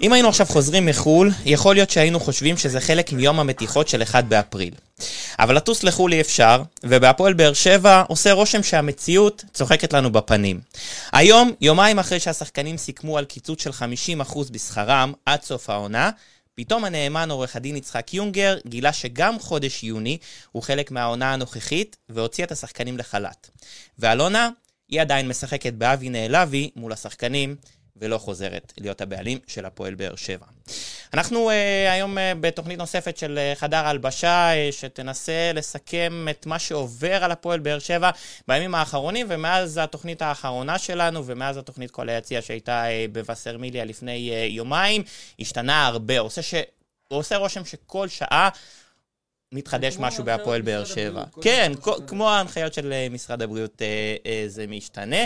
אם היינו עכשיו חוזרים מחו"ל, יכול להיות שהיינו חושבים שזה חלק מיום המתיחות של 1 באפריל. אבל לטוס לחו"ל אי אפשר, ובהפועל באר שבע עושה רושם שהמציאות צוחקת לנו בפנים. היום, יומיים אחרי שהשחקנים סיכמו על קיצוץ של 50% בשכרם עד סוף העונה, פתאום הנאמן עורך הדין יצחק יונגר גילה שגם חודש יוני הוא חלק מהעונה הנוכחית והוציא את השחקנים לחל"ת. ואלונה, היא עדיין משחקת באבי נעלבי מול השחקנים ולא חוזרת להיות הבעלים של הפועל באר שבע. אנחנו uh, היום uh, בתוכנית נוספת של uh, חדר הלבשה, uh, שתנסה לסכם את מה שעובר על הפועל באר שבע בימים האחרונים, ומאז התוכנית האחרונה שלנו, ומאז התוכנית כל היציע שהייתה uh, בווסרמיליה לפני uh, יומיים, השתנה הרבה. עושה, ש... עושה רושם שכל שעה מתחדש משהו בהפועל באר שבע. כן, כמו ההנחיות של אה, משרד הבריאות אה, אה, זה משתנה.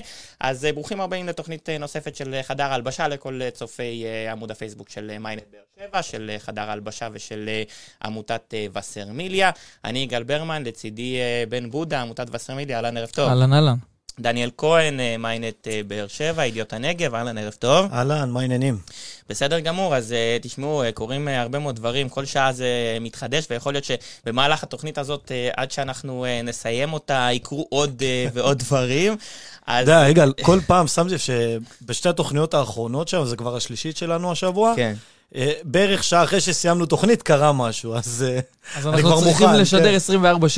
אז ברוכים הבאים לתוכנית נוספת של חדר הלבשה לכל צופי עמוד הפייסבוק של מיינט באר שבע, של חדר הלבשה ושל עמותת וסרמיליה. אני יגאל ברמן, לצידי בן בודה, עמותת וסרמיליה, אהלן ערב טוב. אהלן אהלן. דניאל כהן, מיינט באר שבע, ידיעות הנגב, אהלן ערב טוב. אהלן, מה העניינים? בסדר גמור, אז uh, תשמעו, קורים הרבה מאוד דברים, כל שעה זה מתחדש, ויכול להיות שבמהלך התוכנית הזאת, עד שאנחנו נסיים אותה, יקרו עוד ועוד דברים. אתה יודע, רגע, כל פעם שמתי לב שבשתי התוכניות האחרונות שם, זה כבר השלישית שלנו השבוע, כן. אה, בערך שעה אחרי שסיימנו תוכנית קרה משהו, אז אה, אני כבר מוכן. אז אנחנו צריכים לשדר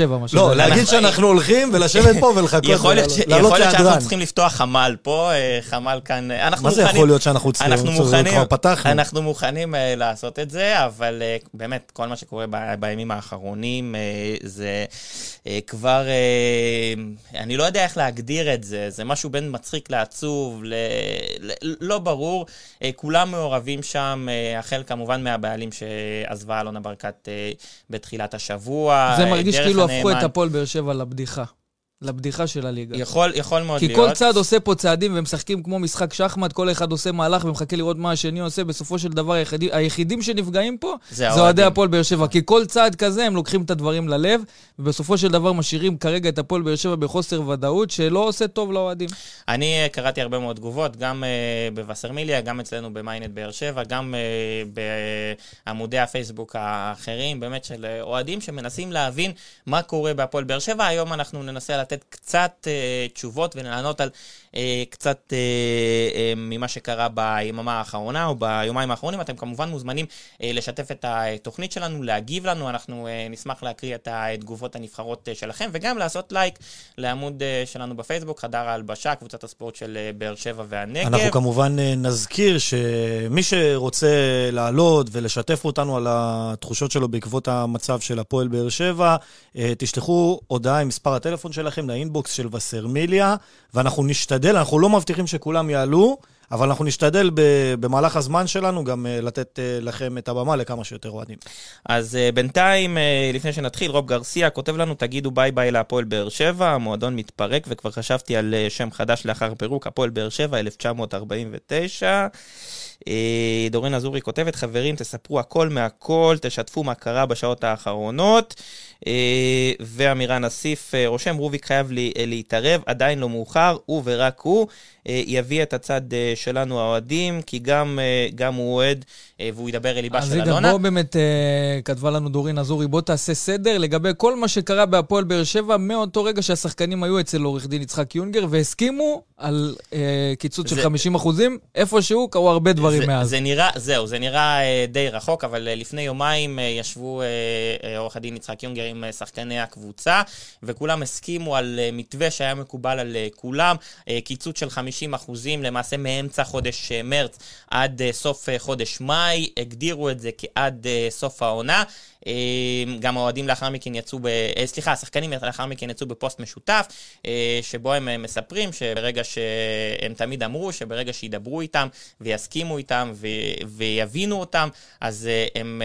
24-7, משהו. לא, להגיד שאנחנו הולכים ולשבת פה ולחכות, יכול להיות שאנחנו צריכים לפתוח חמ"ל פה, אה, חמ"ל כאן, מה זה יכול להיות שאנחנו צריכים? אנחנו מוכנים לעשות את זה, אבל באמת, כל מה שקורה בימים האחרונים, זה כבר, אני לא יודע איך להגדיר את זה, זה משהו בין מצחיק לעצוב, לא ברור, כולם מעורבים שם. החל כמובן מהבעלים שעזבה אלונה ברקת אה, בתחילת השבוע. זה מרגיש כאילו הפכו את הפועל באר שבע לבדיחה. לבדיחה של הליגה. יכול, יכול מאוד כי להיות. כי כל צד עושה פה צעדים ומשחקים כמו משחק שחמט, כל אחד עושה מהלך ומחכה לראות מה השני עושה. בסופו של דבר, היחידים, היחידים שנפגעים פה זה אוהדי הפועל באר שבע. כי כל צעד כזה, הם לוקחים את הדברים ללב, ובסופו של דבר משאירים כרגע את הפועל באר שבע בחוסר ודאות, שלא עושה טוב לאוהדים. אני אה, קראתי הרבה מאוד תגובות, גם uh, בווסרמיליה, גם אצלנו במיינט באר שבע, גם uh, בעמודי הפייסבוק האחרים, באמת של אוהדים שמנסים להבין מה קורה בהפועל באר שבע. היום אנחנו ננסה לתת קצת uh, תשובות ולענות על uh, קצת uh, uh, ממה שקרה ביממה האחרונה או ביומיים האחרונים. אתם כמובן מוזמנים uh, לשתף את התוכנית שלנו, להגיב לנו, אנחנו uh, נשמח להקריא את התגובות הנבחרות uh, שלכם, וגם לעשות לייק לעמוד uh, שלנו בפייסבוק, חדר ההלבשה, קבוצת הספורט של uh, באר שבע והנגב. אנחנו כמובן uh, נזכיר שמי שרוצה לעלות ולשתף אותנו על התחושות שלו בעקבות המצב של הפועל באר שבע, uh, תשלחו הודעה עם מספר הטלפון שלכם לאינבוקס של וסרמיליה, ואנחנו נשתדל, אנחנו לא מבטיחים שכולם יעלו, אבל אנחנו נשתדל במהלך הזמן שלנו גם uh, לתת uh, לכם את הבמה לכמה שיותר אוהדים. אז uh, בינתיים, לפני שנתחיל, רוב גרסיה כותב לנו, תגידו ביי ביי להפועל באר שבע, המועדון מתפרק, וכבר חשבתי על שם חדש לאחר פירוק, הפועל באר שבע, 1949. אה, דורין אזורי כותבת, חברים, תספרו הכל מהכל, תשתפו מה קרה בשעות האחרונות. אה, ואמירן אסיף אה, רושם, רוביק חייב להתערב, עדיין לא מאוחר, הוא ורק הוא יביא את הצד שלנו האוהדים, כי גם, גם הוא אוהד והוא ידבר אל ליבה של אלונה. אז רגע, בוא באמת, כתבה לנו דורין אזורי, בוא תעשה סדר לגבי כל מה שקרה בהפועל באר שבע מאותו רגע שהשחקנים היו אצל עורך דין יצחק יונגר והסכימו על קיצוץ זה... של 50 אחוזים, איפשהו קרו הרבה דברים. זה, מאז. זה נראה, זהו, זה נראה אה, די רחוק, אבל אה, לפני יומיים אה, ישבו אה, אה, עורך הדין יצחק יונגר עם אה, שחקני הקבוצה, וכולם הסכימו על אה, מתווה שהיה מקובל על אה, כולם, אה, קיצוץ של 50 אחוזים, למעשה מאמצע חודש אה, מרץ עד אה, סוף אה, חודש מאי, הגדירו את זה כעד אה, סוף העונה. אמ, גם האוהדים לאחר מכן יצאו, ב... אה, סליחה, השחקנים לאחר מכן יצאו בפוסט משותף, אה, שבו הם מספרים שברגע שהם תמיד אמרו שברגע שידברו איתם ויסכימו איתם ו... ויבינו אותם, אז הם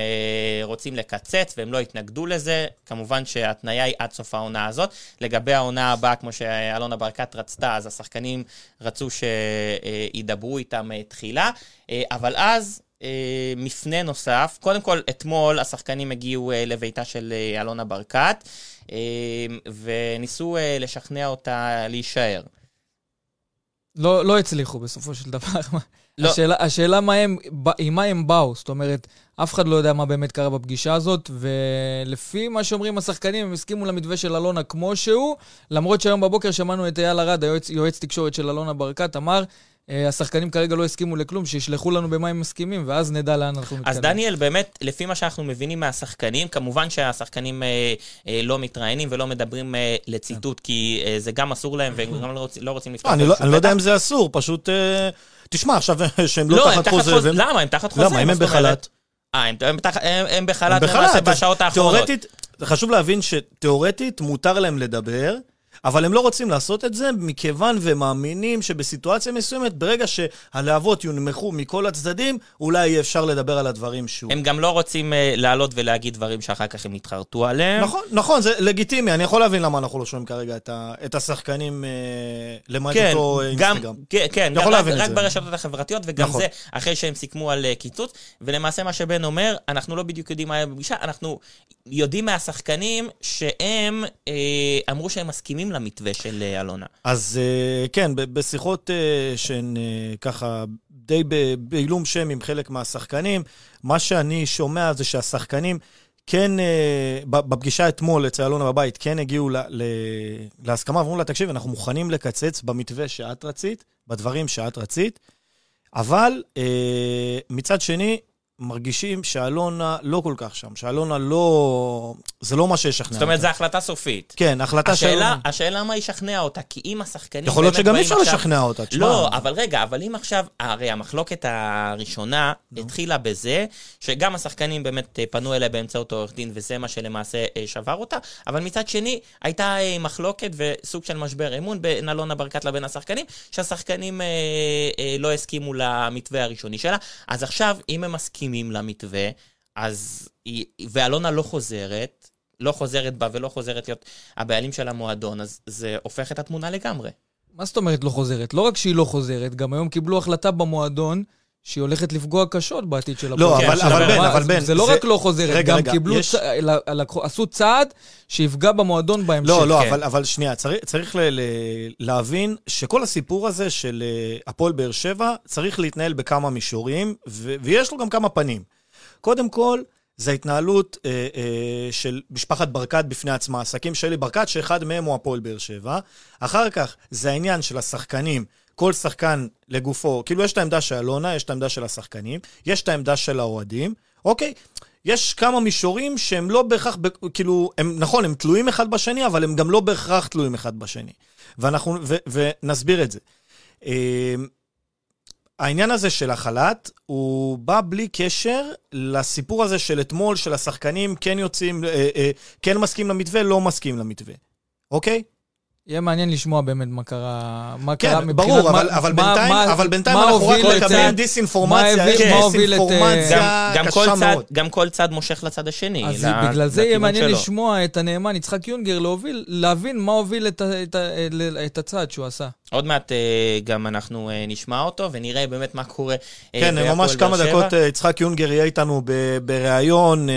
רוצים לקצץ והם לא יתנגדו לזה. כמובן שההתניה היא עד סוף העונה הזאת. לגבי העונה הבאה, כמו שאלונה ברקת רצתה, אז השחקנים רצו שידברו איתם תחילה, אבל אז אה, מפנה נוסף. קודם כל, אתמול השחקנים הגיעו אה, לביתה של אה, אלונה ברקת, אה, וניסו אה, לשכנע אותה להישאר. לא, לא הצליחו בסופו של דבר. לא. השאלה, השאלה מה הם, עם מה הם באו, זאת אומרת, אף אחד לא יודע מה באמת קרה בפגישה הזאת, ולפי מה שאומרים השחקנים, הם הסכימו למתווה של אלונה כמו שהוא, למרות שהיום בבוקר שמענו את אייל ארד, היועץ, יועץ תקשורת של אלונה ברקת, אמר, השחקנים כרגע לא הסכימו לכלום, שישלחו לנו במה הם מסכימים, ואז נדע לאן אנחנו מתקדמים. אז דניאל, באמת, לפי מה שאנחנו מבינים מהשחקנים, כמובן שהשחקנים אה, אה, לא מתראיינים ולא מדברים אה, לציטוט, כי אה, זה גם אסור להם, והם גם לא, רוצ, לא רוצים לפתוח... אני, לא, אני לא יודע אם זה אסור, פשוט... אה, תשמע, עכשיו שהם לא, לא תחת חוזה... והם... למה? הם תחת חוזה. למה? אם הם בחל"ת? אה, הם, הם, הם, הם בחל"ת למעשה בשעות האחרונות. תיאורטית, חשוב להבין שתיאורטית מותר להם לדבר. אבל הם לא רוצים לעשות את זה מכיוון ומאמינים שבסיטואציה מסוימת, ברגע שהלהבות יונמכו מכל הצדדים, אולי יהיה אפשר לדבר על הדברים שוב. הם גם לא רוצים uh, לעלות ולהגיד דברים שאחר כך הם יתחרטו עליהם. נכון, נכון, זה לגיטימי, אני יכול להבין למה אנחנו לא שומעים כרגע את, ה, את השחקנים uh, למעט כן, אותו גם, אינסטגרם. כן, כן, גם, רק, רק ברשתות החברתיות, וגם נכון. זה אחרי שהם סיכמו על uh, קיצוץ, ולמעשה מה שבן אומר, אנחנו לא בדיוק יודעים מה היה בפגישה, אנחנו יודעים מהשחקנים שהם uh, אמרו שהם מסכימים למתווה של אה, אלונה. אז אה, כן, בשיחות אה, שהן ככה די בעילום שם עם חלק מהשחקנים, מה שאני שומע זה שהשחקנים כן, בפגישה אתמול אצל אלונה בבית, כן הגיעו להסכמה ואמרו לה, תקשיב, אנחנו מוכנים לקצץ במתווה שאת רצית, בדברים שאת רצית, אבל מצד שני, מרגישים שאלונה לא כל כך שם, שאלונה לא... זה לא מה שישכנע אותה. זאת אומרת, זו החלטה סופית. כן, החלטה של... השאלה, השאלה מה ישכנע אותה, כי אם השחקנים... יכול להיות שגם אי אפשר עכשיו... לשכנע אותה, תשמע. לא, אבל רגע, אבל אם עכשיו... הרי המחלוקת הראשונה no. התחילה בזה, שגם השחקנים באמת אה, פנו אליה באמצעות עורך דין, וזה מה שלמעשה אה, שבר אותה, אבל מצד שני, הייתה אה, מחלוקת וסוג של משבר אמון בין אלונה ברקת לבין השחקנים, שהשחקנים לא הסכימו למתווה הראשוני שלה. אז עכשיו, אם הם מסכימים... מסכימים למתווה, אז... ואלונה לא חוזרת, לא חוזרת בה ולא חוזרת להיות הבעלים של המועדון, אז זה הופך את התמונה לגמרי. מה זאת אומרת לא חוזרת? לא רק שהיא לא חוזרת, גם היום קיבלו החלטה במועדון שהיא הולכת לפגוע קשות בעתיד של הפועל. לא, אבל, אבל בן, אבל בן. זה לא רק לא חוזרת, רגע, גם רגע, קיבלו, יש... צ... עשו צעד שיפגע במועדון בהמשך. לא, לא, כן. אבל, אבל שנייה, צריך, צריך ל, ל, להבין שכל הסיפור הזה של אה, הפועל באר שבע צריך להתנהל בכמה מישורים, ו, ויש לו גם כמה פנים. קודם כל, זה ההתנהלות אה, אה, של משפחת ברקת בפני עצמה, עסקים שלי ברקת, שאחד מהם הוא הפועל באר שבע. אחר כך, זה העניין של השחקנים. כל שחקן לגופו, כאילו יש את העמדה של אלונה, יש את העמדה של השחקנים, יש את העמדה של האוהדים, אוקיי? יש כמה מישורים שהם לא בהכרח, כאילו, הם, נכון, הם תלויים אחד בשני, אבל הם גם לא בהכרח תלויים אחד בשני. ואנחנו, ו, ונסביר את זה. אה, העניין הזה של החל"ת, הוא בא בלי קשר לסיפור הזה של אתמול, של השחקנים כן יוצאים, אה, אה, כן מסכים למתווה, לא מסכים למתווה, אוקיי? יהיה מעניין לשמוע באמת מה קרה, מה כן, קרה מבחינת... כן, ברור, מה, אבל, אבל מה, בינתיים, מה, אבל בינתיים אנחנו רק מקבלים דיסאינפורמציה, יש דיסאינפורמציה קשה מאוד. גם כל צד מושך לצד השני. אז לה, בגלל זה יהיה מעניין שלו. לשמוע את הנאמן יצחק יונגר, להוביל, להבין מה הוביל את, את, את, את הצעד שהוא עשה. עוד מעט אה, גם אנחנו אה, נשמע אותו ונראה באמת מה קורה אה, כן, ממש כמה דקות יצחק יונגר יהיה איתנו בריאיון,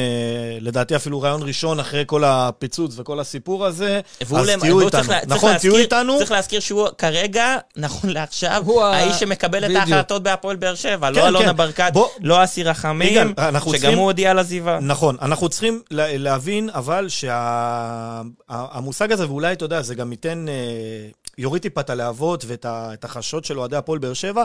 לדעתי אפילו ריאיון ראשון אחרי כל הפיצוץ וכל הסיפור הזה, אז תהיו איתנו. נכון, תהיו איתנו. צריך להזכיר שהוא כרגע, נכון לעכשיו, האיש שמקבל את ההחלטות בהפועל באר שבע, לא כן, אלונה כן. ברקת, לא אסי רחמים, שגם הוא הודיע על עזיבה. נכון, אנחנו צריכים להבין אבל שהמושג הזה, ואולי, אתה יודע, זה גם ייתן... יוריד טיפה את הלהבות ואת החשות של אוהדי הפועל באר שבע.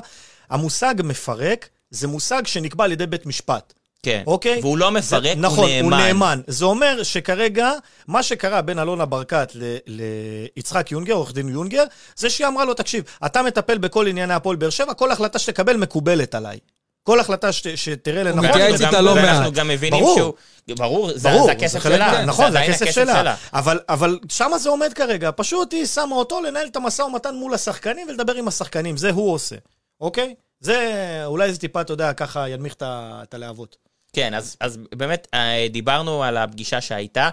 המושג מפרק זה מושג שנקבע על ידי בית משפט. כן. אוקיי? והוא לא מפרק, זה, נכון, הוא נאמן. נכון, הוא נאמן. זה אומר שכרגע, מה שקרה בין אלונה ברקת ליצחק יונגר, עורך דין יונגר, זה שהיא אמרה לו, תקשיב, אתה מטפל בכל ענייני הפועל באר שבע, כל החלטה שתקבל מקובלת עליי. כל החלטה ש, שתראה לנכון. הוא מתייעץ איתה לא מעט. ואנחנו גם מבינים ברור. שהוא... ברור, זה, ברור, זה הכסף שלה. נכון, זה, זה הכסף שלה. שלה. אבל, אבל שמה זה עומד כרגע. פשוט היא שמה אותו לנהל את המשא ומתן מול השחקנים ולדבר עם השחקנים. זה הוא עושה, אוקיי? זה, אולי זה טיפה, אתה יודע, ככה ינמיך את הלהבות. כן, אז, אז באמת אה, דיברנו על הפגישה שהייתה.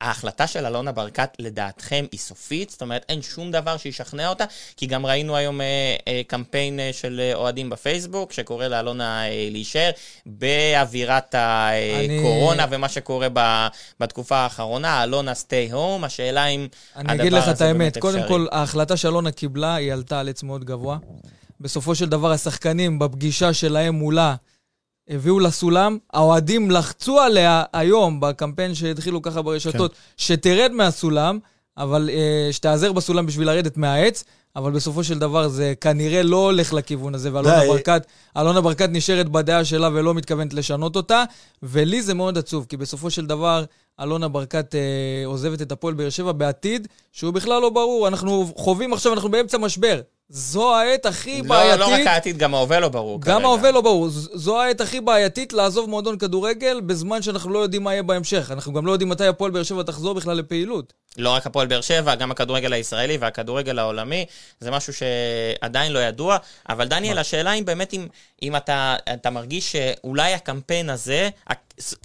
ההחלטה של אלונה ברקת לדעתכם היא סופית? זאת אומרת, אין שום דבר שישכנע אותה? כי גם ראינו היום אה, אה, קמפיין אה, של אה, אוהדים בפייסבוק, שקורא לאלונה אה, להישאר, באווירת הקורונה אני... ומה שקורה ב, בתקופה האחרונה, אלונה סטי הום, השאלה אם הדבר הזה באמת אפשרי. אני אגיד לך את האמת, קודם כל, ההחלטה שאלונה קיבלה, היא עלתה על עץ מאוד גבוה. בסופו של דבר השחקנים בפגישה שלהם מולה הביאו לסולם, האוהדים לחצו עליה היום בקמפיין שהתחילו ככה ברשתות, כן. שתרד מהסולם, אבל uh, שתעזר בסולם בשביל לרדת מהעץ. אבל בסופו של דבר זה כנראה לא הולך לכיוון הזה, ואלונה ברקת, אלונה ברקת נשארת בדעה שלה ולא מתכוונת לשנות אותה, ולי זה מאוד עצוב, כי בסופו של דבר אלונה ברקת אה, עוזבת את הפועל באר שבע בעתיד, שהוא בכלל לא ברור. אנחנו חווים עכשיו, אנחנו באמצע משבר. זו העת הכי לא, בעייתית. לא רק העתיד, גם ההווה לא ברור גם כרגע. גם ההווה לא ברור. זו העת הכי בעייתית לעזוב מועדון כדורגל בזמן שאנחנו לא יודעים מה יהיה בהמשך. אנחנו גם לא יודעים מתי הפועל באר שבע תחזור בכלל לפעילות. לא רק הפועל באר שבע, גם הכדורגל הישראלי והכדורגל העולמי, זה משהו שעדיין לא ידוע. אבל דניאל, השאלה אם באמת, אם, אם אתה, אתה מרגיש שאולי הקמפיין הזה,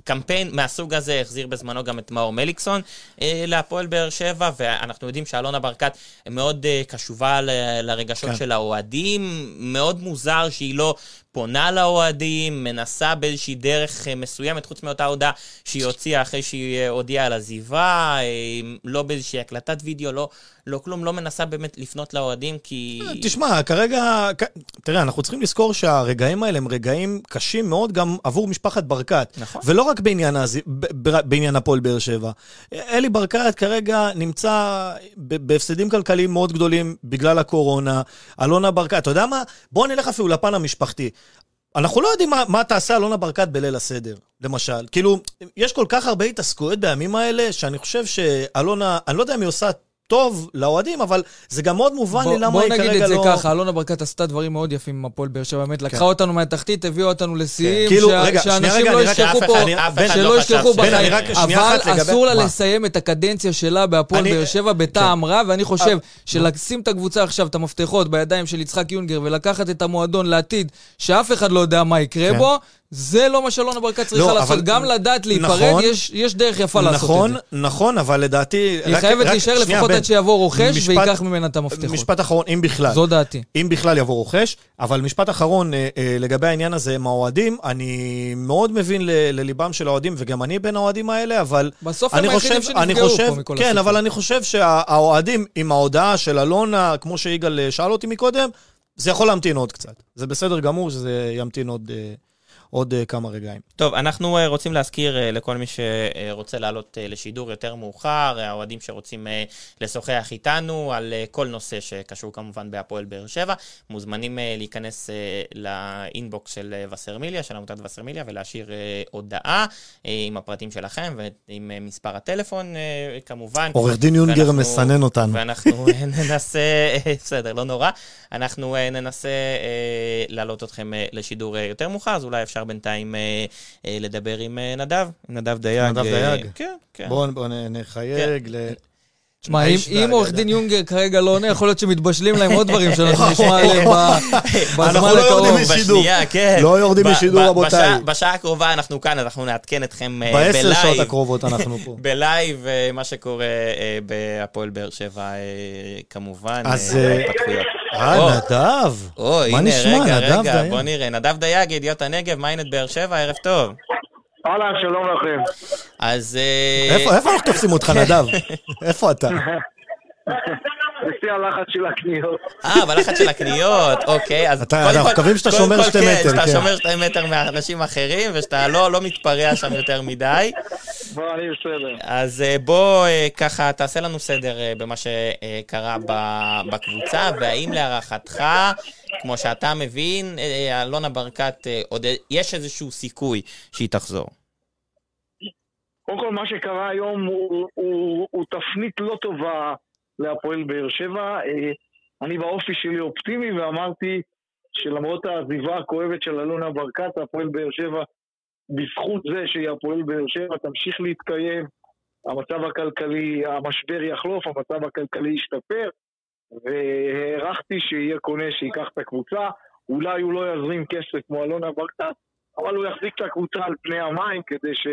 קמפיין מהסוג הזה החזיר בזמנו גם את מאור מליקסון אה, להפועל באר שבע, ואנחנו יודעים שאלונה ברקת מאוד אה, קשובה ל, לרגשות כן. של האוהדים, מאוד מוזר שהיא לא פונה לאוהדים, מנסה באיזושהי דרך אה, מסוימת, חוץ מאותה הודעה שהיא הוציאה אחרי שהיא אה, הודיעה על עזיבה, אה, לא באיזושהי הקלטת וידאו, לא, לא כלום, לא מנסה באמת לפנות לאוהדים, כי... תשמע, כרגע, תראה, אנחנו צריכים לזכור שהרגעים האלה הם רגעים קשים מאוד גם עבור משפחת ברקת. נכון. ולא רק בעניין, הז... בעניין הפועל באר שבע. אלי ברקת כרגע נמצא בהפסדים כלכליים מאוד גדולים בגלל הקורונה. אלונה ברקת, אתה יודע מה? בואו נלך אפילו לפן המשפחתי. אנחנו לא יודעים מה, מה תעשה אלונה ברקת בליל הסדר, למשל. כאילו, יש כל כך הרבה התעסקויות בימים האלה, שאני חושב שאלונה, אני לא יודע אם היא עושה טוב לאוהדים, אבל זה גם מאוד מובן בוא, לי למה היא כרגע לא... בוא נגיד את זה לא... ככה, אלונה ברקת עשתה דברים מאוד יפים עם הפועל באר שבע, באמת, כן. לקחה אותנו מהתחתית, הביאה אותנו לשיאים, כן. ש... רגע, שאנשים לא ישכחו פה, שלא לא ישכחו בחיים. אבל אסור לה לסיים את הקדנציה שלה בהפועל באר שבע בטעם כן. רע, ואני חושב שלשים את הקבוצה עכשיו, את המפתחות בידיים של יצחק יונגר, ולקחת את המועדון לעתיד, שאף אחד לא יודע מה יקרה כן. בו, זה לא מה שאלונה ברקת צריכה לא, לעשות. אבל... גם לדעת להיפרד, נכון, יש, יש דרך יפה נכון, לעשות את זה. נכון, אבל לדעתי... היא רק, חייבת להישאר לפחות עד שיבוא רוכש משפט, וייקח ממנה את המפתחות. משפט אחרון, אם בכלל. זו דעתי. אם בכלל יבוא רוכש, אבל משפט אחרון אה, אה, לגבי העניין הזה עם האוהדים, אני מאוד מבין ל, לליבם של האוהדים, וגם אני בין האוהדים האלה, אבל... בסוף הם היחידים שנפגעו פה מכל הסיפור. כן, אבל אני חושב שהאוהדים, עם ההודעה של אלונה, כמו שיגאל אה, שאל אותי מקודם, זה יכול להמתין עוד קצת. זה בסדר גמור שזה ימתין עוד... עוד uh, כמה רגעים. טוב, אנחנו uh, רוצים להזכיר uh, לכל מי שרוצה לעלות לשידור יותר מאוחר, האוהדים שרוצים לשוחח איתנו על כל נושא שקשור כמובן בהפועל באר שבע, מוזמנים להיכנס לאינבוקס של וסרמיליה, של עמותת וסרמיליה, ולהשאיר הודעה עם הפרטים שלכם ועם מספר הטלפון כמובן. עורך דין יונגר ואנחנו, מסנן אותנו. ואנחנו ננסה, בסדר, לא נורא, אנחנו ננסה להעלות אתכם לשידור יותר מאוחר, אז אולי אפשר בינתיים אה, אה, לדבר עם אה, נדב, נדב דייג. נדב דייג? כן, כן. בואו נחייג כן. ל... תשמע, אם עורך דין יונגר כרגע לא עונה, יכול להיות שמתבשלים להם עוד דברים שאנחנו נשמע עליהם בזמן הקרוב. אנחנו לא יורדים משידור. כן. לא יורדים משידור, רבותיי. בשעה הקרובה אנחנו כאן, אנחנו נעדכן אתכם בלייב. בעשר שעות הקרובות אנחנו פה. בלייב, מה שקורה בהפועל באר שבע, כמובן. אז... אה, נדב. או, הנה, רגע, רגע, בוא נראה. נדב דייג, ידיעות הנגב, מיינט באר שבע, ערב טוב. אהלן, שלום לכם. אז... אה, איפה אנחנו תופסים אותך, נדב? איפה אתה? בשיא הלחץ של הקניות. אה, בלחץ של הקניות, אוקיי. אז אנחנו מקווים שאתה שומר שתי כן, מטר. שאתה כן. שומר שתי מטר מאנשים אחרים, ושאתה לא, לא מתפרע שם יותר מדי. בוא, אני בסדר. אז אה, בוא אה, ככה, תעשה לנו סדר אה, במה שקרה בקבוצה, והאם להערכתך, כמו שאתה מבין, אלונה ברקת, עוד יש איזשהו סיכוי שהיא תחזור. קודם כל, מה שקרה היום הוא, הוא, הוא תפנית לא טובה להפועל באר שבע. אה, אני באופי שלי אופטימי ואמרתי שלמרות העזיבה הכואבת של אלונה ברקת, הפועל באר שבע, בזכות זה שהיא הפועל באר שבע, תמשיך להתקיים, המצב הכלכלי, המשבר יחלוף, המצב הכלכלי ישתפר, והערכתי שיהיה קונה שייקח את הקבוצה. אולי הוא לא יזרים כסף כמו אלונה ברקת, אבל הוא יחזיק את הקבוצה על פני המים כדי ש...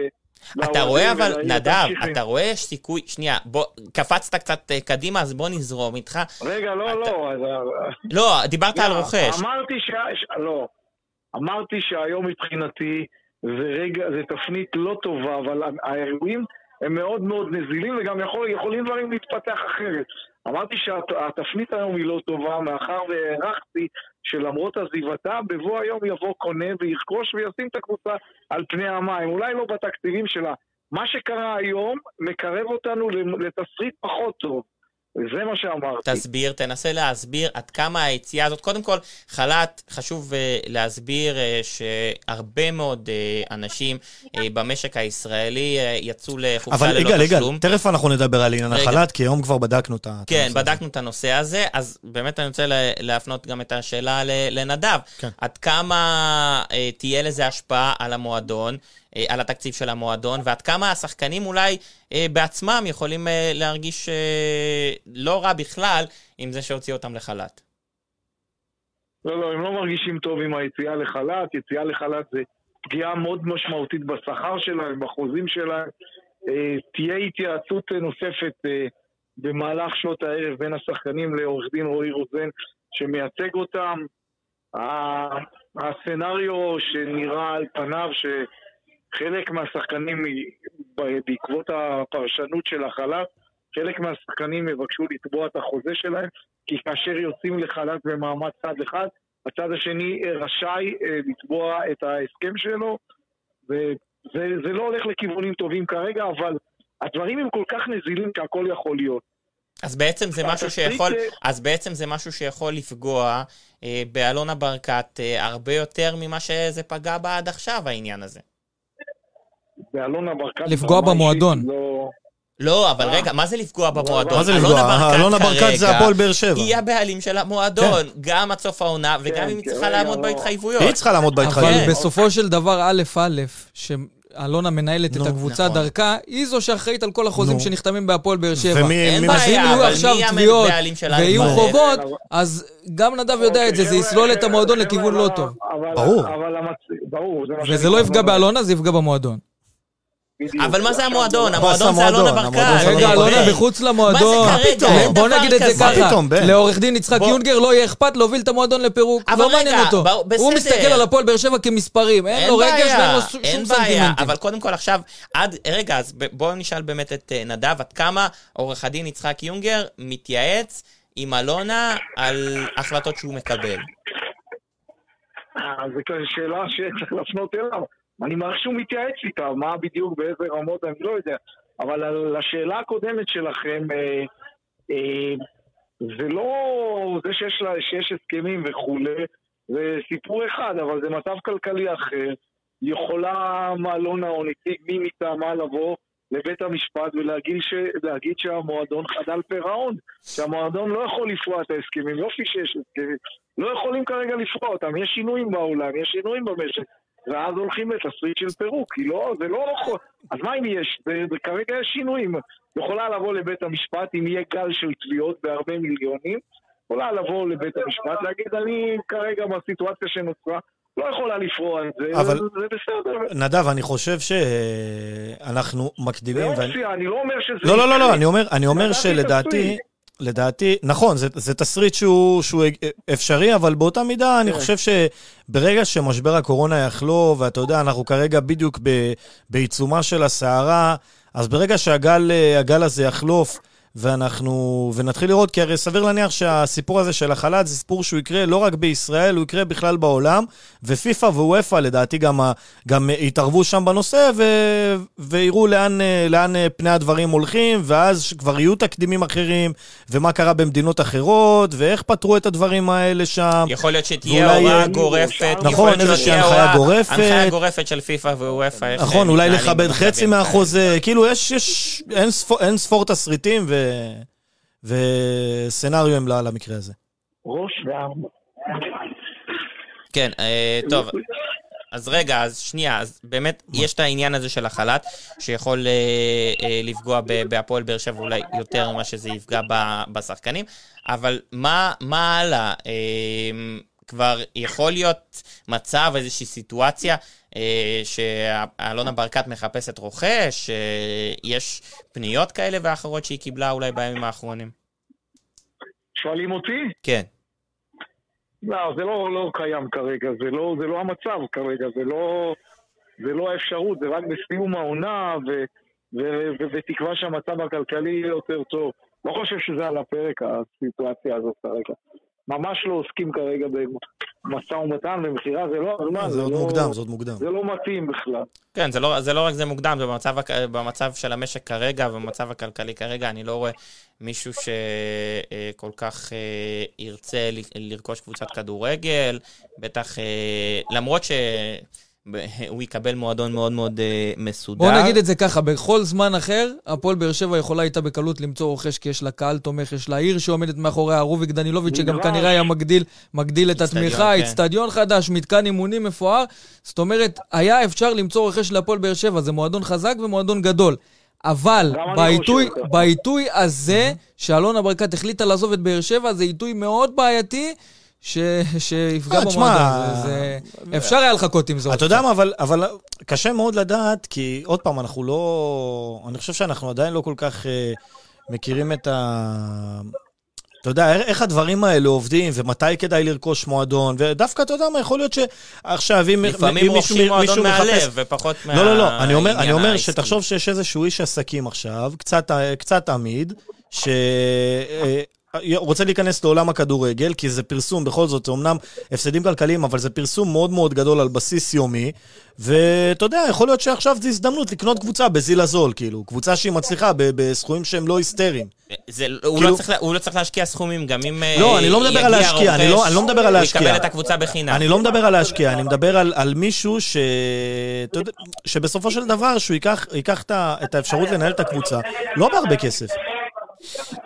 אתה רואה אבל, נדב, אתה רואה יש סיכוי, שנייה, בוא, קפצת קצת אה, קדימה, אז בוא נזרום איתך. רגע, לא, לא. לא, דיברת על רוכש. אמרתי ש... לא. אמרתי שהיום מבחינתי זה רגע, זה תפנית לא טובה, אבל האירועים הם מאוד מאוד נזילים וגם יכולים דברים להתפתח אחרת. אמרתי שהתפנית היום היא לא טובה, מאחר והערכתי שלמרות עזיבתה, בבוא היום יבוא קונה וירכוש וישים את הקבוצה על פני המים. אולי לא בתקציבים שלה. מה שקרה היום מקרב אותנו לתסריט פחות טוב. זה מה שאמרתי. תסביר, תנסה להסביר עד כמה היציאה הזאת, קודם כל, חל"ת, חשוב uh, להסביר uh, שהרבה מאוד uh, אנשים uh, במשק הישראלי uh, יצאו לחופשה ללא תשלום. אבל יגאל, יגאל, תכף אנחנו נדבר על עניין החל"ת, כי היום כבר בדקנו את הנושא כן, בדקנו את הנושא הזה, אז באמת אני רוצה להפנות גם את השאלה לנדב. כן. עד כמה uh, תהיה לזה השפעה על המועדון? אה, על התקציב של המועדון, ועד כמה השחקנים אולי אה, בעצמם יכולים אה, להרגיש לא רע בכלל עם זה שהוציא אותם לחל"ת. לא, לא, הם לא מרגישים טוב עם היציאה לחל"ת. יציאה לחל"ת זה פגיעה מאוד משמעותית בשכר שלהם, בחוזים שלהם. תהיה התייעצות נוספת במהלך שעות הערב בין השחקנים לעורך דין רועי רוזן שמייצג אותם. הסצנריו שנראה על פניו ש... חלק מהשחקנים, בעקבות הפרשנות של החל"ת, חלק מהשחקנים יבקשו לתבוע את החוזה שלהם, כי כאשר יוצאים לחל"ת במעמד צד אחד, הצד השני רשאי אה, לתבוע את ההסכם שלו, וזה לא הולך לכיוונים טובים כרגע, אבל הדברים הם כל כך נזילים שהכל יכול להיות. אז בעצם זה משהו שיכול, אז בעצם זה משהו שיכול לפגוע אה, באלונה ברקת אה, הרבה יותר ממה שזה פגע בה עד עכשיו, העניין הזה. באלונה ברקת... לפגוע במועדון. לא... לא, אבל אה. רגע, מה זה לפגוע במועדון? מה זה לפגוע? אלונה ברקת זה הפועל באר שבע. היא הבעלים של המועדון, כן. גם עד סוף העונה, וגם כן, אם היא צריכה לעמוד לא. בהתחייבויות. היא צריכה לעמוד בהתחייבויות. אבל בסופו של דבר, א' א', אלונה מנהלת את הקבוצה נכון. דרכה, היא זו שאחראית על כל החוזים שנחתמים בהפועל באר שבע. אין בעיה, אבל מי הבעלים שלה? ויהיו חובות, אז גם נדב יודע את זה, זה יסלול את המועדון לכיוון לא טוב. ברור. וזה לא יפגע באלונה, זה יפגע במועדון. אבל מה זה המועדון? המועדון זה אלונה ברקת. רגע, אלונה מחוץ למועדון. מה זה כרגע? בוא נגיד את זה ככה. לעורך דין יצחק יונגר לא יהיה אכפת להוביל את המועדון לפירוק. לא מעניין אותו. הוא מסתכל על הפועל באר שבע כמספרים. אין לו רגש ואין לו שום סנטימנטים. אבל קודם כל עכשיו, עד, רגע, אז בואו נשאל באמת את אה, נדב, עד כמה עורך הדין יצחק יונגר מתייעץ עם אלונה על החלטות שהוא מקבל. אה, זו שאלה שצריך להפנות אליו. אני מעריך שהוא מתייעץ איתה, מה בדיוק, באיזה רמות, אני לא יודע. אבל על השאלה הקודמת שלכם, אה, אה, זה לא זה שיש, לה, שיש הסכמים וכולי, זה סיפור אחד, אבל זה מצב כלכלי אחר. יכולה מאלונה או נציג מי מטעמה לבוא לבית המשפט ולהגיד ש, שהמועדון חדל פירעון, שהמועדון לא יכול לפרוע את ההסכמים, יופי שיש הסכמים, לא יכולים כרגע לפרוע אותם, יש שינויים בעולם, יש שינויים במשק. ואז הולכים לתסריט של פירוק, כי לא, זה לא נכון. אז מה אם יש? וכרגע יש שינויים. יכולה לבוא לבית המשפט, אם יהיה גל של תביעות בהרבה מיליונים, יכולה לבוא לבית המשפט, להגיד, אני כרגע בסיטואציה שנוצרה, לא יכולה לפרוע את זה, אבל... זה בסדר. נדב, אני חושב שאנחנו מקדימים... זה אופציה, ואני... אני לא אומר שזה... לא, לא, לא, לא, אני אומר, אני אומר שלדעתי... לדעתי, נכון, זה, זה תסריט שהוא, שהוא אפשרי, אבל באותה מידה אני כן. חושב שברגע שמשבר הקורונה יחלו, ואתה יודע, אנחנו כרגע בדיוק ב, בעיצומה של הסערה, אז ברגע שהגל הזה יחלוף, ואנחנו, ונתחיל לראות, כי הרי סביר להניח שהסיפור הזה של החל"ת זה סיפור שהוא יקרה לא רק בישראל, הוא יקרה בכלל בעולם, ופיפ"א ואופ"א לדעתי גם, גם יתערבו שם בנושא, ו, ויראו לאן, לאן פני הדברים הולכים, ואז כבר יהיו תקדימים אחרים, ומה קרה במדינות אחרות, ואיך פתרו את הדברים האלה שם. יכול להיות שתהיה הוראה גורפת. נכון, איזושהי הנחיה גורפת. הנחיה גורפת של פיפ"א ואופ"א. נכון, אולי לכבד חצי מהחוזה, כאילו יש, יש אין ספור, אין ספור תסריטים, ו... וסצנריו הם למקרה הזה. ראש וארבע. כן, אה, טוב. אז רגע, אז שנייה, אז באמת יש את העניין הזה של החל"ת, שיכול אה, אה, לפגוע בהפועל באר שבע אולי יותר ממה שזה יפגע בשחקנים, אבל מה, מה הלאה? אה, כבר יכול להיות מצב, איזושהי סיטואציה, שאלונה ברקת מחפשת רוכש, אה, יש פניות כאלה ואחרות שהיא קיבלה אולי בימים האחרונים? שואלים אותי? כן. לא, זה לא, לא קיים כרגע, זה לא, זה לא המצב כרגע, זה לא, זה לא האפשרות, זה רק בסיום העונה, ו, ו, ו, ותקווה שהמצב הכלכלי יהיה יותר טוב. לא חושב שזה על הפרק, הסיטואציה הזאת כרגע. ממש לא עוסקים כרגע במשא ומתן ומכירה, זה לא הזמן. זה עוד לא- מוקדם, זה עוד מוקדם. זה לא מתאים בכלל. כן, זה לא, זה לא רק זה מוקדם, זה במצב, במצב של המשק כרגע, במצב הכלכלי כרגע, אני לא רואה מישהו שכל כך אה, ירצה לרכוש קבוצת כדורגל, בטח, אה, למרות ש... הוא יקבל מועדון מאוד מאוד uh, מסודר. בוא נגיד את זה ככה, בכל זמן אחר, הפועל באר שבע יכולה הייתה בקלות למצוא רוכש, כי יש לה קהל תומך, יש לה עיר שעומדת מאחוריה, רוביק דנילוביץ', שגם כנראה היה מגדיל, מגדיל את התמיכה, אצטדיון כן. חדש, מתקן אימונים מפואר. זאת אומרת, היה אפשר למצוא רכש להפועל באר שבע, זה מועדון חזק ומועדון גדול. אבל בעיתוי, בעיתוי הזה, שאלונה ברקת החליטה לעזוב את באר שבע, זה עיתוי מאוד בעייתי. ש... שיפגע אה, במועדון. זה... אפשר היה לחכות עם זאת. אתה יודע מה, אבל, אבל קשה מאוד לדעת, כי עוד פעם, אנחנו לא... אני חושב שאנחנו עדיין לא כל כך uh, מכירים את ה... אתה יודע, איך הדברים האלה עובדים, ומתי כדאי לרכוש מועדון, ודווקא, אתה יודע מה, יכול להיות שעכשיו, אם מישהו לפעמים רוכשים מועדון מהלב, ופחות מה... לא, לא, לא, אני אומר, אני אומר שתחשוב שיש איזשהו איש עסקים עכשיו, קצת, קצת עמיד, ש... אה, רוצה להיכנס לעולם הכדורגל, כי זה פרסום, בכל זאת, זה אמנם הפסדים כלכליים, אבל זה פרסום מאוד מאוד גדול על בסיס יומי, ואתה יודע, יכול להיות שעכשיו זו הזדמנות לקנות קבוצה בזיל הזול, כאילו, קבוצה שהיא מצליחה בסכומים שהם לא היסטריים. זה, הוא, לא כאילו... לא צריך, הוא לא צריך להשקיע סכומים, גם אם לא, אני לא מדבר על להשקיע, אני לא, אני לא מדבר על להשקיע. יקבל את הקבוצה בחינם. אני לא מדבר על להשקיע, אני מדבר על, על מישהו ש... שבסופו של דבר, שהוא ייקח, ייקח את האפשרות לנהל את הקבוצה, לא בהרבה כסף.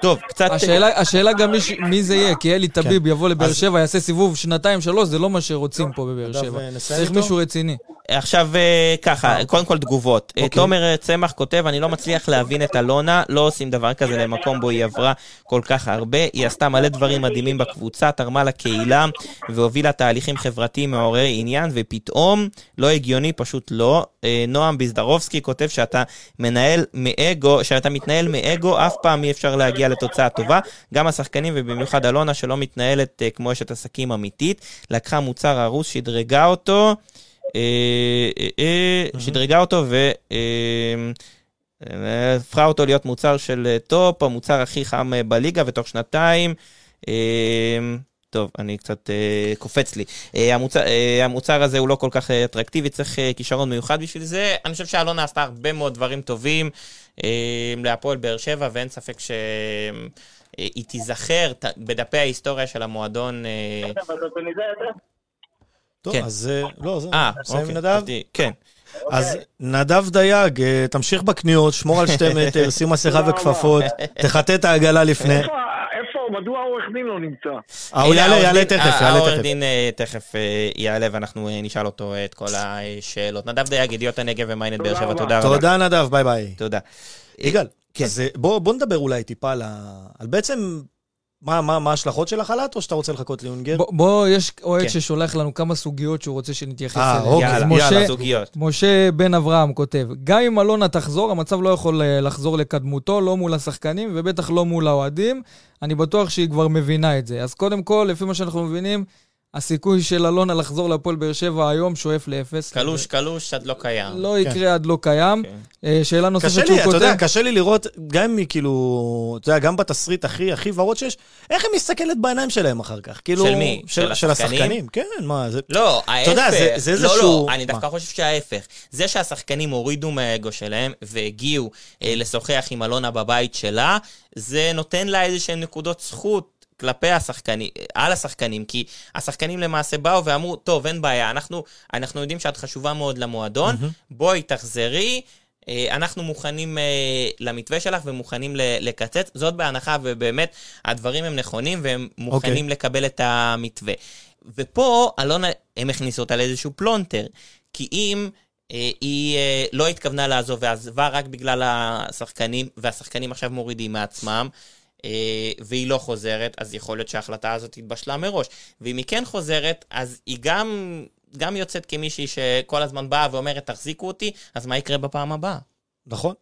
טוב, קצת... השאלה, השאלה גם מי, מי זה יהיה, כי אלי טביב כן. יבוא לבאר שבע, יעשה סיבוב שנתיים, שלוש, זה לא מה שרוצים פה בבאר שבע. אה, צריך מישהו רציני. עכשיו אה, ככה, קודם כל תגובות. אה, אוקיי. תומר צמח כותב, אני לא מצליח להבין את אלונה, לא עושים דבר כזה למקום בו היא עברה כל כך הרבה. היא עשתה מלא דברים מדהימים בקבוצה, תרמה לקהילה והובילה תהליכים חברתיים מעוררי עניין, ופתאום, לא הגיוני, פשוט לא. נועם ביזדרובסקי כותב שאתה מנהל מאגו, שאתה מתנהל מאגו, אף פעם אי אפשר להגיע לתוצאה טובה. גם השחקנים, ובמיוחד אלונה, שלא מתנהלת כמו אשת עסקים אמיתית, לקחה מוצר הרוס, שדרגה אותו. אה, אה, אה, שדרגה אותו והפכה אותו להיות מוצר של טופ, המוצר הכי חם בליגה, ותוך שנתיים... טוב, אני קצת אה, קופץ לי. אה, המוצר, אה, המוצר הזה הוא לא כל כך אטרקטיבי, צריך אה, כישרון מיוחד בשביל זה. אני חושב שאלונה עשתה הרבה מאוד דברים טובים אה, להפועל באר שבע, ואין ספק שהיא תיזכר בדפי ההיסטוריה של המועדון. אה... טוב, כן. אז אה, לא, זה... אה, אוקיי. נדב? כן. אז נדב דייג, אה, תמשיך בקניות, שמור על שתי מטר, שים מסכה וכפפות, תחטא את העגלה לפני. מדוע העורך דין לא נמצא? אה, הוא יעלה, יעלה תכף, יעלה תכף. העורך דין תכף יעלה ואנחנו נשאל אותו את כל השאלות. נדב דייג, ידיעות הנגב ומיינט באר שבע, תודה רבה. תודה נדב, ביי ביי. תודה. יגאל, כן. אז בוא נדבר אולי טיפה על בעצם מה, מה, מה ההשלכות של החל"ת, או שאתה רוצה לחכות ליונגר? בוא, בוא יש אוהד כן. ששולח לנו כמה סוגיות שהוא רוצה שנתייחס אה, אליהן. אוקיי, יאללה, משה, יאללה, סוגיות. משה בן אברהם כותב, גם אם אלונה תחזור, המצב לא יכול אה, לחזור לקדמותו, לא מול השחקנים, ובטח לא מול האוהדים. אני בטוח שהיא כבר מבינה את זה. אז קודם כל, לפי מה שאנחנו מבינים, הסיכוי של אלונה לחזור להפועל באר שבע היום שואף לאפס. קלוש, קלוש, עד לא קיים. לא כן. יקרה עד לא קיים. כן. אה, שאלה נוספת שהוא כותב... קשה לי, אתה יודע, קשה לי לראות, גם אם היא כאילו, אתה יודע, גם בתסריט הכי הכי ורוד שיש, איך היא מסתכלת בעיניים שלהם אחר כך? כאילו... של מי? של, של השחקנים? כן, מה, זה... לא, ההפך. אתה יודע, זה, זה איזשהו... לא, לא, אני דווקא חושב שההפך. זה שהשחקנים הורידו מהאגו שלהם והגיעו אה, לשוחח עם אלונה בבית שלה, זה נותן לה איזה שהן נקודות זכות. כלפי השחקנים, על השחקנים, כי השחקנים למעשה באו ואמרו, טוב, אין בעיה, אנחנו, אנחנו יודעים שאת חשובה מאוד למועדון, mm-hmm. בואי תחזרי, אה, אנחנו מוכנים אה, למתווה שלך ומוכנים לקצץ, זאת בהנחה, ובאמת, הדברים הם נכונים והם מוכנים okay. אוקיי. לקבל את המתווה. ופה, אלונה, הם הכניסו אותה לאיזשהו פלונטר, כי אם... אה, היא לא התכוונה לעזוב ועזבה רק בגלל השחקנים, והשחקנים עכשיו מורידים מעצמם, והיא לא חוזרת, אז יכול להיות שההחלטה הזאת התבשלה מראש. ואם היא כן חוזרת, אז היא גם, גם יוצאת כמישהי שכל הזמן באה ואומרת, תחזיקו אותי, אז מה יקרה בפעם הבאה? נכון.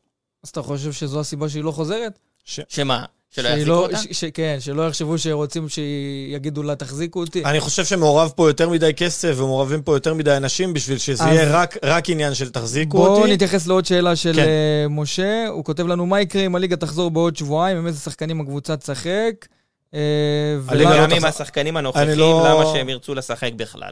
אז אתה חושב שזו הסיבה שהיא לא חוזרת? ש... שמה? שלא יחזיקו לא, אותה? ש, ש, כן, שלא יחשבו שרוצים שיגידו לה, תחזיקו אותי. אני חושב שמעורב פה יותר מדי כסף ומעורבים פה יותר מדי אנשים בשביל שזה אז... יהיה רק, רק עניין של תחזיקו בוא אותי. בואו נתייחס לעוד שאלה של כן. uh, משה. הוא כותב לנו, מה יקרה אם הליגה תחזור בעוד שבועיים, עם איזה שחקנים הקבוצה תשחק? Uh, אה, וגם עם השחקנים הנוכחים, לא... למה שהם ירצו לשחק בכלל.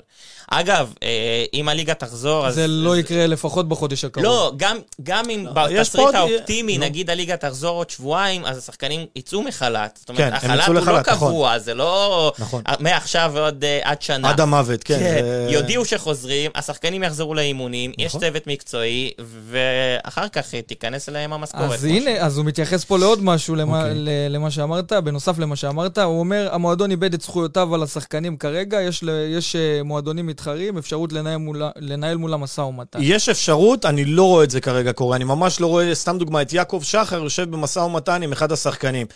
אגב, אה, אם הליגה תחזור, אז... זה לא יקרה לפחות בחודש הקרוב. לא, גם, גם אם לא, בתסריט האופטימי, לא. נגיד הליגה תחזור עוד שבועיים, אז השחקנים יצאו מחל"ת. זאת אומרת, כן, החל"ת הוא לא קבוע, נכון. זה לא... נכון. מעכשיו ועוד uh, עד שנה. עד המוות, כן. כן. יודיעו שחוזרים, השחקנים יחזרו לאימונים, נכון. יש צוות מקצועי, ואחר כך תיכנס אליהם המשכורת. אז הנה, אז הוא מתייחס פה לעוד משהו, למה. אוקיי. למה שאמרת, בנוסף למה שאמרת, הוא אומר, המועדון איבד את זכויותיו על השחקנים כרגע, יש, יש מועדונים מתחרים, אפשרות לנהל, מול, לנהל מולם משא ומתן. יש אפשרות, אני לא רואה את זה כרגע קורה. אני ממש לא רואה, סתם דוגמא, את יעקב שחר יושב במשא ומתן עם אחד השחקנים.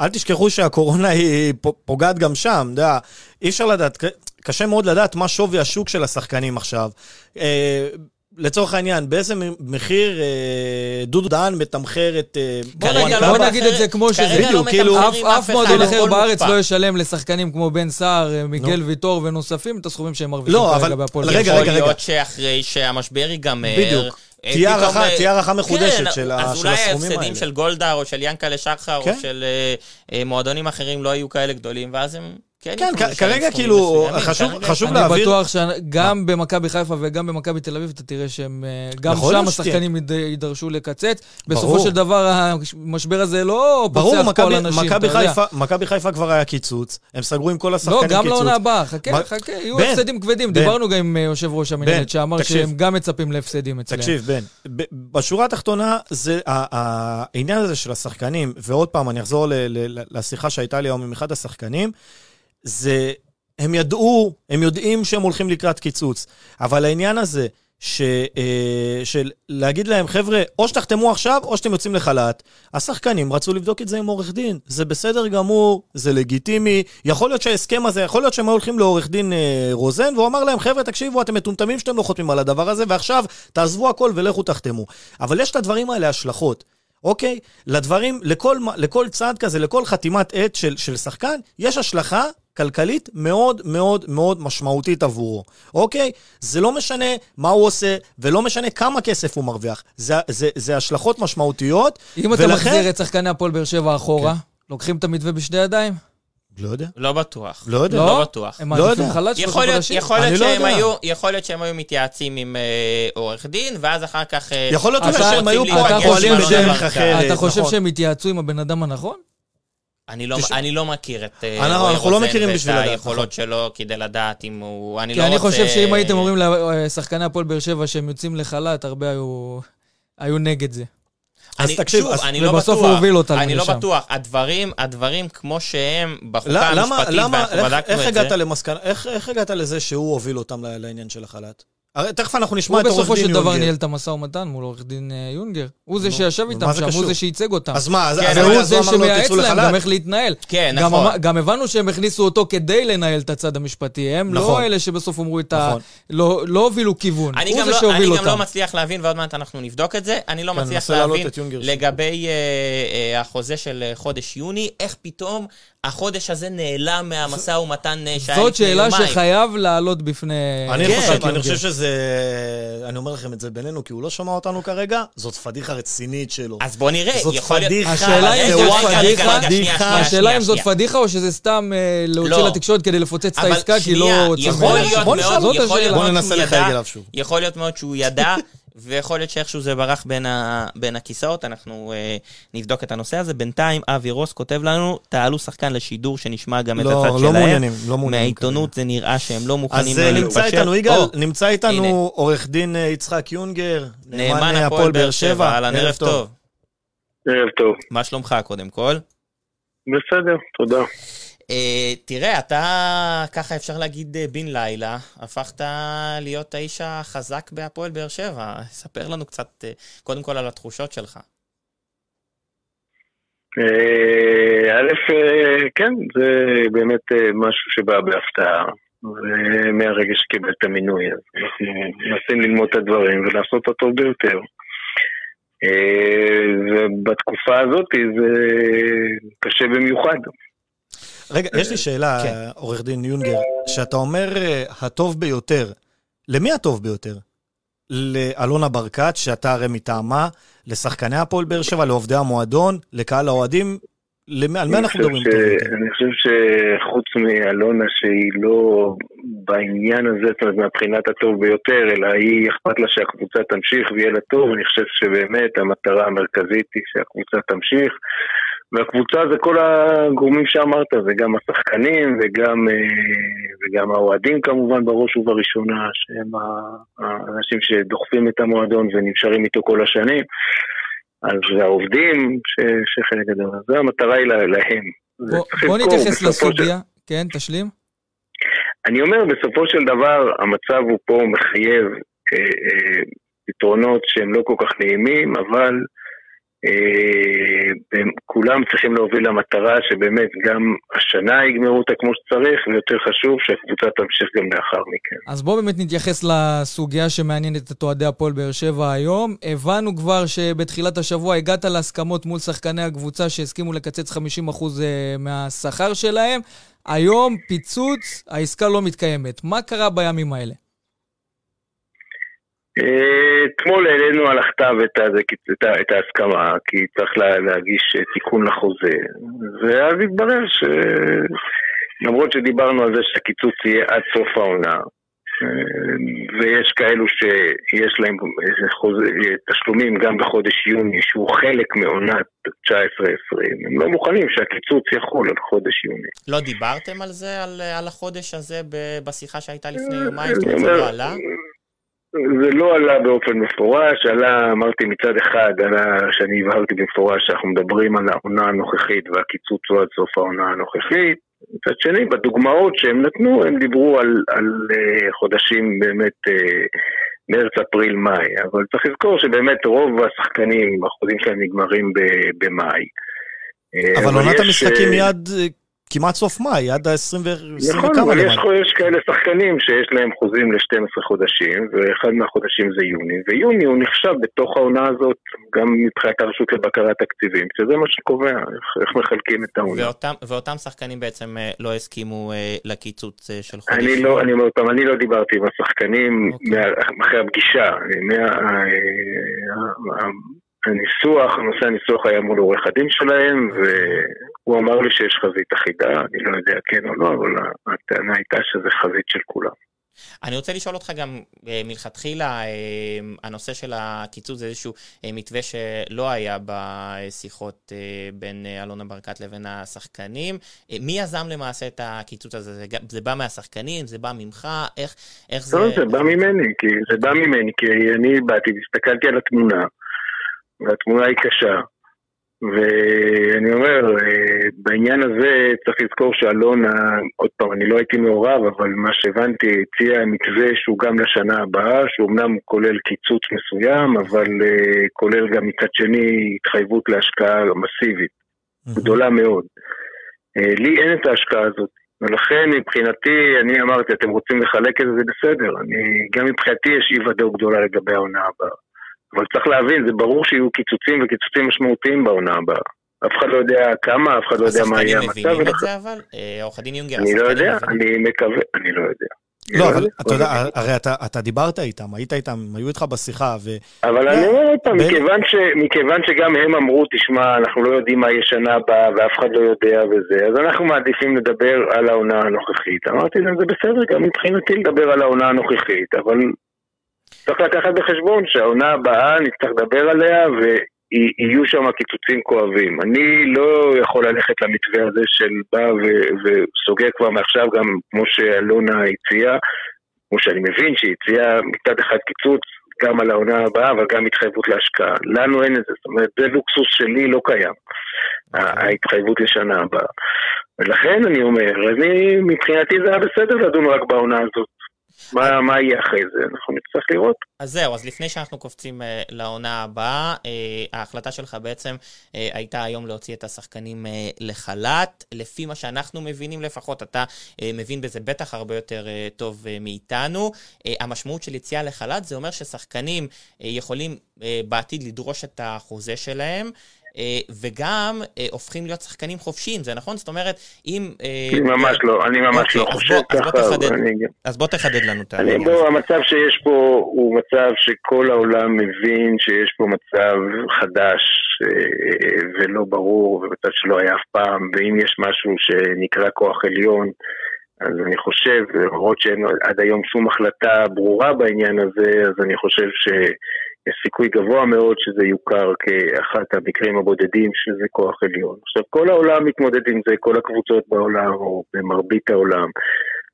אל תשכחו שהקורונה היא פוגעת גם שם, אתה יודע, אי אפשר לדעת, קשה מאוד לדעת מה שווי השוק של השחקנים עכשיו. לצורך העניין, באיזה מחיר אה, דודו דהן מתמחר את... אה, בוא נגיד את זה כמו שזה. בדיוק, לא כאילו... אף מועדון אחר בארץ לא ישלם לשחקנים כמו בן סער, אה, מיגל ויטור ונוספים את הסכומים שהם מרוויחים לא, כרגע בהפועל. רגע, רגע, רגע. יכול להיות שאחרי שהמשבר ייגמר... בדיוק. תהיה הערכה מחודשת כן, של הסכומים האלה. אז אולי ההפסדים של גולדהר או של ינקלה שחר או כן. של מועדונים אחרים לא יהיו כאלה גדולים, ואז הם כן, כן כרגע כאילו, חשוב להעביר... אני בטוח שגם במכבי חיפה וגם במכבי תל אביב, אתה תראה שהם... אה, גם שם השחקנים יידרשו לקצץ. בסופו של דבר, המשבר הזה לא פוצע את כל האנשים, אתה יודע. מכבי חיפה כבר היה קיצוץ, הם סגרו עם כל השחקנים קיצוץ. לא, גם לעונה הבאה, חכה, חכה, יהיו הפסדים כבדים. דיברנו גם עם אה, יושב ראש המנהלת, שאמר שהם גם מצפים להפסדים אצלם. תקשיב, בן, בשורה התחתונה, העניין הזה של השחקנים, ועוד פעם, אני אחזור לשיחה שהייתה לי היום עם אחד השחקנים, זה, הם ידעו, הם יודעים שהם הולכים לקראת קיצוץ, אבל העניין הזה, ש, אה, של להגיד להם, חבר'ה, או שתחתמו עכשיו, או שאתם יוצאים לחל"ת. השחקנים רצו לבדוק את זה עם עורך דין. זה בסדר גמור, זה לגיטימי. יכול להיות שההסכם הזה, יכול להיות שהם היו הולכים לעורך דין אה, רוזן, והוא אמר להם, חבר'ה, תקשיבו, אתם מטומטמים שאתם לא חותמים על הדבר הזה, ועכשיו תעזבו הכל ולכו תחתמו. אבל יש לדברים האלה השלכות. אוקיי? לדברים, לכל, לכל צעד כזה, לכל חתימת עת של, של שחקן, יש השלכה כלכלית מאוד מאוד מאוד משמעותית עבורו, אוקיי? זה לא משנה מה הוא עושה, ולא משנה כמה כסף הוא מרוויח. זה, זה, זה השלכות משמעותיות, אם ולכן... אתה מחזיר את שחקני הפועל באר שבע אחורה, כן. לוקחים את המתווה בשתי ידיים? לא יודע. לא בטוח. לא יודע. לא, לא בטוח. הם מעדיפים חל"ת שלושה חודשים? יכול להיות, לא שהם היו, יכול להיות שהם היו מתייעצים עם אה, עורך דין, ואז אחר כך... אה, יכול להיות שהם היו פועלים בדרך אחרת. אתה חושב נכון. שהם התייעצו עם הבן אדם הנכון? אני לא, אני לא מכיר את אה, אנחנו, אנחנו לא מכירים בשביל לדעת. את היכולות נכון. שלו כדי לדעת אם הוא... אני כי לא אני רוצה... חושב שאם הייתם אומרים לשחקני הפועל באר שבע שהם יוצאים לחל"ת, הרבה היו, היו נגד זה. אז אני, תקשיב, שוב, אז אני לא בטוח, הוא הוביל אותנו אני לא לשם. בטוח. הדברים, הדברים כמו שהם, בחוקה המשפטית, ואנחנו בדקנו את זה... איך, איך הגעת לזה שהוא הוביל אותם לעניין של החל"ת? הרי תכף אנחנו נשמע את עורך דין יונגר. הוא בסופו של דבר ניהל את המשא ומתן מול עורך דין אה, יונגר. הוא זה שישב איתם שם, הוא זה שייצג אותם. אז מה, אז כן, הוא זה שמייעץ להם גם איך להתנהל. כן, נכון. גם הבנו שהם הכניסו אותו כדי לנהל את הצד המשפטי. הם לא נכון. אלה שבסוף אמרו את ה... נכון. לא, לא הובילו כיוון. הוא זה לא- שהוביל אותם. אני גם לא מצליח להבין, ועוד מעט אנחנו נבדוק את זה, אני לא כן, מצליח להבין לגבי אה, אה, החוזה של חודש יוני, איך פתאום החודש הזה נעלם מהמשא ומתן שהיה לפני יומיים. זאת שאלה שחייב לעלות בפני... אני, כן. חושב, אני חושב שזה... אני אומר לכם את זה בינינו, כי הוא לא שומע אותנו כרגע, זאת פדיחה רצינית שלו. אז בוא נראה, זאת פדיחה. השאלה אם זאת פדיחה, השאלה אם זאת פדיחה או שזה סתם אה, להוציא לא. לתקשורת כדי לפוצץ את העסקה, כי לא. בוא ננסה לחייג אליו שוב. יכול להיות מאוד שהוא ידע ויכול להיות שאיכשהו זה ברח בין, ה... בין הכיסאות, אנחנו אה, נבדוק את הנושא הזה. בינתיים, אבי רוס כותב לנו, תעלו שחקן לשידור שנשמע גם לא, את הצד לא שלהם. מעוניינים, לא מעוניינים. מהעיתונות זה נראה שהם לא מוכנים להתפשר. אז נמצא איתנו, יגאל, או, נמצא איתנו הנה. עורך דין יצחק יונגר, נאמן הפועל באר שבע. אהלן, ערב טוב. ערב טוב. מה שלומך קודם כל? בסדר, תודה. Uh, תראה, אתה, ככה אפשר להגיד uh, בן לילה, הפכת להיות האיש החזק בהפועל באר שבע. ספר לנו קצת, uh, קודם כל, על התחושות שלך. א', כן, זה באמת משהו שבא בהפתעה. ומהרגע שקיבל את המינוי, אז אנחנו מנסים ללמוד את הדברים ולעשות את הטוב ביותר. ובתקופה הזאת זה קשה במיוחד. רגע, יש לי שאלה, כן. עורך דין יונגר, שאתה אומר אה, הטוב ביותר, למי הטוב ביותר? לאלונה ברקת, שאתה הרי מטעמה, לשחקני הפועל באר שבע, לעובדי המועדון, לקהל האוהדים, על מי אנחנו מדברים? ש... אני חושב שחוץ מאלונה שהיא לא בעניין הזה, זאת אומרת, מבחינת הטוב ביותר, אלא היא אכפת לה שהקבוצה תמשיך ויהיה לה טוב, אני חושב שבאמת המטרה המרכזית היא שהקבוצה תמשיך. והקבוצה זה כל הגורמים שאמרת, זה גם השחקנים וגם, אה, וגם האוהדים כמובן בראש ובראשונה, שהם האנשים שדוחפים את המועדון ונשארים איתו כל השנים. אז זה העובדים ש, שחלק גדול, אז המטרה היא להם. בוא, בוא נתייחס לסוגיה, של... כן, תשלים. אני אומר, בסופו של דבר, המצב הוא פה מחייב אה, אה, פתרונות שהם לא כל כך נעימים, אבל אה, כולם צריכים להוביל למטרה שבאמת גם השנה יגמרו אותה כמו שצריך, ויותר חשוב שהקבוצה תמשיך גם לאחר מכן. אז בואו באמת נתייחס לסוגיה שמעניינת את אוהדי הפועל באר שבע היום. הבנו כבר שבתחילת השבוע הגעת להסכמות מול שחקני הקבוצה שהסכימו לקצץ 50% אה, מהשכר שלהם. היום פיצוץ, העסקה לא מתקיימת. מה קרה בימים האלה? אתמול העלינו על הכתב את, את, את ההסכמה, כי צריך לה, להגיש תיקון לחוזה, ואז התברר שלמרות שדיברנו על זה שהקיצוץ יהיה עד סוף העונה, ויש כאלו שיש להם חוזה, תשלומים גם בחודש יוני, שהוא חלק מעונת 19-20, הם לא מוכנים שהקיצוץ יחול על חודש יוני. לא דיברתם על זה, על, על החודש הזה בשיחה שהייתה לפני יומיים? זאת אומרת, זה לא עלה? זה לא עלה באופן מפורש, עלה, אמרתי מצד אחד, עלה שאני הבהרתי במפורש שאנחנו מדברים על העונה הנוכחית והקיצוץ הוא עד סוף העונה הנוכחית. מצד שני, בדוגמאות שהם נתנו, הם דיברו על, על uh, חודשים באמת uh, מרץ, אפריל, מאי, אבל צריך לזכור שבאמת רוב השחקנים, החוזים שלהם נגמרים במאי. אה, אבל עונת המשחקים מיד כמעט סוף מאי, עד ה-20 נכון, וכמה. נכון, אבל יש כאלה שחקנים שיש להם חוזים ל-12 חודשים, ואחד מהחודשים זה יוני, ויוני הוא נחשב בתוך העונה הזאת, גם מבחינת הרשות לבקרת תקציבים, שזה מה שקובע, איך, איך מחלקים את העונה. ואותם, ואותם שחקנים בעצם אה, לא הסכימו אה, לקיצוץ אה, של חודשים? אני לא, אני אומר אותם, אני לא דיברתי עם השחקנים. אוקיי. מה, אחרי הפגישה, מה, הניסוח, נושא הניסוח היה מול עורך הדין שלהם, והוא אמר לי שיש חזית אחידה, אני לא יודע כן או לא, אבל הטענה הייתה שזה חזית של כולם. אני רוצה לשאול אותך גם, אה, מלכתחילה, אה, הנושא של הקיצוץ זה איזשהו אה, מתווה שלא היה בשיחות בין אלונה ברקת לבין השחקנים. מי יזם למעשה את הקיצוץ הזה? זה, זה בא מהשחקנים? זה בא ממך? איך, איך זה... לא, זה בא ממני, כי זה בא ממני, כי אני באתי, הסתכלתי על התמונה. והתמונה היא קשה. ואני אומר, אה, בעניין הזה צריך לזכור שאלונה, עוד פעם, אני לא הייתי מעורב, אבל מה שהבנתי, הציע מתווה שהוא גם לשנה הבאה, שהוא אמנם כולל קיצוץ מסוים, אבל uh, כולל גם מצד שני התחייבות להשקעה מסיבית, mm-hmm. גדולה מאוד. Uh, לי אין את ההשקעה הזאת. ולכן מבחינתי, אני אמרתי, אתם רוצים לחלק את זה, זה בסדר. אני, גם מבחינתי יש אי ודאות גדולה לגבי העונה הבאה. אבל צריך להבין, זה ברור שיהיו קיצוצים וקיצוצים משמעותיים בעונה הבאה. אף אחד לא יודע כמה, אף אחד לא יודע מה יהיה המצב. השחקנים מבינים את זה אבל? אה, עורך הדין יונגר, אני לא יודע, אני מקווה, אני לא יודע. לא, אבל אתה יודע, הרי אתה דיברת איתם, היית איתם, הם היו איתך בשיחה, ו... אבל אני אומר עוד פעם, מכיוון שגם הם אמרו, תשמע, אנחנו לא יודעים מה יהיה שנה הבאה, ואף אחד לא יודע וזה, אז אנחנו מעדיפים לדבר על העונה הנוכחית. אמרתי להם, זה בסדר גם מבחינתי לדבר על העונה הנוכחית, אבל צריך לקחת בחשבון שהעונה הבאה נצטרך לדבר עליה ויהיו שם קיצוצים כואבים. אני לא יכול ללכת למתווה הזה של בא וסוגר כבר מעכשיו גם כמו שאלונה הציעה, כמו שאני מבין שהיא הציעה מצד אחד קיצוץ גם על העונה הבאה, אבל גם התחייבות להשקעה. לנו אין את זה, זאת אומרת, זה לוקסוס שלי לא קיים, ההתחייבות לשנה הבאה. ולכן אני אומר, אני, מבחינתי זה היה בסדר לדון רק בעונה הזאת. מה, מה יהיה אחרי זה, אנחנו נצטרך לראות. אז זהו, אז לפני שאנחנו קופצים uh, לעונה הבאה, uh, ההחלטה שלך בעצם uh, הייתה היום להוציא את השחקנים לחל"ת. לפי מה שאנחנו מבינים לפחות, אתה מבין בזה בטח הרבה יותר טוב מאיתנו. המשמעות של יציאה לחל"ת זה אומר ששחקנים יכולים בעתיד לדרוש את החוזה שלהם. אה, וגם אה, הופכים להיות שחקנים חופשיים, זה נכון? זאת אומרת, אם... אני ממש לא, אני ממש לא אוקיי, חושב ככה. אז בוא תחדד לנו את העניין. בוא, המצב שיש פה הוא מצב שכל העולם מבין שיש פה מצב חדש ולא ברור, ומצב שלא היה אף פעם, ואם יש משהו שנקרא כוח עליון, אז אני חושב, למרות שאין עד היום שום החלטה ברורה בעניין הזה, אז אני חושב שיש סיכוי גבוה מאוד שזה יוכר כאחת המקרים הבודדים שזה כוח עליון. עכשיו, כל העולם מתמודד עם זה, כל הקבוצות בעולם, או במרבית העולם.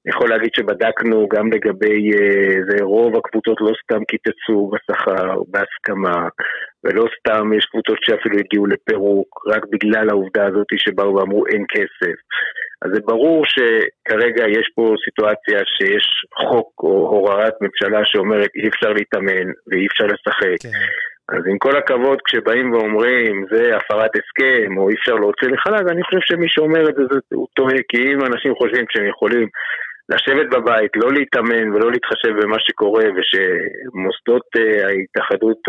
אני יכול להגיד שבדקנו גם לגבי אה, זה, רוב הקבוצות לא סתם קיצצו בשכר, בהסכמה, ולא סתם יש קבוצות שאפילו הגיעו לפירוק, רק בגלל העובדה הזאת שבאו ואמרו אין כסף. אז זה ברור שכרגע יש פה סיטואציה שיש חוק או הוראת ממשלה שאומרת אי אפשר להתאמן ואי אפשר לשחק. כן. אז עם כל הכבוד, כשבאים ואומרים זה הפרת הסכם או אי אפשר להוציא לחל"ת, אני חושב שמי שאומר את זה, זה הוא טועה, כי אם אנשים חושבים שהם יכולים לשבת בבית, לא להתאמן ולא להתחשב במה שקורה, ושמוסדות uh, ההתאחדות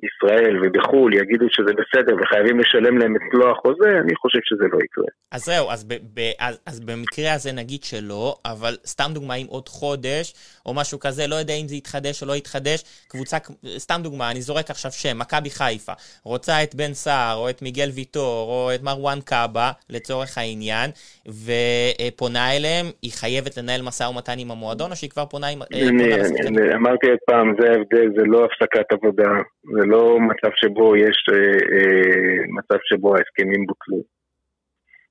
בישראל ובחו"ל יגידו שזה בסדר וחייבים לשלם להם את מלוא החוזה, אני חושב שזה לא יקרה. אז זהו, אז, ב- ב- אז, אז במקרה הזה נגיד שלא, אבל סתם דוגמה, אם עוד חודש או משהו כזה, לא יודע אם זה יתחדש או לא יתחדש, קבוצה, סתם דוגמה, אני זורק עכשיו שם, מכבי חיפה, רוצה את בן סער או את מיגל ויטור או את מרואן קאבה, לצורך העניין, ופונה אליהם, היא חייבת... חייבת לנהל משא ומתן עם המועדון, או שהיא כבר פונה עם... אה, אמרתי עוד פעם, זה ההבדל, זה לא הפסקת עבודה, זה לא מצב שבו יש אה, אה, מצב שבו ההסכמים בוטלו.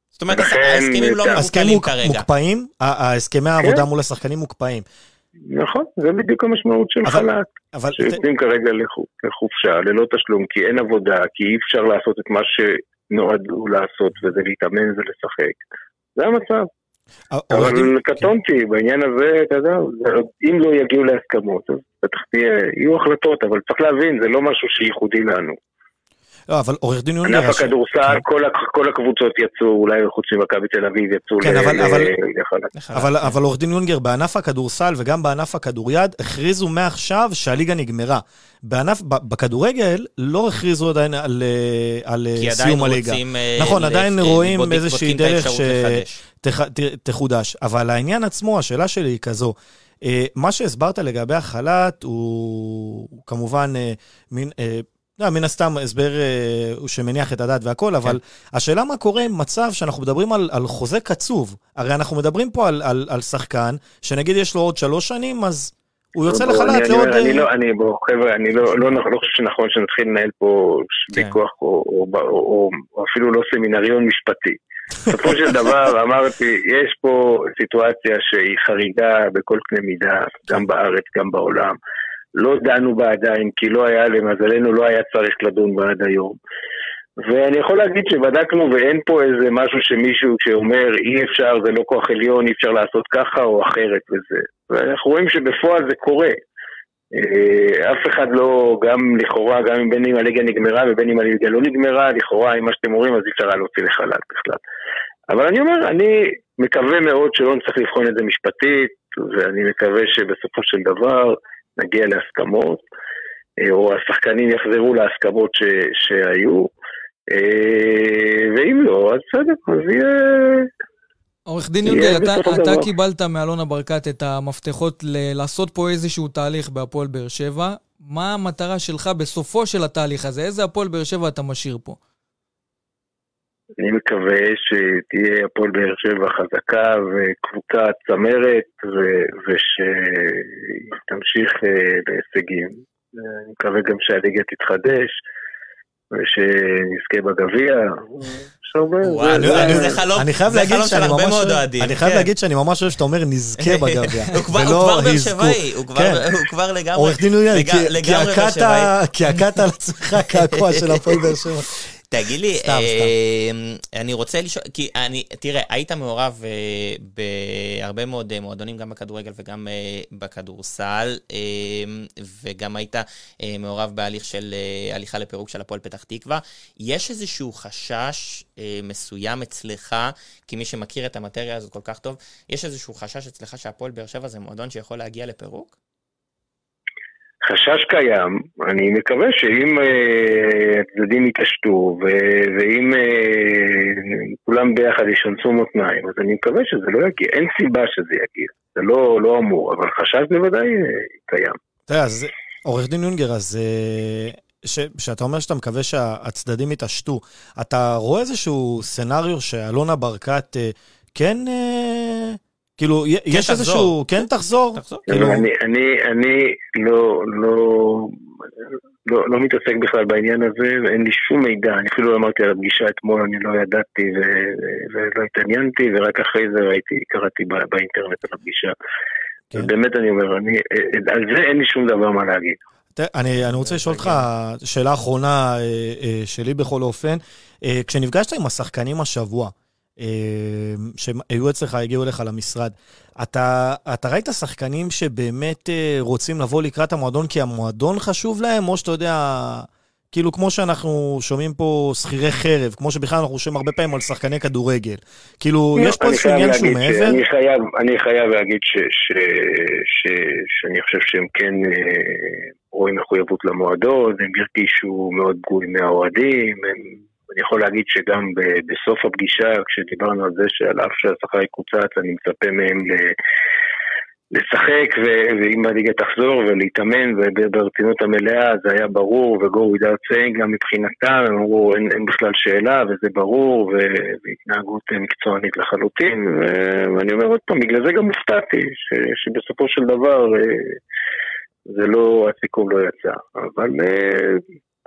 זאת אומרת, ההסכמים לא מבוטלים כרגע. מוקפאים? ההסכמי העבודה כן. מול השחקנים מוקפאים. נכון, זה בדיוק המשמעות של חל"ת. שיוצאים כרגע לחופשה ללא תשלום, כי אין עבודה, כי אי אפשר לעשות את מה שנועדו לעשות, וזה להתאמן ולשחק. זה המצב. אבל קטונתי, בעניין הזה, אתה יודע, אם לא יגיעו להסכמות, אז בטח יהיו החלטות, אבל צריך להבין, זה לא משהו שייחודי לנו. לא, אבל עורך דין יונגר... ענף הכדורסל, כל הקבוצות יצאו, אולי חוץ ממכבי תל אביב יצאו כן, אבל עורך דין יונגר, בענף הכדורסל וגם בענף הכדוריד, הכריזו מעכשיו שהליגה נגמרה. בענף, בכדורגל לא הכריזו עדיין על, על סיום הליגה. אה, נכון, עדיין רואים איזושהי דרך שתחודש. אבל העניין עצמו, השאלה שלי היא כזו. אה, מה שהסברת לגבי החל"ת הוא כמובן אה, מין... לא, מן הסתם הסבר אה, שמניח את הדעת והכל, אבל כן. השאלה מה קורה עם מצב שאנחנו מדברים על, על חוזה קצוב. הרי אנחנו מדברים פה על, על, על שחקן, שנגיד יש לו עוד שלוש שנים, אז הוא יוצא לחל"ת לעוד... אני, אני, לא, אני, בוא, חבר'ה, אני לא, לא, לא חושב שנכון שנתחיל לנהל פה כן. ויכוח, או, או, או, או, או אפילו לא סמינריון משפטי. בסופו של דבר, אמרתי, יש פה סיטואציה שהיא חריגה בכל קנה מידה, גם בארץ, גם בעולם. לא דנו בה עדיין, כי לא היה, למזלנו, לא היה צריך לדון בה עד היום. ואני יכול להגיד שבדקנו ואין פה איזה משהו שמישהו שאומר אי אפשר, זה לא כוח עליון, אי אפשר לעשות ככה או אחרת וזה. ואנחנו רואים שבפועל זה קורה. אה, אף אחד לא, גם לכאורה, גם אם בין אם הליגה נגמרה ובין אם הליגה לא נגמרה, לכאורה, אם מה שאתם אומרים, אז אי אפשר היה להוציא לחל"ת בכלל. אבל אני אומר, אני מקווה מאוד שלא נצטרך לבחון את זה משפטית, ואני מקווה שבסופו של דבר, נגיע להסכמות, אה, או השחקנים יחזרו להסכמות ש, שהיו, אה, ואם לא, אז בסדר, אז יהיה... עורך דין יונגר, אתה, אתה קיבלת מאלונה ברקת את המפתחות ל- לעשות פה איזשהו תהליך בהפועל באר שבע. מה המטרה שלך בסופו של התהליך הזה? איזה הפועל באר שבע אתה משאיר פה? אני מקווה שתהיה הפועל באר שבע חזקה וקבוצה צמרת ו- ושתמשיך אה, בהישגים. אני מקווה גם שהליגה תתחדש ושנזכה בגביע. זה חלום של הרבה מאוד אוהדים. אני חייב כן. להגיד שאני ממש אוהב שאתה אומר נזכה בגביע. הוא כבר באר שבעי, הוא כבר כן. לגמרי... עורך דין אוריאל, כי עקעת על עצמך קעקוע של הפועל באר שבע. תגיד לי, סתם, סתם. אני רוצה לשאול, כי אני, תראה, היית מעורב אה, בהרבה מאוד אה, מועדונים, גם בכדורגל וגם אה, בכדורסל, אה, וגם היית מעורב בהליך של הליכה לפירוק של הפועל פתח תקווה. יש איזשהו חשש מסוים אצלך, כמי שמכיר את המטריה הזאת כל כך טוב, יש איזשהו חשש אצלך שהפועל באר שבע זה מועדון שיכול להגיע לפירוק? חשש קיים, אני מקווה שאם uh, הצדדים יתעשתו ואם uh, כולם ביחד ישנסו מותניים, אז אני מקווה שזה לא יגיע, אין סיבה שזה יגיע, זה לא, לא אמור, אבל חשש בוודאי uh, קיים. תראה, אז עורך דין יונגר, אז כשאתה אומר שאתה מקווה שהצדדים יתעשתו, אתה רואה איזשהו סצנריו שאלונה ברקת כן... כאילו, כן יש תחזור. איזשהו, כן תחזור? תחזור. כאילו... אני, אני, אני לא, לא, לא, לא מתעסק בכלל בעניין הזה, ואין לי שום מידע, אני אפילו אמרתי על הפגישה אתמול, אני לא ידעתי ו, ולא התעניינתי, ורק אחרי זה ראיתי, קראתי בא, באינטרנט על הפגישה. כן. באמת אני אומר, אני, על זה אין לי שום דבר מה להגיד. אני, אני רוצה לשאול אותך, שאלה אחרונה אה, אה, שלי בכל אופן, אה, כשנפגשת עם השחקנים השבוע, שהיו אצלך, הגיעו אליך למשרד. אתה, אתה ראית שחקנים שבאמת אה, רוצים לבוא לקראת המועדון כי המועדון חשוב להם, או שאתה יודע, כאילו כמו שאנחנו שומעים פה שכירי חרב, כמו שבכלל אנחנו שומעים הרבה פעמים על שחקני כדורגל. כאילו, לא, יש פה איזשהו עניין שהוא מעבר? אני חייב, אני חייב להגיד ש, ש, ש, שאני חושב שהם כן אה, רואים מחויבות למועדון, הם הרגישו מאוד פגועים מהאוהדים, הם... אני יכול להגיד שגם בסוף הפגישה, כשדיברנו על זה שעל אף שהשכר יקוצץ, אני מצפה מהם לשחק, ואם הליגה תחזור ולהתאמן וברצינות המלאה, זה היה ברור, וגו without saying גם מבחינתם, הם אמרו אין, אין בכלל שאלה, וזה ברור, והתנהגות מקצוענית לחלוטין, ואני אומר עוד פעם, בגלל זה גם הופתעתי, שבסופו של דבר אה, זה לא, הסיכום לא יצא, אבל אה,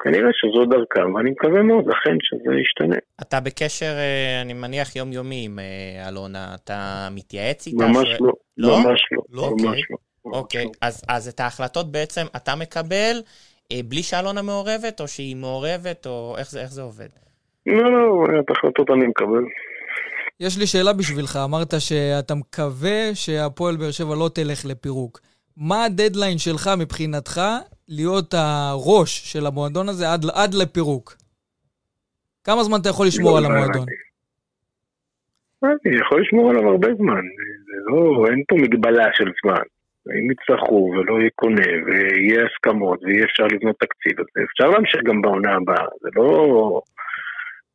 כנראה שזו דרכם, ואני מקווה מאוד, לכן שזה ישתנה. אתה בקשר, אה, אני מניח, יומיומי עם אה, אלונה, אתה מתייעץ איתה? ממש ש... לא, לא, ממש לא, לא ממש אוקיי. לא. אוקיי, אז, אז את ההחלטות בעצם אתה מקבל אה, בלי שאלונה מעורבת, או שהיא מעורבת, או איך זה, איך זה עובד? לא, לא, את ההחלטות אני מקבל. יש לי שאלה בשבילך, אמרת שאתה מקווה שהפועל באר שבע לא תלך לפירוק. מה הדדליין שלך מבחינתך להיות הראש של המועדון הזה עד, עד לפירוק? כמה זמן אתה יכול לשמור לא על המועדון? אני יכול לשמור עליו הרבה זמן, לא, אין פה מגבלה של זמן. אם יצטרכו ולא יהיה קונה ויהיה הסכמות ויהיה אפשר לבנות תקציב, אז אפשר להמשיך גם בעונה הבאה, זה לא...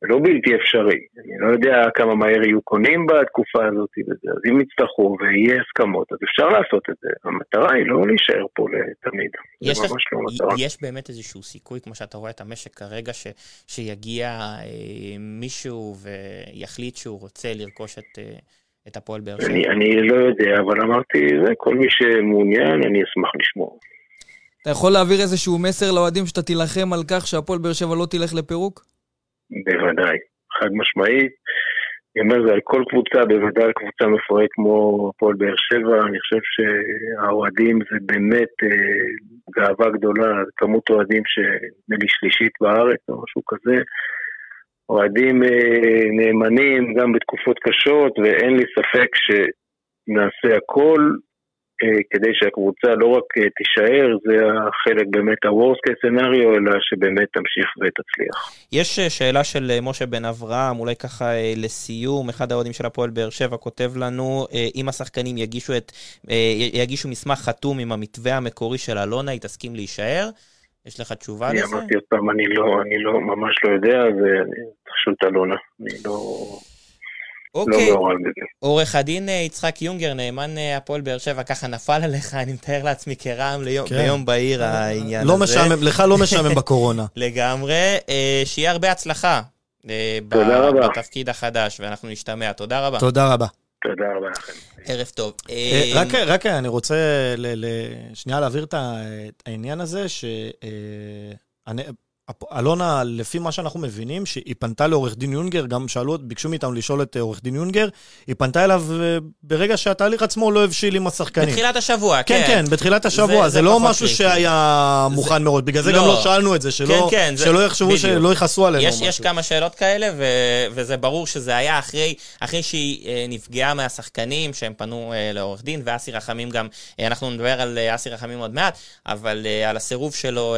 לא בלתי אפשרי. אני לא יודע כמה מהר יהיו קונים בתקופה הזאת וזה, אז אם יצטרכו ויהיה הסכמות, אז אפשר לעשות את זה. המטרה היא לא להישאר פה לתמיד. יש, זה ממש לא מטרה. יש באמת איזשהו סיכוי, כמו שאתה רואה את המשק כרגע, ש, שיגיע אה, מישהו ויחליט שהוא רוצה לרכוש את... אה, את הפועל באר שבע? אני, אני לא יודע, אבל אמרתי, זה, כל מי שמעוניין, אני אשמח לשמור. אתה יכול להעביר איזשהו מסר לאוהדים שאתה תילחם על כך שהפועל באר שבע לא תלך לפירוק? בוודאי, חד משמעית. אני אומר זה על כל קבוצה, בוודאי על קבוצה מפוארת כמו הפועל באר שבע, אני חושב שהאוהדים זה באמת אה, גאווה גדולה, כמות אוהדים שנדמה לי שלישית בארץ או משהו כזה. אוהדים אה, נאמנים גם בתקופות קשות, ואין לי ספק שנעשה הכל כדי שהקבוצה לא רק אה, תישאר, זה החלק באמת ה-Worst case scenario, אלא שבאמת תמשיך ותצליח. יש אה, שאלה של משה בן אברהם, אולי ככה לסיום, אחד האוהדים של הפועל באר שבע כותב לנו, אם השחקנים יגישו, את, יגישו מסמך חתום עם המתווה המקורי של אלונה, היא תסכים להישאר? יש לך תשובה לזה? אני אמרתי עוד פעם, אני לא, אני לא, ממש לא יודע, לשאול את אלונה. אני לא... אוקיי. לא עורך הדין אה, יצחק יונגר, נאמן אה, הפועל באר שבע, ככה נפל עליך, אני מתאר לעצמי כרעם כן. ביום בהיר העניין לא הזה. משעמם, לך לא משעמם בקורונה. לגמרי. אה, שיהיה הרבה הצלחה. תודה רבה. בתפקיד החדש, ואנחנו נשתמע. תודה רבה. תודה רבה. תודה רבה לכם. ערב טוב. רק, רק אני רוצה שנייה להעביר את העניין הזה, ש... אלונה, לפי מה שאנחנו מבינים, שהיא פנתה לעורך דין יונגר, גם שאלו, ביקשו מאיתנו לשאול את אה, עורך דין יונגר, היא פנתה אליו אה, ברגע שהתהליך עצמו לא הבשיל עם השחקנים. בתחילת השבוע, כן. כן, כן, בתחילת השבוע. זה, זה, זה לא משהו קריטי. שהיה מוכן זה... מאוד, בגלל זה לא. גם לא שאלנו את זה, שלא, כן, כן, שלא יחשבו, שלא יכעסו עלינו. יש, יש כמה שאלות כאלה, ו... וזה ברור שזה היה אחרי, אחרי שהיא אה, נפגעה מהשחקנים, שהם פנו לעורך דין, ואסי רחמים גם, אנחנו נדבר על אסי רחמים עוד מעט, אבל על הסירוב שלו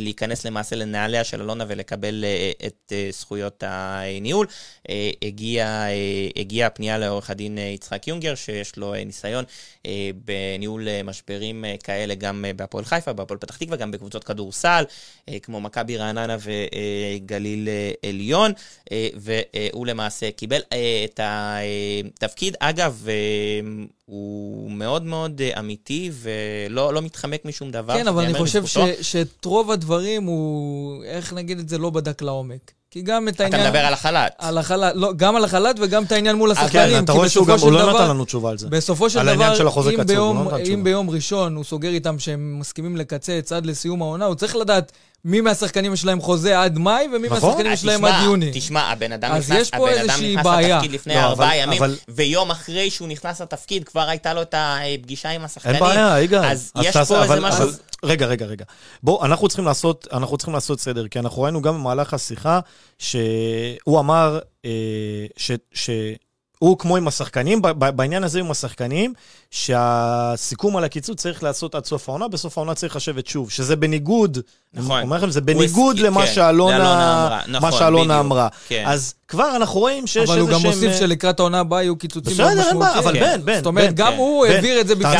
להיכנס למעשה לנעליה של אלונה ולקבל את זכויות הניהול. הגיעה הגיע הפנייה לעורך הדין יצחק יונגר, שיש לו ניסיון בניהול משברים כאלה גם בהפועל חיפה, בהפועל פתח תקווה, גם בקבוצות כדורסל, כמו מכבי רעננה וגליל עליון, והוא למעשה קיבל את התפקיד. אגב, הוא מאוד מאוד אה, אמיתי ולא לא מתחמק משום דבר. כן, אבל אני חושב ש, שאת רוב הדברים הוא, איך נגיד את זה, לא בדק לעומק. כי גם את העניין... אתה מדבר על החל"ת. על החל"ת, לא, גם על החל"ת וגם את העניין מול השחקנים. כן, אתה רואה שהוא גם, הוא לא נתן לנו תשובה על זה. בסופו של דבר, אם ביום, אם ביום ראשון הוא סוגר איתם שהם מסכימים לקצץ עד לסיום העונה, הוא צריך לדעת מי מהשחקנים שלהם חוזה עד מאי, ומי נכון? מהשחקנים אה, שלהם עד יוני. תשמע, הבן אדם נכנס, הבן אדם נכנס לתפקיד לפני לא, ארבעה ימים, אבל... ויום אחרי שהוא נכנס לתפקיד כבר הייתה לו את הפגישה עם השחקנים. אין בעיה, יגאל. אז יש פה אבל, איזה משהו... רגע, רגע, רגע. בוא, אנחנו צריכים לעשות, אנחנו צריכים לעשות סדר, כי אנחנו ראינו גם במהלך השיחה, שהוא אמר אה, ש... ש כמו עם השחקנים, בעניין הזה עם השחקנים, שהסיכום על הקיצוץ צריך לעשות עד סוף העונה, בסוף העונה צריך לשבת שוב, שזה בניגוד, נכון. אני אומר לכם, זה בניגוד למה כן, שאלונה נכון, אמרה. כן. אז כבר אנחנו רואים שיש איזה שהם... אבל הוא גם מוסיף אה, שלקראת העונה הבאה יהיו קיצוצים מאוד משמעותיים. בסדר, אבל בן, בן. זאת אומרת, גם הוא העביר את זה בפני...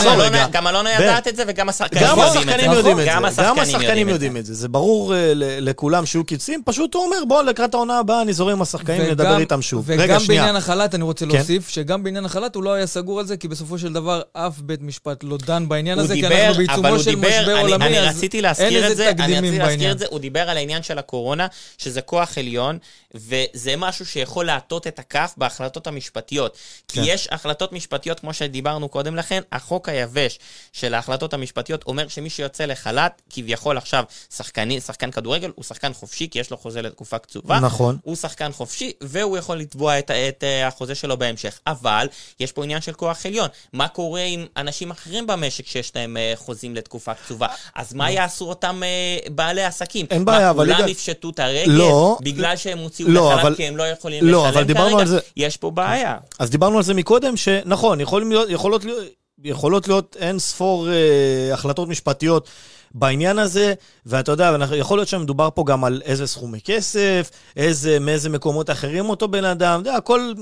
גם אלונה יודעת את זה וגם השחקנים יודעים את זה. גם השחקנים יודעים את זה. זה ברור אה, לכולם שיהיו קיצוצים, פשוט הוא אומר, בוא, לקראת העונה הבאה אני זורם עם השחקנים, נדבר איתם שוב. וגם בעניין החל"ת, אני רוצה כן. להוסיף, שגם בעניין החל"ת הוא לא היה סגור על זה, כי בסופו של דבר אף בית משפט לא דן בעניין הזה, כי אנחנו בעיצומו של משבר עולמי, אז אין איזה תקדימים בעניין. הוא דיבר על העניין של הקורונה, שזה כוח עליון, וזה משהו שיכול להטות את הכף בהחלטות המשפטיות. כי כן. יש החלטות משפטיות, כמו שדיברנו קודם לכן, החוק היבש של ההחלטות המשפטיות אומר שמי שיוצא לחל"ת, כביכול עכשיו שחקני, שחקן כדורגל, הוא שחקן חופשי, כי יש לו חוזה לתקופה קצובה. נכון. הוא שחקן חופשי, והוא יכול לתבוע את, את, את אה, החוזה שלו בהמשך. אבל, יש פה עניין של כוח עליון. מה קורה עם אנשים אחרים במשק שיש להם uh, חוזים לתקופה קצובה? אז מה יעשו אותם בעלי עסקים? אין בעיה, אבל... כולם יפשטו את הרגל לא, בגלל שהם הוציאו לא, לחל"ת אבל... כי הם לא יכולים לא, לשלם כרגע? זה... יש פה בעיה. אז דיברנו על זה מקודם, שנכון, יכולים להיות, יכולות להיות... יכולות להיות אין ספור אה, החלטות משפטיות בעניין הזה, ואתה יודע, יכול להיות שמדובר פה גם על איזה סכומי כסף, איזה, מאיזה מקומות אחרים אותו בן אדם, אתה יודע, הכל,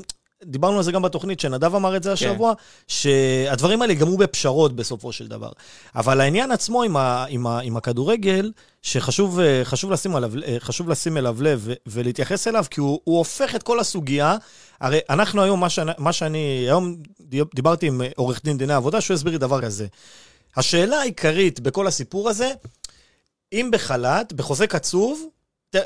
דיברנו על זה גם בתוכנית, שנדב אמר את זה כן. השבוע, שהדברים האלה ייגמרו בפשרות בסופו של דבר. אבל העניין עצמו עם, ה, עם, ה, עם הכדורגל, שחשוב אה, לשים, עליו, אה, חשוב לשים אליו לב ולהתייחס אליו, כי הוא, הוא הופך את כל הסוגיה. הרי אנחנו היום, מה, שאני, מה שאני, היום דיברתי עם עורך דין דיני עבודה, שהוא הסביר לי דבר כזה. השאלה העיקרית בכל הסיפור הזה, אם בחל"ת, בחוזה קצוב,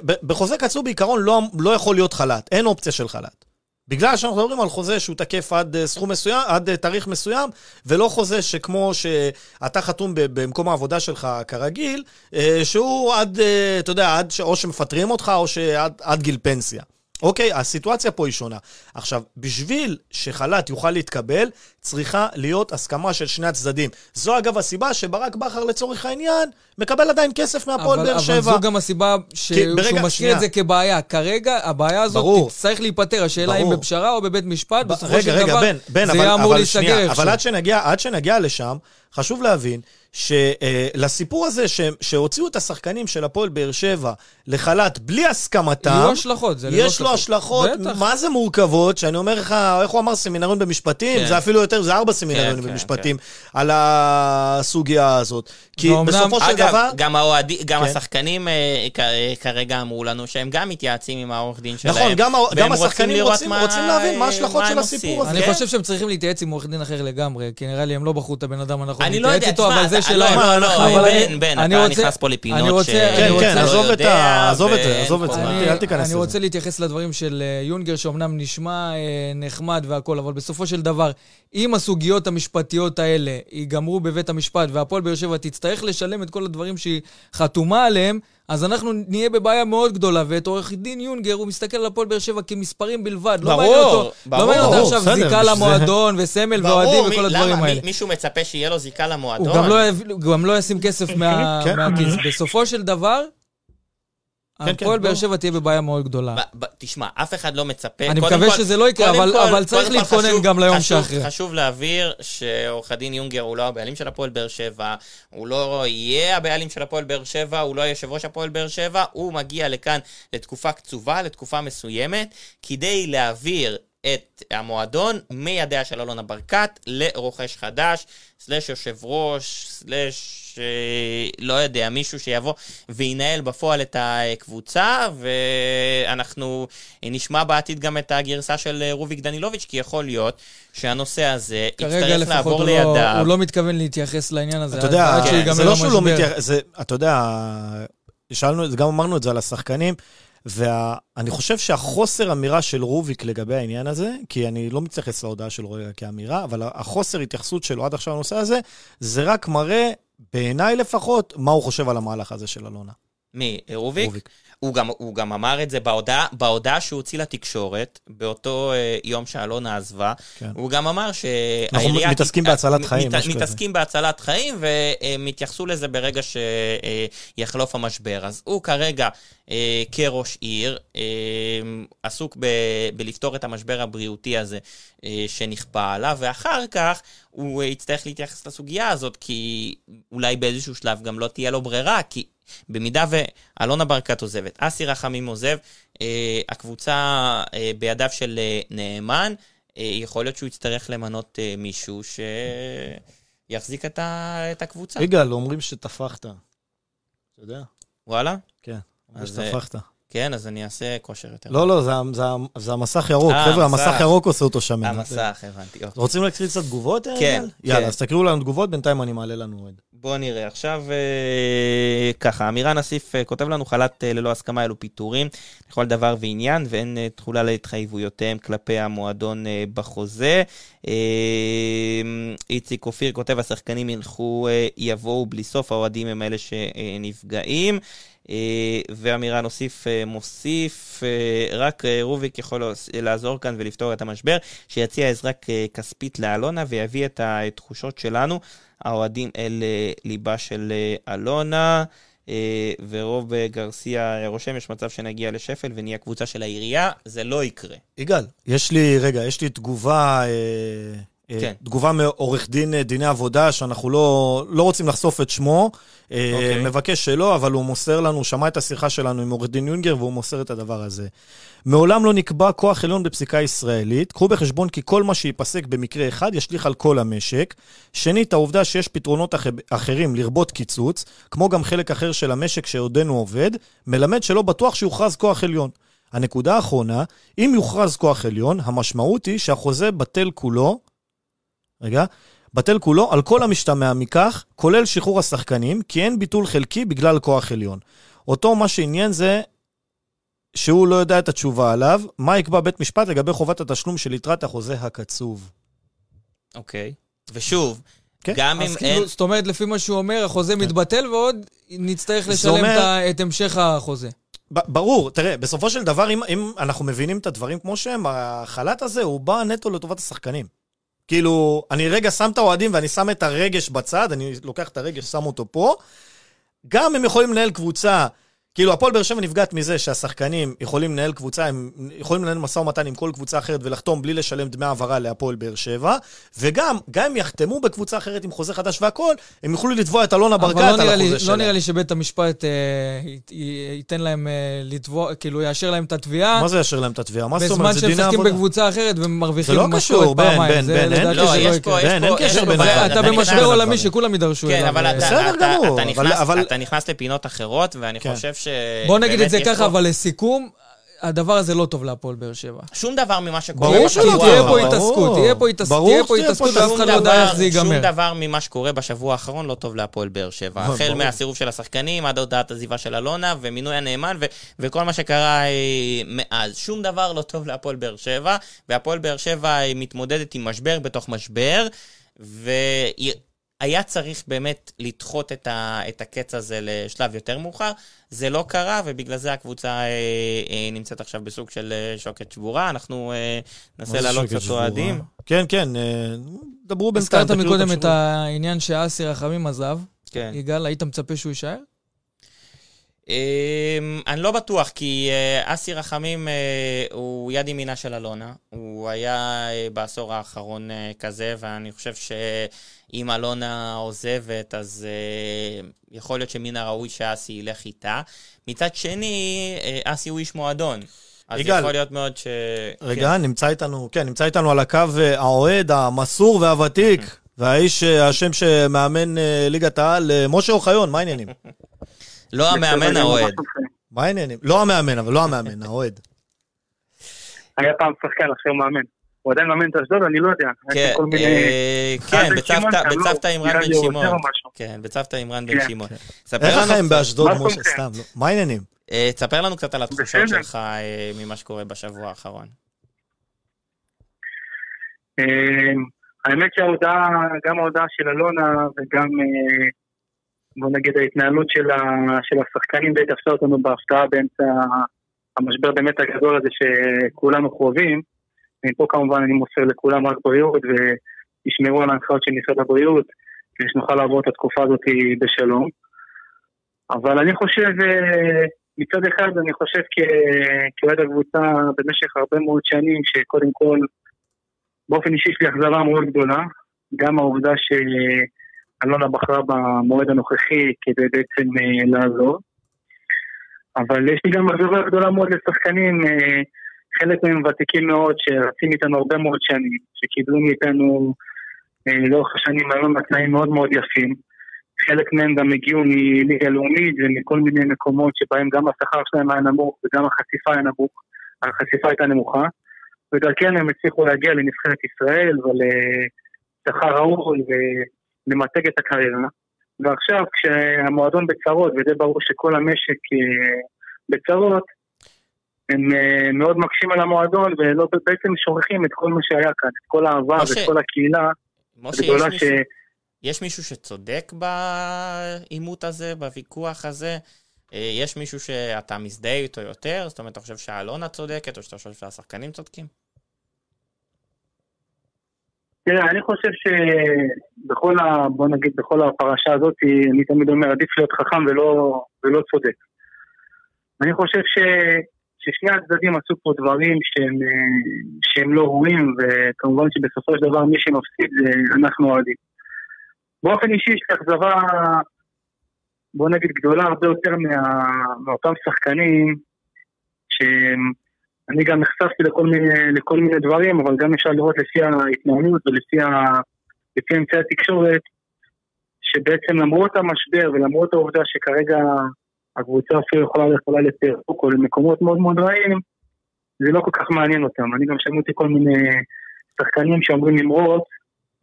בחוזה קצוב בעיקרון לא, לא יכול להיות חל"ת, אין אופציה של חל"ת. בגלל שאנחנו מדברים על חוזה שהוא תקף עד אה, סכום מסוים, עד אה, תאריך מסוים, ולא חוזה שכמו שאתה חתום במקום העבודה שלך כרגיל, אה, שהוא עד, אתה יודע, עד או שמפטרים אותך או שעד גיל פנסיה. אוקיי, הסיטואציה פה היא שונה. עכשיו, בשביל שחל"ת יוכל להתקבל, צריכה להיות הסכמה של שני הצדדים. זו אגב הסיבה שברק בכר לצורך העניין מקבל עדיין כסף מהפועל באר שבע. אבל זו גם הסיבה ש... ברגע, שהוא משאיר את זה כבעיה. כרגע הבעיה הזאת ברור. תצטרך להיפטר. השאלה ברור. אם בפשרה או בבית משפט, ב- בסופו רגע, של רגע, דבר בן, בן, זה יהיה אמור להיסגר. אבל עד שנגיע, עד שנגיע לשם, חשוב להבין שלסיפור הזה ש, שהוציאו את השחקנים של הפועל באר שבע לחל"ת בלי הסכמתם, יהיו השלכות, זה יש לו השלכות, מה זה מורכבות, שאני אומר לך, איך הוא אמר סמינריון במשפטים? כן. זה אפילו יותר, זה ארבע סמינריונים כן, במשפטים, כן, כן. על הסוגיה הזאת. כי בסופו של אגב, דבר... גם, האוהדי, גם כן. השחקנים אה, כרגע אמרו לנו שהם גם מתייעצים עם העורך דין שלהם. נכון, גם, גם השחקנים רוצים, מה, רוצים להבין מה ההשלכות של הסיפור הזה. אני כן? חושב שהם צריכים להתייעץ עם עורך דין אחר לגמרי, כי נראה לי הם לא בחרו את הבן אדם הנכון להתייעץ איתו, אבל זה שלהם. לא, לא, בן, בן, אתה נכנס פה לפינות ש... כן, כן, עזוב את זה, עזוב את זה, אל תיכנס לזה. אני רוצה להתייחס לדברים של אה, יונגר, שאומנם נשמע אה, נחמד והכול, אבל בסופו של דבר, אם הסוגיות המשפטיות האלה ייגמרו בבית המשפט והפועל באר שבע תצטרך לשלם את כל הדברים שהיא חתומה עליהם, אז אנחנו נהיה בבעיה מאוד גדולה, ואת עורך דין יונגר, הוא מסתכל על הפועל באר שבע כמספרים בלבד. ברור, לא מעניין אותו, ברור. לא מעניין אותו עכשיו בסדר, זיקה זה... למועדון וסמל ואוהדים וכל הדברים למה? האלה. מישהו מצפה שיהיה לו זיקה למועדון? הוא גם לא, גם לא ישים כסף מה, כן. מהכיס. בסופו של דבר. הפועל באר שבע תהיה בבעיה מאוד גדולה. תשמע, אף אחד לא מצפה... אני מקווה שזה לא יקרה, אבל צריך להתכונן גם ליום שאחרי. חשוב להבהיר שעורך הדין יונגר הוא לא הבעלים של הפועל באר שבע, הוא לא יהיה הבעלים של הפועל באר שבע, הוא לא יושב ראש הפועל באר שבע, הוא מגיע לכאן לתקופה קצובה, לתקופה מסוימת, כדי להעביר את המועדון מידיה של אלונה ברקת לרוכש חדש, סלש יושב ראש, סלש אה, לא יודע, מישהו שיבוא וינהל בפועל את הקבוצה, ואנחנו נשמע בעתיד גם את הגרסה של רוביק דנילוביץ', כי יכול להיות שהנושא הזה יצטרך לעבור לידיו. כרגע לפחות הוא לא מתכוון להתייחס לעניין הזה. אתה יודע, זה לא שהוא לא מתייחס, אתה יודע, שאלנו, גם אמרנו את זה על השחקנים. ואני חושב שהחוסר אמירה של רוביק לגבי העניין הזה, כי אני לא מתייחס להודעה של רוביק כאמירה, אבל החוסר התייחסות שלו עד עכשיו לנושא הזה, זה רק מראה, בעיניי לפחות, מה הוא חושב על המהלך הזה של אלונה. מי? רוביק? רוביק. הוא גם, הוא גם אמר את זה בהודעה, בהודעה שהוא הוציא לתקשורת, באותו uh, יום שאלונה עזבה, כן. הוא גם אמר שהעירייה... אנחנו מתעסקים ת... בהצלת חיים, מת, מתעסקים כזה. בהצלת חיים, והם יתייחסו לזה ברגע שיחלוף המשבר. אז הוא כרגע, uh, כראש עיר, uh, עסוק ב, בלפתור את המשבר הבריאותי הזה uh, שנכפה עליו, ואחר כך הוא יצטרך להתייחס לסוגיה הזאת, כי אולי באיזשהו שלב גם לא תהיה לו ברירה, כי... במידה ואלונה ברקת עוזבת, אסי רחמים עוזב, אה, הקבוצה אה, בידיו של אה, נאמן, אה, יכול להיות שהוא יצטרך למנות אה, מישהו שיחזיק את, ה, את הקבוצה. יגאל, אומרים שטפחת. אתה יודע? וואלה? כן, אומרים שטפחת. כן, אז אני אעשה כושר יותר. לא, לא, זה, זה, זה המסך ירוק. אה, חבר'ה, המסך ירוק עושה אותו שמן. המסך, הבנתי. אוקיי. רוצים להקריא קצת תגובות? כן. כן. יאללה, אז תקריאו לנו תגובות, בינתיים אני מעלה לנו עוד. בואו נראה. עכשיו, אה, ככה, אמירן אסיף אה, כותב לנו, חל"ת אה, ללא הסכמה אלו פיטורים לכל דבר ועניין, ואין אה, תחולה להתחייבויותיהם כלפי המועדון אה, בחוזה. אה, איציק אופיר כותב, השחקנים ילכו, אה, יבואו בלי סוף, האוהדים הם אלה שנפגעים. אה, ואמירה נוסיף, אה, מוסיף, אה, רק רוביק יכול לעזור כאן ולפתור את המשבר, שיציע עזרה כספית לאלונה ויביא את התחושות שלנו, האוהדים אל ליבה של אלונה. ורוב גרסיה רושם, יש מצב שנגיע לשפל ונהיה קבוצה של העירייה, זה לא יקרה. יגאל, יש לי, רגע, יש לי תגובה כן. תגובה מעורך דין אה, דיני עבודה, שאנחנו לא, לא רוצים לחשוף את שמו. Okay. אה, אוקיי. מבקש שלא, אבל הוא מוסר לנו, שמע את השיחה שלנו עם עורך דין יונגר, והוא מוסר את הדבר הזה. מעולם לא נקבע כוח עליון בפסיקה ישראלית. קחו בחשבון כי כל מה שייפסק במקרה אחד ישליך על כל המשק. שנית, העובדה שיש פתרונות אח... אחרים לרבות קיצוץ, כמו גם חלק אחר של המשק שעודנו עובד, מלמד שלא בטוח שיוכרז כוח עליון. הנקודה האחרונה, אם יוכרז כוח עליון, המשמעות היא שהחוזה בטל כולו, רגע, בטל כולו על כל המשתמע מכך, כולל שחרור השחקנים, כי אין ביטול חלקי בגלל כוח עליון. אותו מה שעניין זה שהוא לא יודע את התשובה עליו, מה יקבע בית משפט לגבי חובת התשלום של יתרת החוזה הקצוב. אוקיי. Okay. ושוב, כן. גם אם כאילו, אין... זאת אומרת, לפי מה שהוא אומר, החוזה כן. מתבטל ועוד נצטרך לשלם אומר... את המשך החוזה. ברור, תראה, בסופו של דבר, אם, אם אנחנו מבינים את הדברים כמו שהם, החל"ת הזה הוא בא נטו לטובת השחקנים. כאילו, אני רגע שם את האוהדים ואני שם את הרגש בצד, אני לוקח את הרגש, שם אותו פה. גם הם יכולים לנהל קבוצה כאילו, הפועל באר שבע נפגעת מזה שהשחקנים יכולים לנהל קבוצה, הם יכולים לנהל משא ומתן עם כל קבוצה אחרת ולחתום בלי לשלם דמי העברה להפועל באר שבע, וגם, גם אם יחתמו בקבוצה אחרת עם חוזה חדש והכול, הם יוכלו לתבוע את אלונה ברקת לא על החוזה לי, שלהם. לא נראה לי שבית המשפט אה, ייתן להם אה, לתבוע, כאילו, יאשר להם את התביעה. מה זה יאשר להם את התביעה? מה זאת אומרת? זה דיני עבודה. בזמן שהם משחקים בקבוצה אחרת ומרוויחים לא משכורת פעמיים. זה לא קשור, בן, בן, אין קשר. אין קשר בין אתה במשבר עולמי שכולם יידרשו אליו. כן, אבל אתה נכנס לפינות אחרות, ואני כן. חושב ש... בוא נגיד את זה ככה, אבל לסיכום, הדבר הזה לא טוב להפועל באר שבע. שום דבר ממה שקורה ברור שלא, תהיה פה התעסקות, תהיה פה התעסקות, ואף אחד לא יודע איך זה ייגמר. שום דבר ממה שקורה בשבוע האחרון לא טוב להפועל באר שבע. החל מהסירוב של השחקנים, עד הודעת עזיבה של אלונה, ומינוי הנאמן, וכל מה שקרה אה, מאז. שום דבר לא טוב להפועל באר שבע, והפועל באר שבע מתמודדת עם משבר בתוך משבר, והיה צריך באמת לדחות את הקץ הזה לשלב יותר מאוחר. זה לא קרה, ובגלל זה הקבוצה אה, אה, נמצאת עכשיו בסוג של אה, שוקת שבורה. אנחנו אה, ננסה להעלות קצת אוהדים. כן, כן, אה, דברו בינתיים. הזכרת מקודם את העניין שאסי רחמים עזב. כן. יגאל, היית מצפה שהוא יישאר? אמ, אני לא בטוח, כי אה, אסי רחמים אה, הוא יד ימינה של אלונה. הוא היה אה, בעשור האחרון כזה, ואני חושב שאם אלונה עוזבת, אז יכול להיות שמן הראוי שאסי ילך איתה. מצד שני, אסי הוא איש מועדון. אז יגאל, יכול להיות מאוד ש... רגע, כן. נמצא איתנו, כן, נמצא איתנו על הקו האוהד, המסור והוותיק, והאיש, השם שמאמן ליגת העל, משה אוחיון, מה העניינים? לא המאמן, האוהד. מה העניינים? לא המאמן, אבל לא המאמן, האוהד. היה פעם שחקן, עכשיו מאמן. הוא עדיין מאמן את אשדוד, אני לא יודע. כן, אה, כן בצוותא עם רן בן שמעון. כן, בצוותא עם רן בן שמעון. איך לכם באשדוד, משה? סתם, לא. מה העניינים? אה, תספר לנו קצת על התחושות שלך אה, ממה שקורה בשבוע האחרון. האמת שההודעה, גם ההודעה של אלונה וגם בוא נגיד ההתנהלות של, ה, של השחקנים די תפסה אותנו בהפתעה באמצע המשבר באמת הגדול הזה שכולנו חווים. מפה כמובן אני מוסר לכולם רק בריאות וישמרו על ההנחיות של משרד הבריאות כדי שנוכל לעבור את התקופה הזאת בשלום. אבל אני חושב, אה, מצד אחד אני חושב כאוהד הקבוצה במשך הרבה מאוד שנים שקודם כל באופן אישי יש לי אכזבה מאוד גדולה, גם העובדה ש... אלונה בחרה במועד הנוכחי כדי בעצם אה, לעזור. אבל יש לי גם אכזבה גדולה מאוד לשחקנים, אה, חלק מהם ותיקים מאוד, שרצים איתנו הרבה מאוד שנים, שקיבלו מאיתנו אה, לאורך השנים היום בתנאים מאוד מאוד יפים. חלק מהם גם הגיעו מליגה לאומית ומכל מיני מקומות שבהם גם השכר שלהם היה נמוך וגם החשיפה היה נמוך, החשיפה הייתה נמוכה. ודרכן הם הצליחו להגיע לנבחרת ישראל ולשכר ראוי למתג את הקריירה. ועכשיו כשהמועדון בצרות, ודי ברור שכל המשק אה, בצרות, הם אה, מאוד מקשים על המועדון ולא בעצם שוכחים את כל מה שהיה כאן, את כל האהבה ואת כל הקהילה. משה, יש, ש... יש מישהו שצודק בעימות הזה, בוויכוח הזה? אה, יש מישהו שאתה מזדהה איתו יותר? זאת אומרת, אתה חושב שאלונה צודקת, או שאתה חושב שהשחקנים צודקים? תראה, אני חושב שבכל ה... בוא נגיד, בכל הפרשה הזאת, אני תמיד אומר, עדיף להיות חכם ולא, ולא צודק. אני חושב ש... ששני הצדדים עשו פה דברים שהם, שהם לא ראויים, וכמובן שבסופו של דבר מי שמפסיד זה אנחנו אוהדים. באופן אישי יש לי אכזבה, בוא נגיד, גדולה הרבה יותר מה... מאותם שחקנים שהם אני גם נחשפתי לכל מיני, לכל מיני דברים, אבל גם אפשר לראות לפי ההתנהלות ולפי אמצעי התקשורת, שבעצם למרות המשבר ולמרות העובדה שכרגע הקבוצה אפילו יכולה יכולה לפירוק או למקומות מאוד מאוד רעים, זה לא כל כך מעניין אותם. אני גם שמעתי כל מיני שחקנים שאומרים למרות,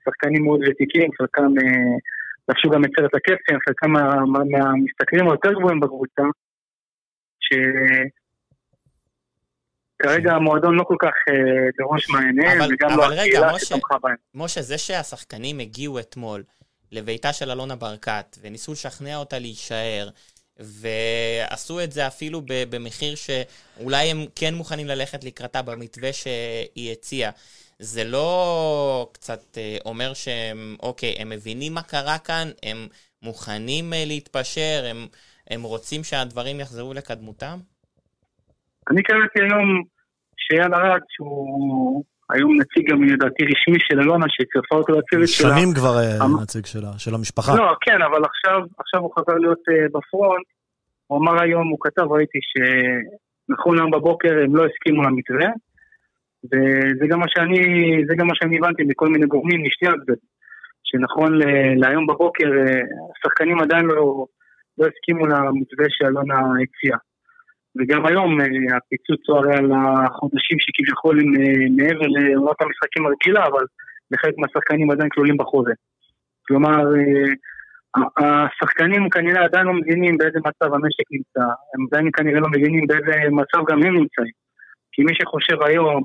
שחקנים מאוד ותיקים, חלקם אה, לבשו גם את סרט הקפטן, חלקם מהמשתכרים היותר גבוהים בקבוצה, ש... כרגע המועדון לא כל כך אה, בראש מעייניהם, וגם לא הקהילה שתמכה בהם. משה, זה שהשחקנים הגיעו אתמול לביתה של אלונה ברקת, וניסו לשכנע אותה להישאר, ועשו את זה אפילו במחיר שאולי הם כן מוכנים ללכת לקראתה במתווה שהיא הציעה. זה לא קצת אה, אומר שהם, אוקיי, הם מבינים מה קרה כאן, הם מוכנים אה, להתפשר, הם, הם רוצים שהדברים יחזרו לקדמותם? אני קראתי היום שאייל ארד, שהוא היום נציג גם לדעתי רשמי של אלונה, שצרפה אותו לצוות שלה. שנים כבר אה, נציג שלה, של המשפחה. לא, כן, אבל עכשיו, עכשיו הוא חזר להיות uh, בפרונט. הוא אמר היום, הוא כתב, ראיתי שנכון היום בבוקר הם לא הסכימו למתווה, וזה גם מה שאני, זה גם מה שאני הבנתי מכל מיני גורמים משתי הצדדים, שנכון להיום בבוקר אה, השחקנים עדיין לא, לא הסכימו למתווה שאלונה הציעה. וגם היום אה, הפיצוץ הוא הרי על החודשים שכביכול הם אה, מעבר לעונת המשחקים הרגילה, אבל לחלק מהשחקנים עדיין כלולים בחוזה. כלומר, אה, השחקנים כנראה עדיין לא מבינים באיזה מצב המשק נמצא, הם עדיין כנראה לא מבינים באיזה מצב גם הם נמצאים. כי מי שחושב היום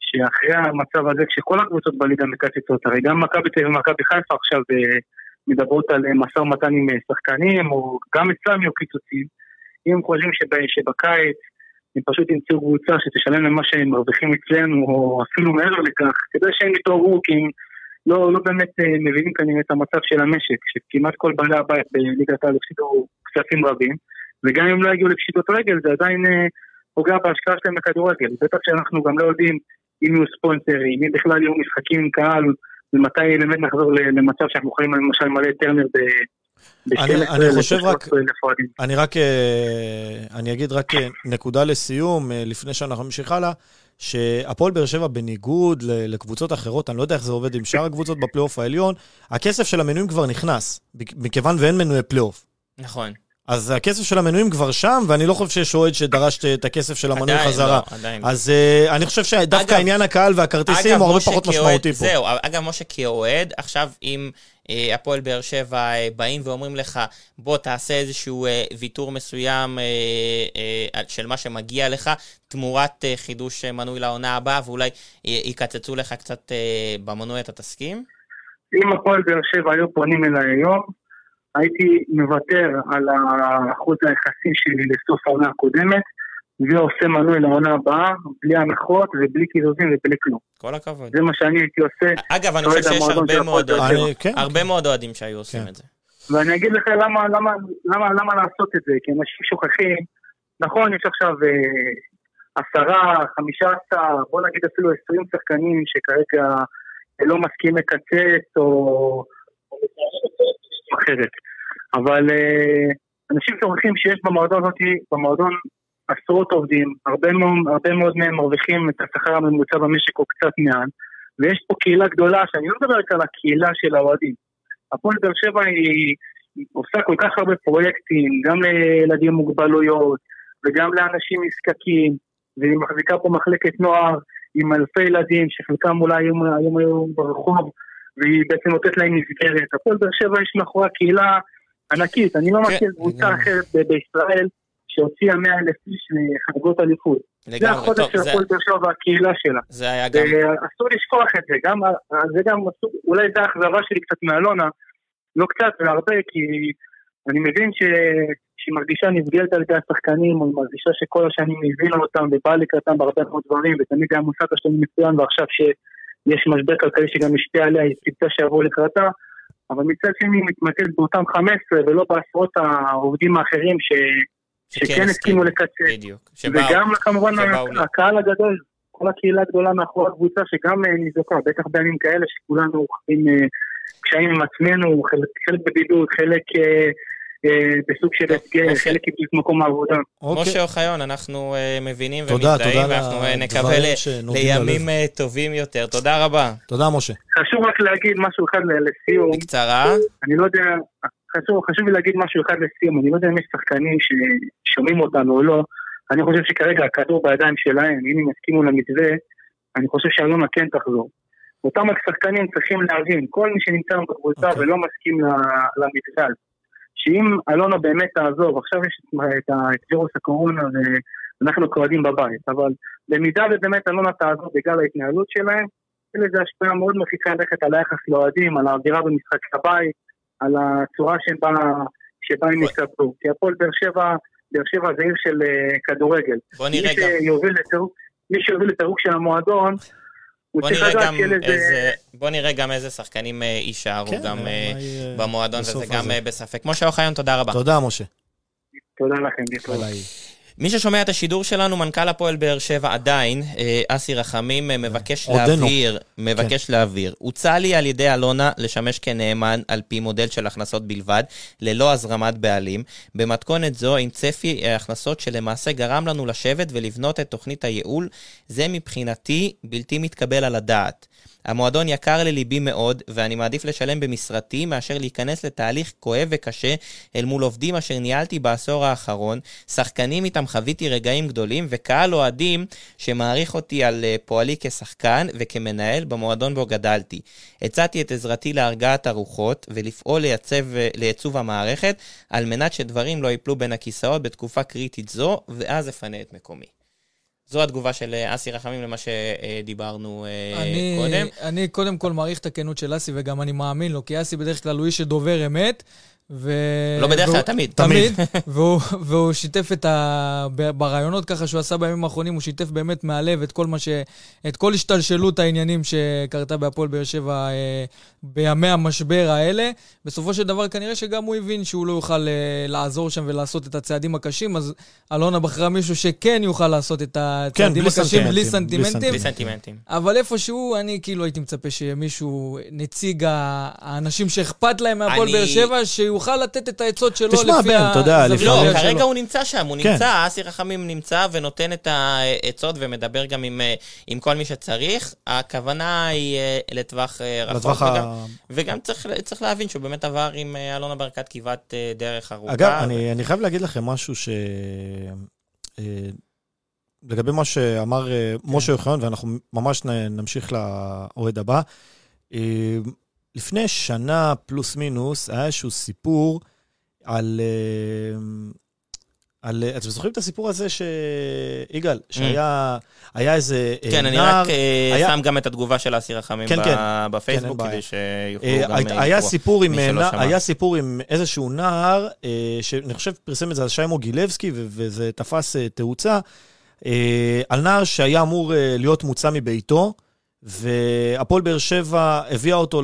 שאחרי המצב הזה, כשכל הקבוצות בליגה מקצצות, הרי גם מכבי תל ומכבי חיפה עכשיו מדברות על משא ומתן עם שחקנים, או גם אצלם יהיו קיצוצים, אם הם חושבים שבקיץ הם פשוט ימצאו קבוצה שתשלם למה שהם מרוויחים אצלנו, או אפילו מעבר לכך, כדי שהם יתעוררו, כי הם לא, לא באמת אה, מבינים כנראה את המצב של המשק, שכמעט כל בעלי הבית בליגת העל הפסידו כספים רבים, וגם אם לא יגיעו לפשיטות רגל, זה עדיין פוגע בהשקעה שלהם בכדורגל. בטח שאנחנו גם לא יודעים אם יהיו ספונסרים, אם בכלל יהיו משחקים עם קהל, ומתי באמת נחזור למצב שאנחנו יכולים למשל מלא טרנר ב... אני, אני חושב רק, אני רק, אני אגיד רק נקודה לסיום, לפני שאנחנו נמשיך הלאה, שהפועל באר שבע, בניגוד לקבוצות אחרות, אני לא יודע איך זה עובד עם שאר הקבוצות בפלייאוף העליון, הכסף של המנויים כבר נכנס, מכיוון ואין מנויי פלייאוף. נכון. אז הכסף של המנויים כבר שם, ואני לא חושב שיש אוהד שדרש את הכסף של המנוי עדיין חזרה. לא, עדיין לא. אז uh, אני חושב שדווקא עניין הקהל והכרטיסים הוא הרבה פחות משמעותי פה. זהו, אגב, משה כאוהד, עכשיו אם uh, הפועל באר שבע uh, באים ואומרים לך, בוא תעשה איזשהו uh, ויתור מסוים uh, uh, של מה שמגיע לך, תמורת uh, חידוש מנוי לעונה הבאה, ואולי uh, יקצצו לך קצת uh, במנוי, אתה תסכים? אם הפועל באר שבע היו פונים אליי היום, הייתי מוותר על האחוז היחסי שלי לסוף העונה הקודמת, ועושה מנוי לעונה הבאה, בלי הנחות ובלי קיזוזים ובלי כלום. כל הכבוד. זה מה שאני הייתי עושה. אגב, אני חושב שיש הרבה מאוד אוהדים, כן. הרבה מאוד אוהדים שהיו עושים כן. את זה. ואני אגיד לך למה, למה, למה, למה לעשות את זה, כי אנשים שוכחים, נכון, יש עכשיו אה, עשרה, חמישה עשר, בוא נגיד אפילו עשרים שחקנים שכרגע לא מסכים לקצץ, או... אחרת. אבל uh, אנשים שוכחים שיש במועדון הזאת, במועדון עשרות עובדים, הרבה מאוד, הרבה מאוד מהם מרוויחים את השכר הממוצע במשק או קצת מעל, ויש פה קהילה גדולה, שאני לא מדבר רק על הקהילה של האוהדים. הפועל באר שבע היא, עושה כל כך הרבה פרויקטים, גם לילדים עם מוגבלויות, וגם לאנשים נזקקים, והיא מחזיקה פה מחלקת נוער עם אלפי ילדים, שחלקם אולי היום היו ברחוב, והיא בעצם נותנת להם מסגרת. הפועל באר שבע יש מאחורי קהילה ענקית, אני לא כן, מכיר קבוצה אחרת בישראל שהוציאה 100 אלף איש לחגגות אליפות. זה החודש של הפועל באר שבע והקהילה שלה. זה היה גם... אסור לשכוח את זה, גם, זה גם אסור, אולי זו האכזבה שלי קצת מאלונה, לא קצת, והרבה, כי אני מבין ש... שהיא מרגישה נפגלת על ידי השחקנים, או היא מרגישה שכל השנים הבינה אותם ובאה לקראתם בהרבה מאוד דברים, ותמיד היה מוסד השני מצוין, ועכשיו ש... יש משבר כלכלי שגם השפיע עליה, היא ציפתה שיבואו לקראתה, אבל מצד שני היא מתמקדת באותם 15 ולא בעשרות העובדים האחרים ש... שכן הסכימו לקצר. בדיוק. שבאו, וגם כמובן הקהל הגדול, כל הקהילה הגדולה מאחורי הקבוצה שגם אה, ניזוקה, בטח בימים כאלה שכולנו עם אה, קשיים עם עצמנו, חלק, חלק בבידוד, חלק אה, בסוג של הסגר, חלק קיבלו את מקום העבודה. אוקיי. משה אוחיון, אנחנו אה, מבינים ומזדהים, ואנחנו אה, נקווה לימים טובים יותר. תודה רבה. תודה, משה. חשוב רק להגיד משהו אחד לסיום. בקצרה. אני לא יודע, חשוב, חשוב לי להגיד משהו אחד לסיום, אני לא יודע אם יש שחקנים ששומעים אותנו או לא, אני חושב שכרגע הכדור בידיים שלהם, אם הם יסכימו למתווה, אני חושב שאלונה כן תחזור. אותם השחקנים צריכים להבין, כל מי שנמצא בקבוצה okay. אוקיי. ולא מסכים למתווה, שאם אלונה באמת תעזוב, עכשיו יש את, וירוס הקורונה ואנחנו כאוהדים בבית, אבל במידה ובאמת אלונה תעזוב בגלל ההתנהלות שלהם, אין לזה השפעה מאוד מרחיקה לכת על היחס לאוהדים, על האווירה במשחק הבית, על הצורה שבה, שבה הם יסתפרו. כי הפועל באר שבע, באר שבע זה עיר של uh, כדורגל. בוא נראה גם. מי שיוביל לפירוק של המועדון, בוא נראה, גם איזה, בוא נראה גם איזה שחקנים אה, יישארו כן, גם אה, אה, במועדון, וזה גם בספק. משה אוחיון, תודה רבה. תודה, משה. תודה לכם, מי ששומע את השידור שלנו, מנכ"ל הפועל באר שבע עדיין, אה, אסי רחמים, אה, מבקש להבהיר, מבקש כן. להבהיר. הוצע לי על ידי אלונה לשמש כנאמן על פי מודל של הכנסות בלבד, ללא הזרמת בעלים. במתכונת זו, עם צפי אה, הכנסות שלמעשה גרם לנו לשבת ולבנות את תוכנית הייעול, זה מבחינתי בלתי מתקבל על הדעת. המועדון יקר לליבי מאוד, ואני מעדיף לשלם במשרתי מאשר להיכנס לתהליך כואב וקשה אל מול עובדים אשר ניהלתי בעשור האחרון, שחקנים איתם חוויתי רגעים גדולים, וקהל אוהדים שמעריך אותי על אה, פועלי כשחקן וכמנהל במועדון בו גדלתי. הצעתי את עזרתי להרגעת הרוחות ולפעול לייצב, אה, לייצוב המערכת, על מנת שדברים לא ייפלו בין הכיסאות בתקופה קריטית זו, ואז אפנה את מקומי. זו התגובה של אה, אסי רחמים למה שדיברנו אה, אני, קודם. אני קודם כל מעריך את הכנות של אסי, וגם אני מאמין לו, כי אסי בדרך כלל הוא איש שדובר אמת, ו... לא בדרך כלל, תמיד. תמיד. והוא, והוא שיתף את ה... ברעיונות ככה שהוא עשה בימים האחרונים, הוא שיתף באמת מהלב את כל מה ש... את כל השתלשלות העניינים שקרתה בהפועל באר שבע אה, בימי המשבר האלה. בסופו של דבר כנראה שגם הוא הבין שהוא לא יוכל אה, לעזור שם ולעשות את הצעדים הקשים, אז אלונה בחרה מישהו שכן יוכל לעשות את הצעדים כן, הקשים בלי סנטימנטים. בלי סנטימנטים. אבל איפשהו, אני כאילו הייתי מצפה שיהיה מישהו, נציג האנשים שאכפת להם מהפועל אני... באר שבע, שיוכל לתת את העצות שלו תשמע, לפי בן, אתה יודע, לפי... לא, כרגע הוא נמצא שם, הוא כן. נמצא, אסי רחמים נמצא ונותן את העצות ומדבר גם עם, אה, עם כל מי שצריך. הכוונה היא אה, לטווח אה, רחוק. לטווח וגם, ה... וגם צריך, צריך להבין שהוא באמת עבר עם אלונה ברקת כברת דרך ארוכה. אגב, ו... אני, אני חייב להגיד לכם משהו ש... לגבי מה שאמר כן. משה אוחיון, ואנחנו ממש נמשיך לאוהד הבא. לפני שנה פלוס מינוס היה איזשהו סיפור על... אה, על, אתם זוכרים את הסיפור הזה ש... יגאל, mm. שהיה היה איזה אה, כן, נער... כן, אני רק אה, היה... שם גם את התגובה של אסי רחמים כן, כן, בפייסבוק, כן, כדי שיוכלו גם לקרוא, היה סיפור עם, נע... היה סיפור עם איזשהו נער, שאני חושב פרסם את זה על שיימו גילבסקי, וזה תפס תאוצה, על נער שהיה אמור להיות מוצא מביתו. והפועל באר שבע הביאה אותו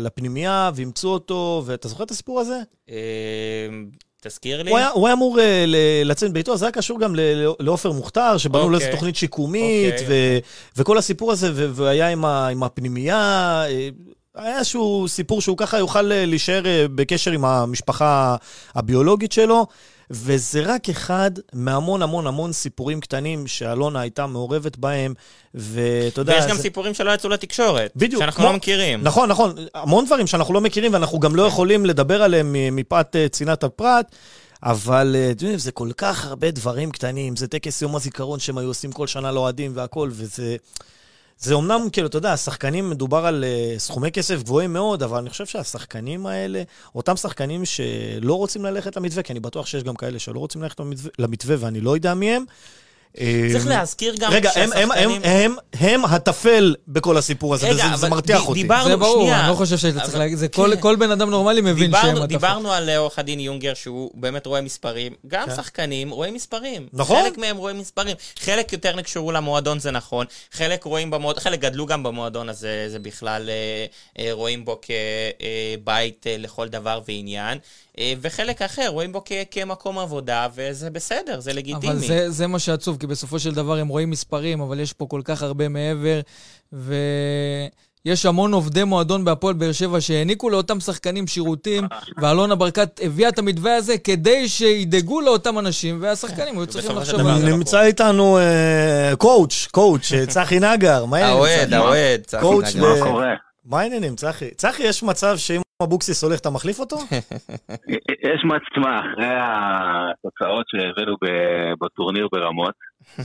לפנימייה, ואימצו אותו, ואתה זוכר את הסיפור הזה? אה, תזכיר לי. הוא היה, הוא היה אמור אה, לצאת מביתו, זה היה קשור גם לעופר מוכתר, שבנו לו איזו אוקיי. תוכנית שיקומית, okay, אוקיי, okay. וכל הסיפור הזה, והיה עם, עם הפנימייה. אה, היה איזשהו סיפור שהוא ככה יוכל להישאר בקשר עם המשפחה הביולוגית שלו. וזה רק אחד מהמון המון המון סיפורים קטנים שאלונה הייתה מעורבת בהם, ואתה יודע... ויש גם זה... סיפורים שלא יצאו לתקשורת. בדיוק. שאנחנו כמו... לא מכירים. נכון, נכון. המון דברים שאנחנו לא מכירים, ואנחנו גם לא יכולים לדבר עליהם מפאת uh, צנעת הפרט. אבל uh, אתם יודעים, זה כל כך הרבה דברים קטנים, זה טקס יום הזיכרון שהם היו עושים כל שנה לאוהדים והכול, וזה... זה אומנם, כאילו, אתה יודע, השחקנים, מדובר על uh, סכומי כסף גבוהים מאוד, אבל אני חושב שהשחקנים האלה, אותם שחקנים שלא רוצים ללכת למתווה, כי אני בטוח שיש גם כאלה שלא רוצים ללכת למתווה, ואני לא יודע מי הם, צריך אמ, להזכיר גם רגע, שהשחקנים... רגע, הם, הם, הם, הם הטפל בכל הסיפור הזה, רגע, וזה מרתיח אותי. דיברנו, זה ברור, שנייה. אני לא חושב שהיית צריך להגיד, זה כל, כן. כל בן אדם נורמלי מבין דיברנו, שהם הטפל. דיברנו על עורך הדין יונגר, שהוא באמת רואה מספרים. גם כן. שחקנים רואים מספרים. נכון. חלק מהם רואים מספרים. חלק יותר נקשרו למועדון, זה נכון. חלק רואים במועדון, חלק גדלו גם במועדון הזה, זה בכלל אה, אה, רואים בו כבית אה, לכל דבר ועניין. אה, וחלק אחר רואים בו כ- כמקום עבודה, וזה בסדר, זה לגיטימי. אבל זה, זה מה שעצוב, כי בסופו של דבר הם רואים מספרים, אבל יש פה כל כך הרבה מעבר, ויש המון עובדי מועדון בהפועל באר שבע שהעניקו לאותם שחקנים שירותים, ואלונה ברקת הביאה את המתווה הזה כדי שידאגו לאותם אנשים, והשחקנים היו צריכים לחשוב על זה. נמצא איתנו קואוץ', קואוץ', צחי נגר, מה העניינים? האוהד, האוהד, צחי נגר. מה קורה? מה העניינים, צחי? צחי, יש מצב שאם אבוקסיס הולך, אתה מחליף אותו? יש מצב, אחרי התוצאות שהבאנו בטורניר ברמות.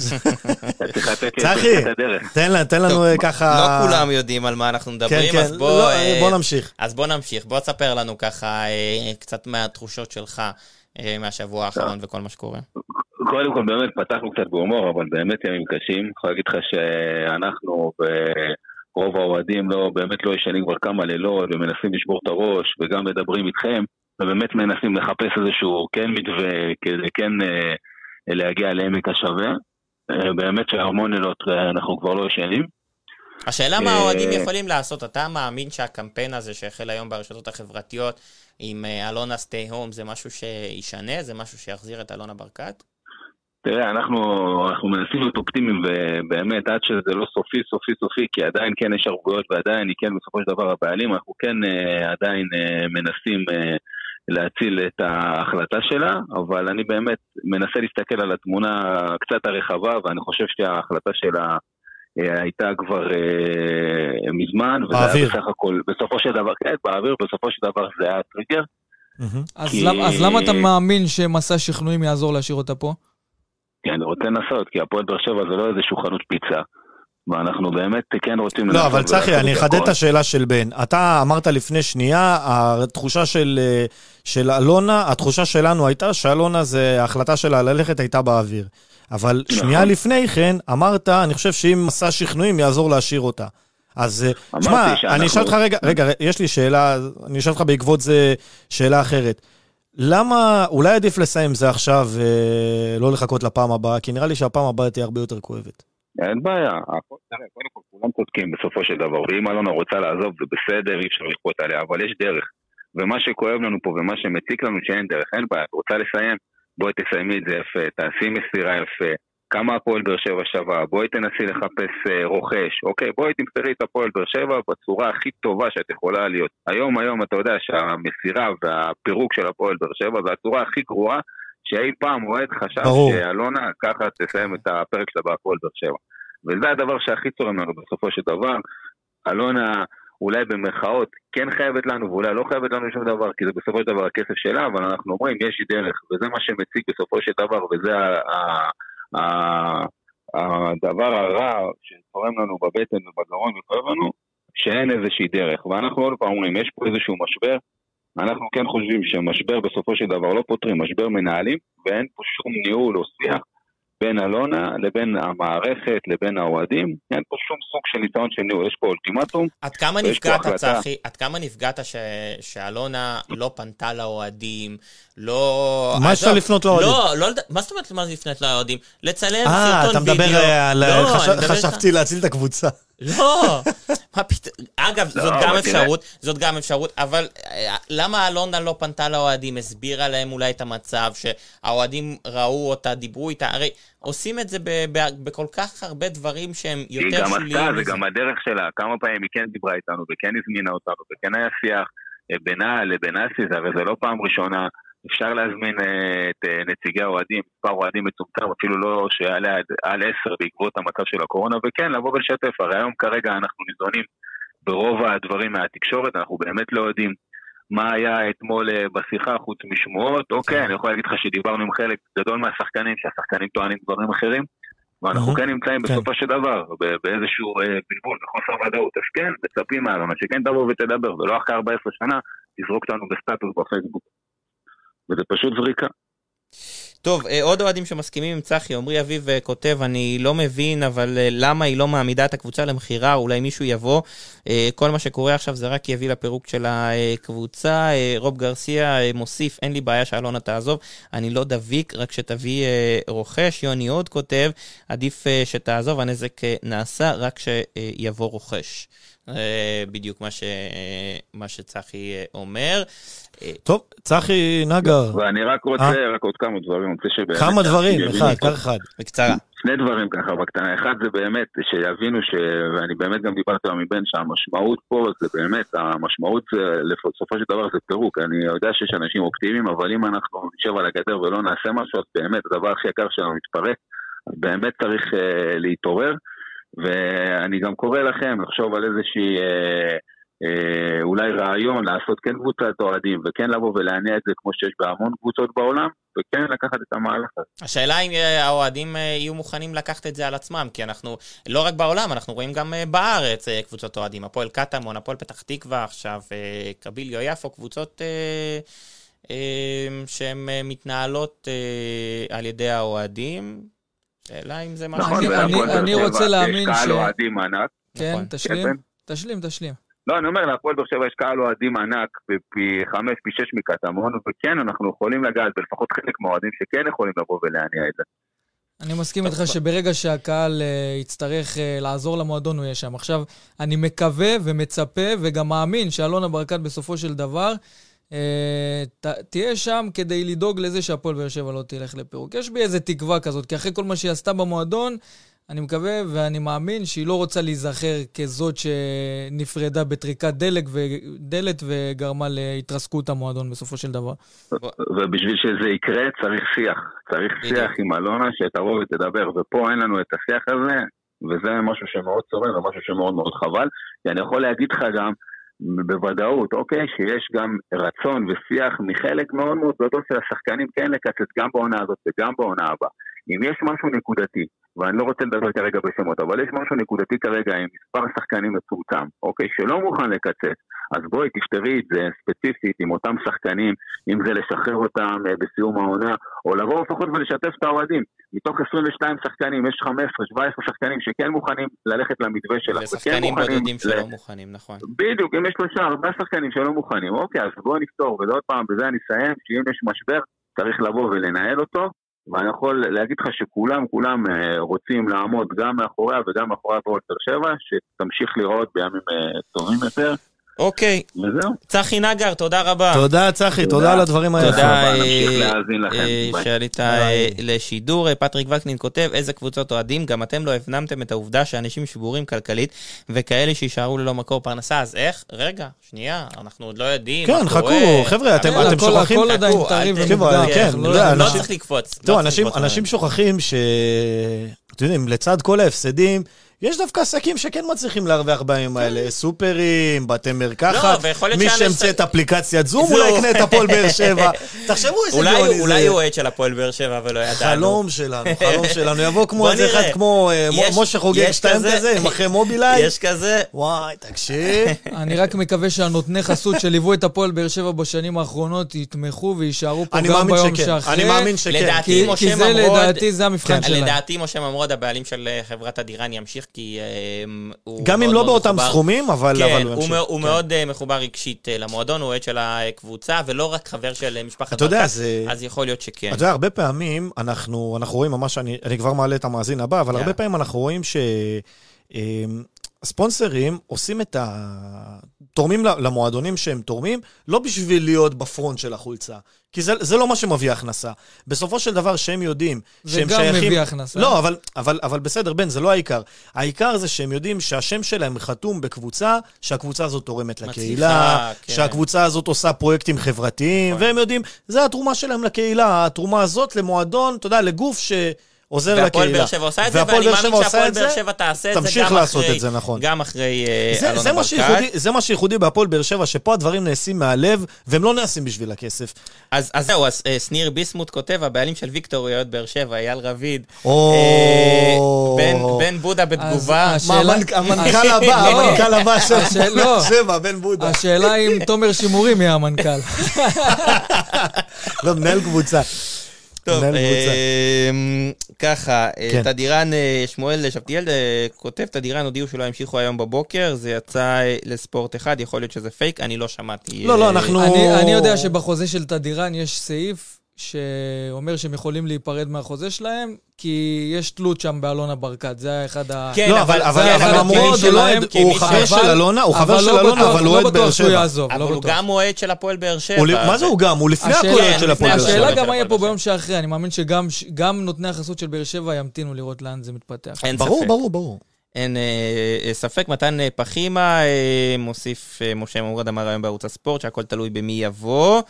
צחי, תן לנו אה, ככה... לא כולם יודעים על מה אנחנו מדברים, כן, אז כן. בוא... לא, אה, בוא נמשיך. אז בוא נמשיך, בוא תספר לנו ככה אה, קצת מהתחושות שלך מהשבוע האחרון וכל מה שקורה. קודם כל באמת פתחנו קצת בהומור, אבל באמת ימים קשים. אני יכול להגיד לך שאנחנו... רוב האוהדים לא, באמת לא ישנים כבר כמה לילות ומנסים לשבור את הראש וגם מדברים איתכם ובאמת מנסים לחפש איזשהו כן מתווה כדי כן אה, להגיע לעמק השווה. אה, באמת שהמון לילות אה, אנחנו כבר לא ישנים. השאלה מה האוהדים יכולים לעשות, אתה מאמין שהקמפיין הזה שהחל היום ברשתות החברתיות עם אלונה סטי הום זה משהו שישנה? זה משהו שיחזיר את אלונה ברקת? תראה, אנחנו, אנחנו מנסים להיות אופטימיים ובאמת עד שזה לא סופי, סופי, סופי, כי עדיין כן יש ערבויות ועדיין היא כן בסופו של דבר הבעלים, אנחנו כן uh, עדיין uh, מנסים uh, להציל את ההחלטה שלה, אבל אני באמת מנסה להסתכל על התמונה קצת הרחבה ואני חושב שההחלטה שלה uh, הייתה כבר uh, מזמן, וזה היה בסך הכל, בסופו של דבר, כן, באוויר, בסופו של דבר זה היה טריגר. אז, כי... למ, אז למה אתה מאמין שמסע שכנועים יעזור להשאיר אותה פה? כי אני רוצה לנסות, כי הפועל באר שבע זה לא איזשהו חנות פיצה. ואנחנו באמת כן רוצים... לא, אבל צחי, אני אחדד את השאלה של בן. אתה אמרת לפני שנייה, התחושה של, אה, של אלונה, התחושה שלנו הייתה שאלונה זה, ההחלטה שלה ללכת הייתה באוויר. אבל נכון. שנייה לפני כן, אמרת, אני חושב שאם מסע שכנועים יעזור להשאיר אותה. אז תשמע, אני אשאל אותך רגע, רגע, יש לי שאלה, אני אשאל אותך בעקבות זה שאלה אחרת. למה, אולי עדיף לסיים זה עכשיו ולא לחכות לפעם הבאה? כי נראה לי שהפעם הבאה תהיה הרבה יותר כואבת. אין בעיה, קודם כל כולם צודקים בסופו של דבר, ואם אלונה רוצה לעזוב זה בסדר, אי אפשר לכפות עליה, אבל יש דרך. ומה שכואב לנו פה ומה שמציק לנו שאין דרך, אין בעיה, את רוצה לסיים? בואי תסיימי את זה יפה, תעשי מסירה יפה, כמה הפועל באר שבע שווה, בואי תנסי לחפש uh, רוכש, אוקיי, בואי תמסרי את הפועל באר שבע בצורה הכי טובה שאת יכולה להיות. היום היום אתה יודע שהמסירה והפירוק של הפועל באר שבע זה הצורה הכי גרועה שאי פעם אוהד חשב ברור. שאלונה ככה תסיים את הפרק שלה בהפועל באר שבע. וזה הדבר שהכי צורם לנו בסופו של דבר. אלונה אולי במרכאות כן חייבת לנו ואולי לא חייבת לנו שום דבר, כי זה בסופו של דבר הכסף שלה, אבל אנחנו אומרים יש דרך, וזה מה שמציג בסופו של דבר, וזה ה... הדבר הרע שצורם לנו בבטן ובגרון וכואב לנו, שאין איזושהי דרך. ואנחנו עוד פעם אומרים, יש פה איזשהו משבר, אנחנו כן חושבים שמשבר בסופו של דבר לא פותרים, משבר מנהלים, ואין פה שום ניהול או שיח בין אלונה לבין המערכת לבין האוהדים, אין פה שום סוג של ניסיון של ניהול, יש פה אולטימטום. עד כמה נפגעת, צחי? עד כמה נפגעת ש... שאלונה לא פנתה לאוהדים, לא... מה אפשר לפנות לאוהדים? לא, לא, מה זאת אומרת מה לפנות לאוהדים? לצלם סרטון וידאו. אה, אתה מדבר על... לא, חשבתי להציל את הקבוצה. לא, מה פתאום, אגב, לא, זאת גם אפשרות, זאת גם אפשרות, אבל אה, למה אלונה לא פנתה לאוהדים, הסבירה להם אולי את המצב, שהאוהדים ראו אותה, דיברו איתה, הרי עושים את זה בכל כך הרבה דברים שהם יותר שוליים. היא גם עשתה, זה גם הדרך שלה, כמה פעמים היא כן דיברה איתנו, וכן הזמינה אותנו, וכן היה שיח אה, בינה לבין אסי, הרי זה לא פעם ראשונה. אפשר להזמין אה, את אה, נציגי האוהדים, מספר אוהדים מצומצם, אפילו לא שיעלה על עשר בעקבות המצב של הקורונה, וכן, לבוא ולשתף. הרי היום כרגע אנחנו ניזונים ברוב הדברים מהתקשורת, אנחנו באמת לא יודעים מה היה אתמול אה, בשיחה חוץ משמועות. אוקיי, אני יכול להגיד לך שדיברנו עם חלק גדול מהשחקנים, שהשחקנים טוענים דברים אחרים, ואנחנו כן נמצאים כן. בסופו של דבר באיזשהו בלבול וחוסר ודאות. אז כן, מצפים מהלונה שכן תבוא ותדבר, ולא אחרי 14 שנה תזרוק אותנו בסטטוס בפייסבוק. וזה פשוט זריקה. טוב, אה, עוד אוהדים שמסכימים עם צחי, עמרי אביב אה, כותב, אני לא מבין, אבל אה, למה היא לא מעמידה את הקבוצה למכירה, אולי מישהו יבוא. כל מה שקורה עכשיו זה רק יביא לפירוק של הקבוצה. רוב גרסיה מוסיף, אין לי בעיה שאלונה תעזוב, אני לא דביק, רק שתביא רוכש. יוני עוד כותב, עדיף שתעזוב, הנזק נעשה, רק שיבוא רוכש. בדיוק מה, ש... מה שצחי אומר. טוב, צחי נגר. ואני רק רוצה, אה? רק עוד כמה דברים, אני רוצה שבאמת... כמה דברים, אחד, קר אחד. בקצרה. שני דברים ככה בקטנה. אחד זה באמת שיבינו ש... ואני באמת גם דיברתי עם בן שהמשמעות פה זה באמת, המשמעות בסופו של דבר זה פירוק. אני יודע שיש אנשים אופטימיים, אבל אם אנחנו נשב על הגדר ולא נעשה משהו, אז באמת הדבר הכי יקר שלנו מתפרק. אז באמת צריך uh, להתעורר. ואני גם קורא לכם לחשוב על איזושהי... Uh, אה, אולי רעיון לעשות כן קבוצת אוהדים וכן לבוא ולהניע את זה כמו שיש בהמון קבוצות בעולם וכן לקחת את המהלך הזה. השאלה אם אה, האוהדים אה, יהיו מוכנים לקחת את זה על עצמם כי אנחנו לא רק בעולם אנחנו רואים גם בארץ קבוצות אוהדים הפועל קטמון, הפועל פתח תקווה עכשיו, קביליו יפו קבוצות שהן מתנהלות על ידי האוהדים שאלה אם זה משהו... נכון, אני רוצה להאמין ש... יש קהל אוהדים ענק. כן, נכון. תשלים, כן. תשלים, תשלים. לא, אני אומר, להפועל באר שבע יש קהל אוהדים ענק פי חמש, פי שש מקטמון, וכן, אנחנו יכולים לגעת בלפחות חלק מהאוהדים שכן יכולים לבוא ולהניע את זה. אני מסכים איתך שברגע שהקהל uh, יצטרך uh, לעזור למועדון, הוא יהיה שם. עכשיו, אני מקווה ומצפה וגם מאמין שאלונה ברקת בסופו של דבר ת, תהיה שם כדי לדאוג לזה שהפועל באר שבע לא תלך לפירוק. יש בי איזה תקווה כזאת, כי אחרי כל מה שהיא עשתה במועדון, אני מקווה ואני מאמין שהיא לא רוצה להיזכר כזאת שנפרדה בטריקת דלק ו... דלת וגרמה להתרסקות המועדון בסופו של דבר. ובשביל שזה יקרה צריך שיח. צריך שיח עם אלונה שתבוא ותדבר, ופה אין לנו את השיח הזה, וזה משהו שמאוד צורם ומשהו שמאוד מאוד חבל. כי אני יכול להגיד לך גם, בוודאות, אוקיי, שיש גם רצון ושיח מחלק מאוד מאוד גדול של השחקנים כן לקצץ גם בעונה הזאת וגם בעונה הבאה. אם יש משהו נקודתי ואני לא רוצה לדבר כרגע בשמות, אבל יש משהו נקודתי כרגע עם מספר שחקנים מצומצם, אוקיי, שלא מוכן לקצץ. אז בואי תפתרי את זה ספציפית עם אותם שחקנים, אם זה לשחרר אותם אה, בסיום העונה, או לבוא לפחות ולשתף את האוהדים. מתוך 22 שחקנים יש 15-17 שחקנים שכן מוכנים ללכת למתווה שלך. ושחקנים בודדים שלא מוכנים, נכון. בדיוק, אם יש שלושה, ארבעה שחקנים שלא מוכנים, אוקיי, אז בואו נפתור, ועוד פעם, בזה אני אסיים, שאם יש משבר, צריך לבוא ולנהל אותו, ואני יכול להגיד לך שכולם, כולם אה, רוצים לעמוד גם מאחוריה וגם מאחורי הפועל באר שבע, שתמשיך לראות בימים אה, טובים יותר. אוקיי. וזהו. צחי נגר, תודה רבה. תודה, צחי, תודה על הדברים האלה. תודה אה, שעלית לשידור. פטריק וקנין כותב, איזה קבוצות אוהדים, גם אתם לא הפנמתם את העובדה שאנשים שבורים כלכלית, וכאלה שיישארו ללא מקור פרנסה, אז איך? רגע, שנייה, אנחנו עוד לא יודעים כן, חכו, חבר'ה, אתם שוכחים... הכל עדיין טרי ומוקדם. כן, לא צריך לקפוץ. אנשים שוכחים ש... אתם יודעים, לצד כל ההפסדים, יש דווקא עסקים שכן מצליחים להרוויח בימים האלה, כן. סופרים, בתי מרקחת, לא, מי שהמציא את אפליקציית זום אולי יקנה את הפועל באר שבע. תחשבו איזה גאוני זה. אולי הוא אוהד של הפועל באר שבע ולא ידענו. חלום שלנו, חלום שלנו. יבוא כמו איזה אחד כמו אה, משה חוגג שתיים כזה, עם אחרי מובילאיי. יש כזה. וואי, תקשיב. אני רק מקווה שהנותני חסות שליוו את הפועל באר שבע בשנים האחרונות יתמכו ויישארו פה גם ביום שאחרי. אני מאמין שכן. כי זה לדעתי זה המבחן כן, שלהם. לדעתי משה ממרוד, הבעלים של אה, חברת הדירן, ימשיך כי הוא גם אם לא באותם סכומים, אבל... כן, הוא, כן. מאוד uh, מחובר רגשית uh, למועדון, הוא אוהד של הקבוצה, ולא רק חבר של uh, משפחת ברקת, זה... אז יכול להיות שכן. אתה יודע, הרבה פעמים אנחנו, אנחנו רואים ממש, אני, כבר מעלה את המאזין הבא, אבל. הרבה פעמים אנחנו רואים ש... ספונסרים עושים את ה... תורמים למועדונים שהם תורמים, לא בשביל להיות בפרונט של החולצה. כי זה, זה לא מה שמביא הכנסה. בסופו של דבר, שהם יודעים שהם שייכים... זה גם מביא הכנסה. לא, אבל, אבל, אבל בסדר, בן, זה לא העיקר. העיקר זה שהם יודעים שהשם שלהם חתום בקבוצה, שהקבוצה הזאת תורמת מצליחה, לקהילה, כן. שהקבוצה הזאת עושה פרויקטים חברתיים, נכון. והם יודעים, זה התרומה שלהם לקהילה, התרומה הזאת למועדון, אתה יודע, לגוף ש... עוזר לקהילה. והפועל באר שבע עושה את זה, ואני מאמין שהפועל באר שבע תעשה את זה תמשיך לעשות את זה, נכון. גם אחרי אה, אלונה ברקת. זה מה שייחודי בהפועל באר שבע, שפה הדברים נעשים מהלב, והם לא נעשים בשביל הכסף. אז זהו, אז אה, שניר ביסמוט כותב, הבעלים של ויקטור יועד באר שבע, אייל רביד. אה, בן בודה בתגובה. המנכ"ל הבא, לא. המנכ"ל הבא של באר שבע, בן בודה. השאלה אם תומר שימורים יהיה המנכ"ל. לא, מנהל קבוצה. טוב, אמ, ככה, אה, כן. תדירן, אה, שמואל שבתיאל אה, כותב, תדירן הודיעו שלא ימשיכו היום בבוקר, זה יצא לספורט אחד, יכול להיות שזה פייק, אני לא שמעתי. לא, לא, אנחנו... אני יודע שבחוזה של תדירן יש סעיף שאומר שהם יכולים להיפרד מהחוזה שלהם, כי יש תלות שם באלונה ברקת, זה היה אחד ה... כן, לא, אבל, אבל, אבל אמרו שלהם, הוא חבר של אלונה, הוא חבר של אלונה, אבל הוא אוהד באר שבע. לא בטוח אבל הוא גם אוהד של הפועל באר שבע. מה זה הוא גם? הוא לפני הכל אוהד של הפועל באר שבע. השאלה גם מה יהיה פה ביום שאחרי, אני מאמין שגם נותני החסות של באר שבע ימתינו לראות לאן זה מתפתח. ברור, ברור, ברור. אין אה, אה, ספק, מתן אה, פחימה, אה, מוסיף אה, משה מורד אמר היום בערוץ הספורט שהכל תלוי במי יבוא.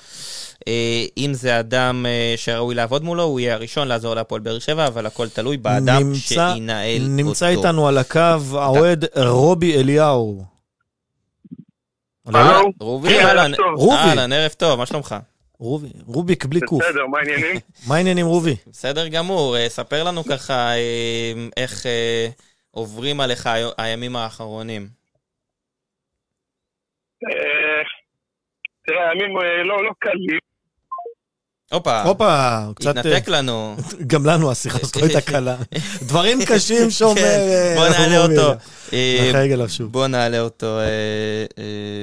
אה, אם זה אדם אה, שראוי לעבוד מולו, הוא יהיה הראשון לעזור להפועל באר שבע, אבל הכל תלוי באדם נמצא, שינהל נמצא אותו. נמצא איתנו על הקו האוהד רובי אליהו. רובי, כן, אהלן, אהלן, ערב טוב, מה שלומך? רובי, רוביק בלי קוף. בסדר, מה העניינים? מה העניינים רובי? בסדר גמור, ספר לנו ככה איך... עוברים עליך הימים האחרונים? אה, תראה, הימים אה, לא, לא קלים. הופה, הופה, קצת... התנתק אה, לנו. גם לנו השיחה הזאת לא הייתה קלה. דברים קשים שאומר... כן, בוא נעלה אותו. בוא נעלה אותו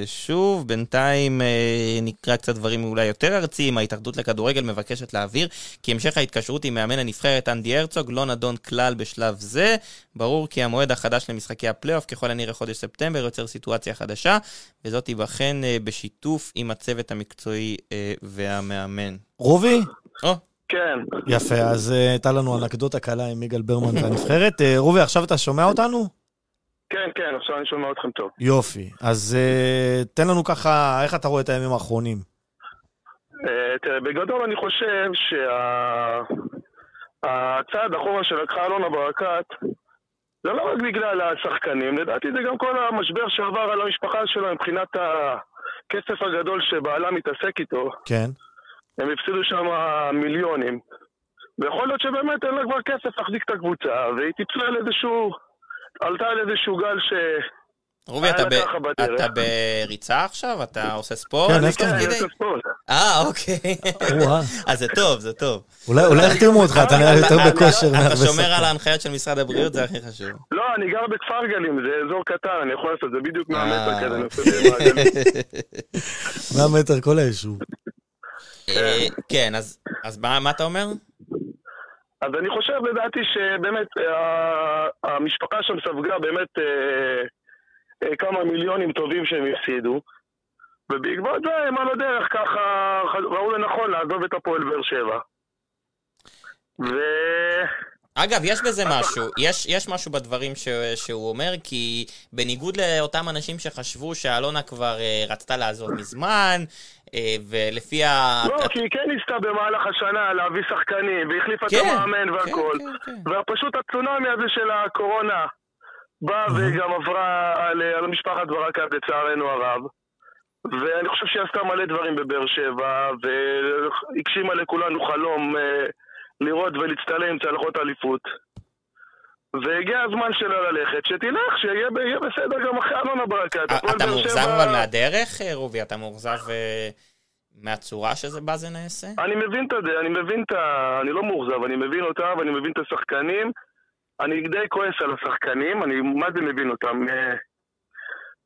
שוב. בינתיים נקרא קצת דברים אולי יותר ארציים. ההתאחדות לכדורגל מבקשת להעביר כי המשך ההתקשרות עם מאמן הנבחרת אנדי הרצוג לא נדון כלל בשלב זה. ברור כי המועד החדש למשחקי הפלייאוף, ככל הנראה חודש ספטמבר, יוצר סיטואציה חדשה, וזאת תיבחן בשיתוף עם הצוות המקצועי והמאמן. רובי? או. כן. יפה, אז uh, הייתה לנו אנקדוטה קלה עם יגאל ברמן והנבחרת. Uh, רובי, עכשיו אתה שומע אותנו? כן, כן, עכשיו אני שומע אתכם טוב. יופי. אז uh, תן לנו ככה, איך אתה רואה את הימים האחרונים? Uh, תראה, בגדול אני חושב שהצעד שה... אחורה שלקחה אלונה ברקת, זה לא רק בגלל השחקנים, לדעתי זה גם כל המשבר שעבר על המשפחה שלו מבחינת הכסף הגדול שבעלה מתעסק איתו. כן. הם הפסידו שם מיליונים. ויכול להיות שבאמת אין לה כבר כסף להחזיק את הקבוצה, והיא טיפלה על איזשהו... עלתה על איזשהו גל ש... רובי, אתה, ב... אתה בריצה עכשיו? אתה עושה ספורט? כן, איפה אתה? ספורט. אה, אוקיי. אז זה טוב, זה טוב. אולי יחתימו אותך, אתה נראה יותר בכושר. אתה שומר על ההנחיות של משרד הבריאות, זה הכי חשוב. לא, אני גר בכפר גלים, זה אזור קטן, אני יכול לעשות, זה בדיוק 100 מטר כזה, אני עושה מעגלים. 100 מטר כל היישוב. אה, כן, אז מה אתה אומר? אז אני חושב, לדעתי, שבאמת המשפחה שם ספגה באמת כמה מיליונים טובים שהם הפסידו. ובעקבות זה הם על הדרך ככה ראו לנכון לעזוב את הפועל באר שבע. ו... אגב, יש בזה משהו, יש, יש משהו בדברים ש, שהוא אומר, כי בניגוד לאותם אנשים שחשבו שאלונה כבר uh, רצתה לעזוב מזמן, uh, ולפי ה... לא, כי היא כן ניסתה במהלך השנה להביא שחקנים, והחליפה כן, את המאמן והכל. כן, כן, כן. ופשוט הצונאמי הזה של הקורונה באה. וגם עברה על, על משפחת ברקת, לצערנו הרב. ואני חושב שהיא עשתה מלא דברים בבאר שבע, והגשימה לכולנו חלום אה, לראות ולהצטלם צלחות אליפות. והגיע הזמן שלה ללכת, שתלך, שיהיה בסדר גם אחרי אלונה ברקת. אתה מאוכזב אבל מהדרך, רובי? אתה מאוכזב אה, מהצורה שזה בא זה נעשה? אני מבין את זה, אני מבין את ה... אני לא מאוכזב, אני מבין אותה ואני מבין את השחקנים. אני די כועס על השחקנים, אני מה זה מבין אותם. אה,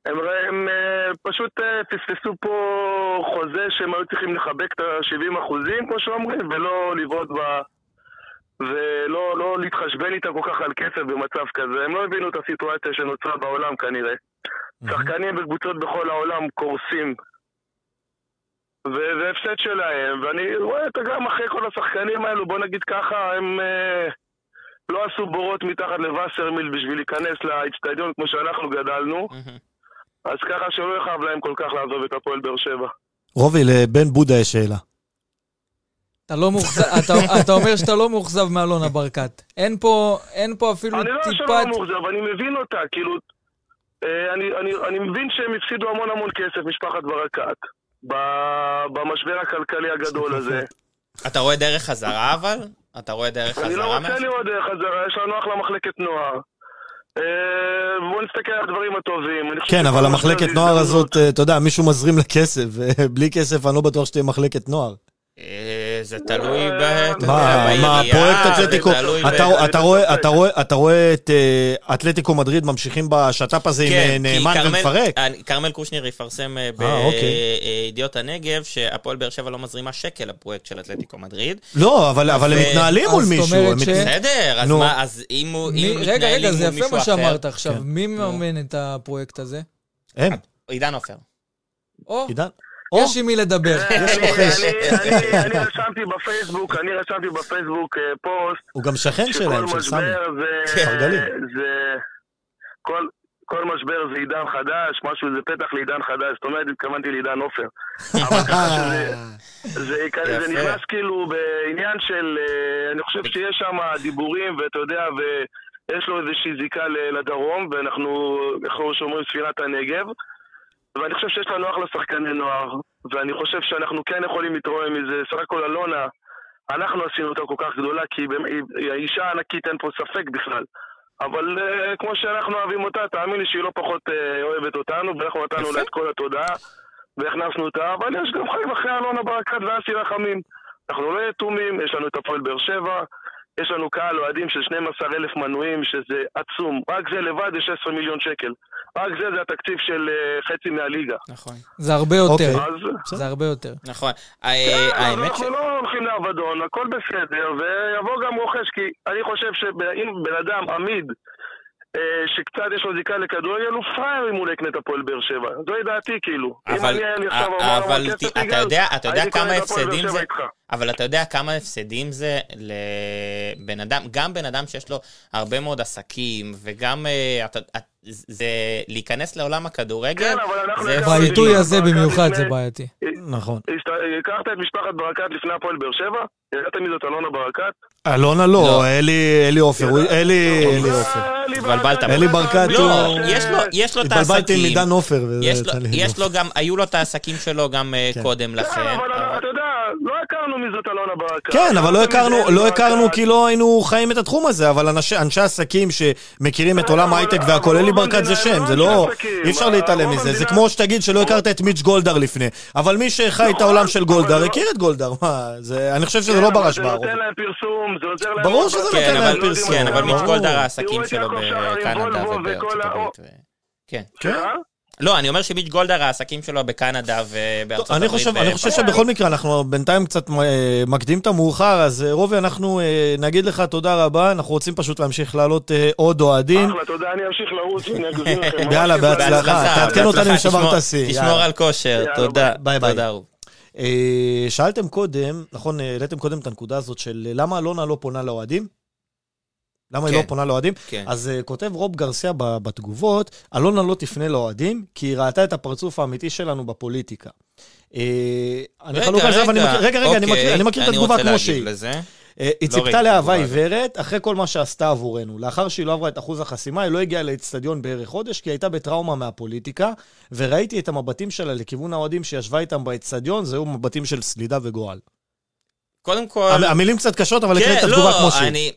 הם, הם אה, פשוט אה, פספסו פה חוזה שהם היו צריכים לחבק את ה-70 אחוזים, כמו שאומרים, ולא לבעוט ב... ולא לא להתחשבן איתה כל כך על כסף במצב כזה. הם לא הבינו את הסיטואציה שנוצרה בעולם כנראה. שחקנים בקבוצות בכל העולם קורסים. וזה הפסד שלהם, ואני רואה את גם אחרי כל השחקנים האלו, בוא נגיד ככה, הם... אה, לא עשו בורות מתחת לווסרמיל בשביל להיכנס לאצטדיון כמו שאנחנו גדלנו. אז ככה שלא יכאב להם כל כך לעזוב את הפועל באר שבע. רובי, לבן בודה יש שאלה. אתה לא מאוכזב, אתה, אתה אומר שאתה לא מאוכזב מאלונה ברקת. אין פה, אין פה אפילו טיפת... אני לא שלא מאוכזב, אני מבין אותה, כאילו... אה, אני, אני, אני מבין שהם הפסידו המון המון כסף, משפחת ברקת, במשבר הכלכלי הגדול הזה. אתה רואה דרך חזרה אבל? אתה רואה דרך חזרה? אני לא רוצה לראות דרך חזרה, יש לנו אחלה מחלקת נוער. אה, בואו נסתכל על הדברים הטובים. כן, אבל המחלקת נוער הזאת, אה, אתה יודע, מישהו מזרים לה כסף, ובלי כסף אני לא בטוח שתהיה מחלקת נוער. אה, זה תלוי ב... מה, פרויקט אתלטיקו, אתה רואה את אה, אתלטיקו מדריד ממשיכים בשת"פ הזה עם כן, אה, נאמן ומפרק? כרמל קושניר יפרסם אוקיי. בידיעות הנגב שהפועל באר שבע לא מזרימה שקל לפרויקט של אתלטיקו מדריד. לא, אבל הם מתנהלים מול מישהו. בסדר, אז מה, אז אם הוא מתנהלים מול מישהו אחר... רגע, רגע, זה יפה מה שאמרת עכשיו. כן. מי מממן את הפרויקט הזה? הם. עידן עופר. עידן? יש עם מי לדבר. אני רשמתי בפייסבוק, אני רשמתי בפייסבוק אה, פוסט. הוא גם שכן שלהם, של סמי. כל משבר זה עידן חדש, משהו זה פתח לעידן חדש, זאת אומרת, התכוונתי לעידן עופר. זה נכנס כאילו בעניין של, אה, אני חושב שיש שם דיבורים, ואתה יודע, ויש לו איזושהי זיקה לדרום, ואנחנו, איך שאומרים, ספירת הנגב. ואני חושב שיש לנו אחלה שחקני נוער, ואני חושב שאנחנו כן יכולים להתרועם מזה. סך הכל אלונה, אנחנו עשינו אותה כל כך גדולה, כי היא האישה ענקית, אין פה ספק בכלל. אבל uh, כמו שאנחנו אוהבים אותה, תאמין לי שהיא לא פחות uh, אוהבת אותנו, ואנחנו נתנו לה את כל התודעה, והכנסנו אותה, אבל יש גם חיים אחרי אלונה ברקת ואסי רחמים. אנחנו לא יתומים, יש לנו את הפועל באר שבע, יש לנו קהל אוהדים של 12 אלף מנויים, שזה עצום. רק זה לבד יש 16 מיליון שקל. רק זה, זה התקציב של אה, חצי מהליגה. נכון. זה הרבה יותר. זה הרבה יותר. נכון. כן, האמת ש... אנחנו לא הולכים לאבדון, הכל בסדר, ויבוא גם רוכש, כי אני חושב שאם בן אדם עמיד... אה, שקצת יש לו זיקה לכדורגל, הוא פראייר אם הוא לא יקנה את הפועל באר שבע. זוהי דעתי כאילו. אבל, אבל אתה יודע, אתה יודע כמה הפסדים זה, אבל אתה יודע כמה הפסדים זה לבן אדם, גם בן אדם שיש לו הרבה מאוד עסקים, וגם אה, זה להיכנס לעולם הכדורגל, כן, אבל אנחנו... בעיתוי הזה במיוחד זה בעייתי. נכון. הכרת את משפחת ברקת לפני הפועל באר שבע? ידעת מי זאת אלונה ברקת? אלונה לא, לא. אלי עופר, אלי עופר. התבלבלת. אלי ברקת הוא... לא, יש לו את העסקים. התבלבלתי עם עידן עופר. יש לו גם, היו לו את העסקים שלו גם אה, כן. קודם לכן. אבל אתה יודע, לא הכרנו מי זאת אלונה ברקת. כן, אבל לא הכרנו, לא הכרנו כי לא היינו חיים את התחום הזה, אבל אנשי עסקים שמכירים את עולם ההייטק והכל, אלי ברקת זה שם, זה לא... אי אפשר להתעלם מזה. זה כמו שתגיד שלא הכרת את מיץ' גולדהר לפני. אבל מי שחי את העולם של גולדהר, לא- הכיר את גולדהר. אני חושב שזה לא ברש בערוץ. זה נותן להם פרסום, זה עוזר להם... ברור שזה נותן להם פרסום. כן, אבל מיץ' גולדהר העסקים שלו בקנדה ובארצות הברית. כן. לא, אני אומר שמיץ' גולדהר, העסקים שלו בקנדה ובארצות הברית. אני חושב שבכל מקרה, אנחנו בינתיים קצת אה, מקדים את המאוחר, אז אה, רובי, אנחנו אה, נגיד לך תודה רבה, אנחנו רוצים פשוט להמשיך לעלות עוד אוהדים. אחלה, תודה, אני אמשיך לרוץ. יאללה, בהצלחה, תעדכן אותנו אם שברת שיא. תשמור על כושר, תודה. ביי ביי. שאלתם קודם, נכון, העליתם קודם את הנקודה הזאת של למה אלונה לא פונה לאוהדים? למה כן. היא לא כן. פונה לאוהדים? כן. אז uh, כותב רוב גרסיה בתגובות, אלונה לא תפנה לאוהדים, כי היא ראתה את הפרצוף האמיתי שלנו בפוליטיקה. Uh, אני רגע, רגע, רגע, רגע, רגע, אוקיי, אני מכיר, אני מכיר את התגובה כמו שהיא. Uh, היא לא ציפתה לאהבה עיוורת אחרי כל מה שעשתה עבורנו. לאחר שהיא לא עברה את אחוז החסימה, היא לא הגיעה לאצטדיון בערך חודש, כי היא הייתה בטראומה מהפוליטיקה, וראיתי את המבטים שלה לכיוון האוהדים שישבה איתם באצטדיון, זה היו מבטים של סלידה וגועל. קודם כל... המילים קצת קשות, אבל כן, הקראת את התגובה לא, כמו שהיא.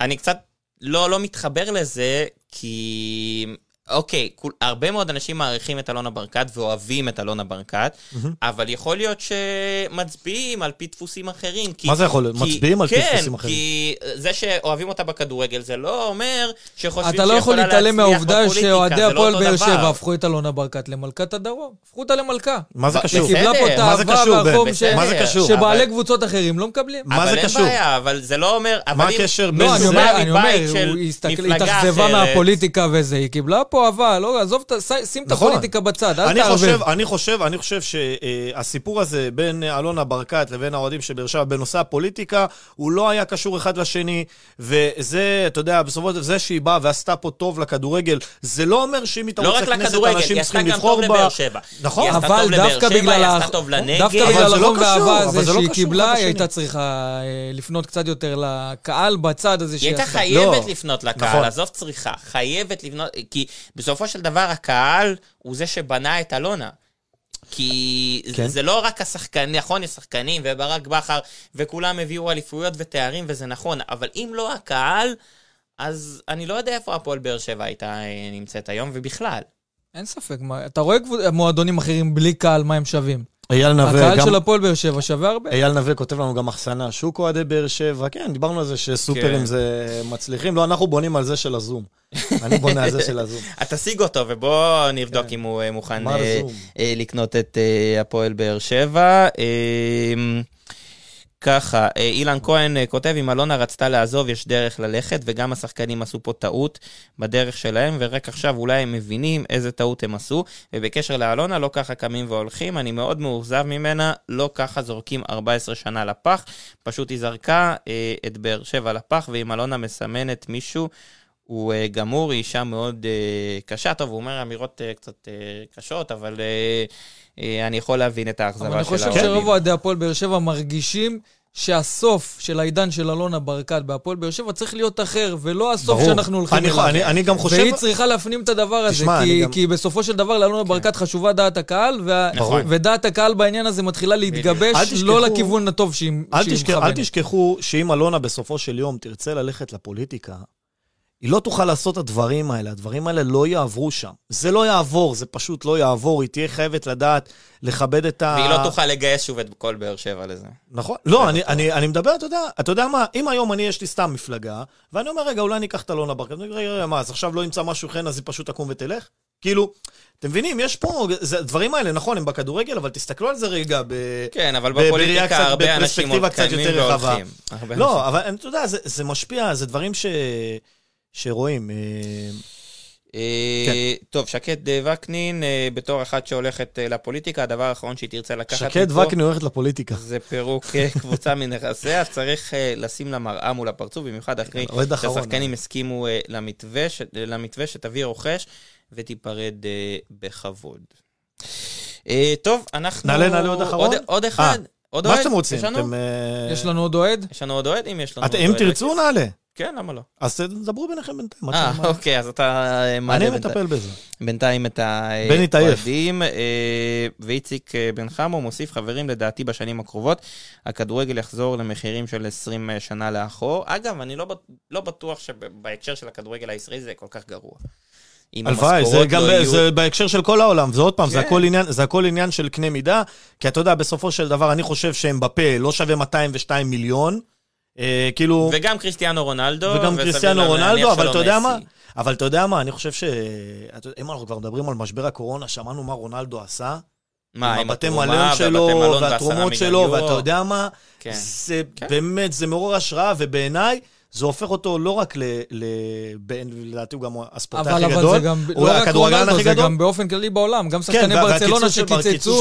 אני קצת לא, לא מתחבר לזה, כי אוקיי, כול, הרבה מאוד אנשים מעריכים את אלונה ברקת ואוהבים את אלונה ברקת, mm-hmm. אבל יכול להיות שמצביעים על פי דפוסים אחרים. כי, מה זה יכול להיות? מצביעים על כן, פי דפוסים אחרים? כן, כי זה שאוהבים אותה בכדורגל, זה לא אומר שחושבים אתה לא יכול להתעלם מהעובדה שאוהדי לא הפועל באר שבע הפכו את אלונה ברקת למלכת הדרום. הפכו אותה למלכה. מה זה קשור? היא קיבלה פה את האהבה והחום ש... מה זה קשור? שבעלי קבוצות אחרים לא מקבלים. מה זה קשור? אבל אין בעיה, אבל זה לא אומר... מה הקשר בין זה? לא, אני אומר, היא התאכזבה מהפוליטיקה וזה, היא קיבלה פה אהבה, לא, עזוב, שים את נכון. הפוליטיקה בצד, אל תערבב. אני חושב, אני חושב שהסיפור הזה בין אלונה ברקת לבין האוהדים של באר שבע בנושא הפוליטיקה, הוא לא היה קשור אחד לשני, וזה, אתה יודע, בסופו של דבר, זה שהיא באה ועשתה פה טוב לכדורגל, זה לא אומר שאם היא תרוץ לכנסת, אנשים צריכים לבחור בה. לא רק לכדורגל, נכון. אבל דווקא בגלל החום והאהבה הזה שהיא קיבלה, היא הייתה צריכה אה, לפנות קצת יותר לקהל בצד הזה שהיא עשתה. היא הייתה חייבת לפנות לקהל, נכון. עזוב צריכה, חייבת לפנות, כי בסופו של דבר הקהל הוא זה שבנה את אלונה. כי כן. זה לא רק השחקנים, נכון, יש שחקנים וברק בכר, וכולם הביאו אליפויות ותארים, וזה נכון, אבל אם לא הקהל, אז אני לא יודע איפה הפועל באר שבע הייתה אה, נמצאת היום, ובכלל. אין ספק, מה, אתה רואה מועדונים אחרים בלי קהל, מה הם שווים? אייל נווה הקהל גם... של הפועל באר שבע שווה הרבה. אייל נווה כותב לנו גם אחסנה, שוק אוהדי באר שבע, כן, דיברנו על זה שסופרים כן. זה מצליחים. לא, אנחנו בונים על זה של הזום. אני בונה על זה של הזום. תשיג אותו, ובוא נבדוק כן. אם הוא אה, מוכן אה, אה, לקנות את הפועל באר שבע. ככה, אה, אילן כהן אה, כותב, אם אלונה רצתה לעזוב, יש דרך ללכת, וגם השחקנים עשו פה טעות בדרך שלהם, ורק עכשיו אולי הם מבינים איזה טעות הם עשו. ובקשר לאלונה, לא ככה קמים והולכים, אני מאוד מאוכזב ממנה, לא ככה זורקים 14 שנה לפח, פשוט היא זרקה אה, את באר שבע לפח, ואם אלונה מסמנת מישהו... הוא uh, גמור, היא אישה מאוד uh, קשה. טוב, הוא אומר אמירות uh, קצת uh, קשות, אבל uh, אני יכול להבין את האכזבה שלה. אבל אני חושב שרוב אוהדי הפועל באר שבע מרגישים שהסוף של העידן של אלונה ברקת בהפועל באר שבע צריך להיות אחר, ולא הסוף ברור. שאנחנו הולכים אני, אליו. אני, אני גם חושב... והיא צריכה להפנים את הדבר הזה, תשמע, כי, גם... כי בסופו של דבר לאלונה כן. ברקת חשובה דעת הקהל, וה... נכון. ודעת הקהל בעניין הזה מתחילה להתגבש, לא תשכחו, לא לכיוון הטוב שהיא, שהיא מכוונת. אל תשכחו שאם אלונה בסופו של יום תרצה ללכת לפוליטיקה, היא לא תוכל לעשות את הדברים האלה, הדברים האלה לא יעברו שם. זה לא יעבור, זה פשוט לא יעבור, היא תהיה חייבת לדעת לכבד את ה... והיא לא תוכל לגייס שוב את כל באר שבע לזה. נכון. לא, אני, אני, אני מדבר, אתה יודע, אתה יודע מה, אם היום אני, יש לי סתם מפלגה, ואני אומר, רגע, אולי אני אקח את אלונה ברקת, רגע, רגע, מה, אז עכשיו לא ימצא משהו חן, אז היא פשוט תקום ותלך? כאילו, אתם מבינים, יש פה, זה, הדברים האלה, נכון, הם בכדורגל, אבל תסתכלו על זה רגע ב... כן, אבל בפוליטיקה קצת, הרבה אנשים עוד קיימים והולכים. לא, אבל אתה יודע, זה, זה משפיע, זה דברים ש... שרואים. אה, אה, כן. טוב, שקד וקנין, אה, בתור אחת שהולכת לפוליטיקה, הדבר האחרון שהיא תרצה לקחת שקד וקנין הולכת לפוליטיקה. זה פירוק קבוצה מנכסיה, אז צריך לשים לה מראה מול הפרצוף, במיוחד אחרי שהשחקנים הסכימו למתווה שתביא רוכש ותיפרד בכבוד. טוב, אנחנו... נעלה, נעלה עוד אחרון? עוד אחד. עוד אוהד? מה שאתם רוצים. יש לנו עוד אוהד? יש לנו עוד אוהד, אם יש לנו עוד אוהד. אם תרצו, נעלה. כן, למה לא? אז דברו ביניכם בינתיים. אה, אוקיי, אז אתה מעלה אני מטפל בזה. בינתיים את האוהדים. ואיציק בן חמו מוסיף, חברים, לדעתי בשנים הקרובות, הכדורגל יחזור למחירים של 20 שנה לאחור. אגב, אני לא בטוח שבהקשר של הכדורגל הישראלי זה כל כך גרוע. הלוואי, זה גם לא זה בהקשר של כל העולם, ועוד פעם, כן. זה, הכל עניין, זה הכל עניין של קנה מידה, כי אתה יודע, בסופו של דבר, אני חושב שהם בפה לא שווה 202 מיליון, אה, כאילו... וגם קריסטיאנו רונלדו. וגם קריסטיאנו רונלדו, אבל אתה יודע מה? אבל אתה יודע מה, אני חושב ש... אם אנחנו כבר מדברים על משבר הקורונה, שמענו מה רונלדו עשה. מה, עם הבתי מלון שלו, והתרומות שלו, ואתה יודע מה? כן. זה כן. באמת, זה מעורר השראה, ובעיניי... זה הופך אותו לא רק ל... ל לדעתי הוא גם הספורטאי הכי גדול, הוא לא הכדורגלן הכי גדול. זה גם באופן כללי בעולם, גם כן, שחקני ברצלונה שקיצצו,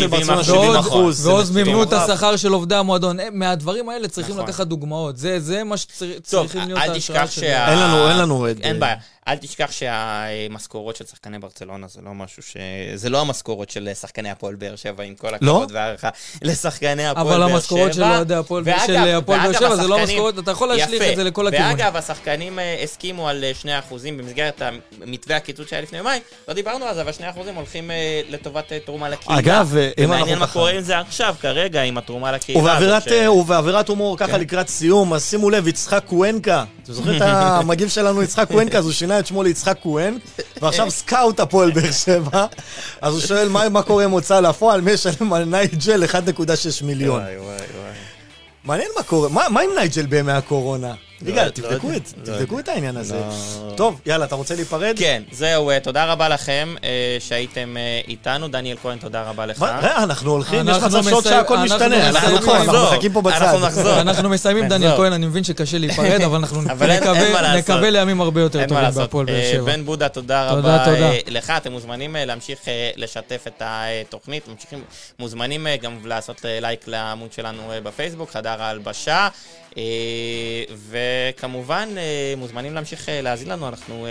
ועוד מימנו את השכר של עובדי המועדון. אה, מהדברים האלה צריכים נכון. לקחת דוגמאות. זה מה שצריכים להיות ההשראה שלנו. אין לנו... אין בעיה. אל תשכח שהמשכורות של שחקני ברצלונה זה לא משהו ש... זה לא המשכורות של שחקני הפועל באר שבע, עם כל הכבוד לא? והערכה לשחקני הפועל באר שבע. אבל המשכורות של אוהדי הפועל באר שבע זה לא המשכורות, אתה יכול להשליך את זה לכל הכיוונים. ואגב, השחקנים אה, הסכימו על 2% אה, במסגרת מתווה הקיצוץ שהיה לפני יומיים, לא דיברנו על זה, אבל 2% הולכים אה, לטובת תרומה לקהילה. אגב, אם אנחנו, מה קורה עם זה עכשיו, כרגע, עם התרומה לקהילה. ובאווירת הומור, ככה לקראת סיום, אז שימו לב, יצחק קוונקה, אתה זוכר את המגיב שלנו, יצחק קוונקה, אז הוא שינה את שמו ליצחק כהן, ועכשיו סקאוט הפועל באר שבע, אז הוא שואל מה קורה עם הוצאה לפועל, מי ישלם על נייג'ל 1.6 מיליון. מעניין מה קורה, מה עם נייג'ל בימי הקורונה? יגאל, לא, תבדקו לא את זה, לא תבדקו את העניין הזה. טוב, יאללה, אתה רוצה להיפרד? כן, זהו, אה, תודה רבה לכם אה, שהייתם אה, איתנו. דניאל כהן, תודה רבה לך. אנחנו הולכים, יש מצב שעוד שעה הכל משתנה. אנחנו מחכים פה בצד. אנחנו מסיימים, דניאל כהן, אני מבין שקשה להיפרד, אבל אנחנו נקווה לימים הרבה יותר טובים בהפועל באר שבע. בן בודה, תודה רבה לך. אתם מוזמנים להמשיך לשתף את התוכנית, מוזמנים גם לעשות לייק לעמוד שלנו בפייסבוק, חדר ההלבשה. אה, וכמובן, אה, מוזמנים להמשיך אה, להאזין לנו, אנחנו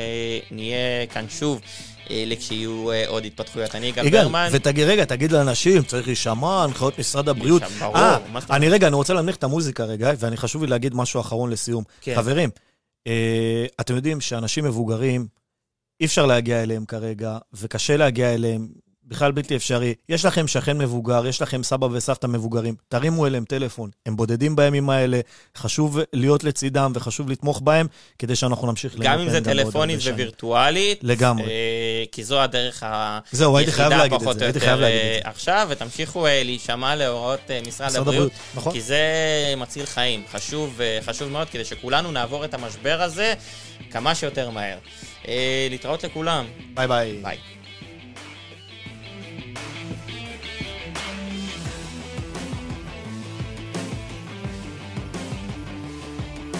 נהיה כאן שוב. לכשיהיו עוד התפתחויות. אני יגאל ברמן. ותגיד, רגע, תגיד לאנשים, צריך להישמע, הנחיות משרד הבריאות. ברור. אה, אני רגע, אני רוצה להנמיך את המוזיקה רגע, ואני חשוב לי להגיד משהו אחרון לסיום. כן. חברים, אתם יודעים שאנשים מבוגרים, אי אפשר להגיע אליהם כרגע, וקשה להגיע אליהם. בכלל בלתי אפשרי. יש לכם שכן מבוגר, יש לכם סבא וסבתא מבוגרים, תרימו אליהם טלפון. הם בודדים בימים האלה, חשוב להיות לצידם וחשוב לתמוך בהם, כדי שאנחנו נמשיך גם אם זה טלפונית ווירטואלית. לגמרי. אה, כי זו הדרך זהו, חייב להגיד את זה. אה, עכשיו, ותמשיכו אה, להישמע להוראות אה, משרד, משרד הבריאות, נכון. כי זה מציל חיים. חשוב, אה, חשוב מאוד, כדי שכולנו נעבור את המשבר הזה כמה שיותר מהר. אה, להתראות לכולם. ביי ביי. ביי.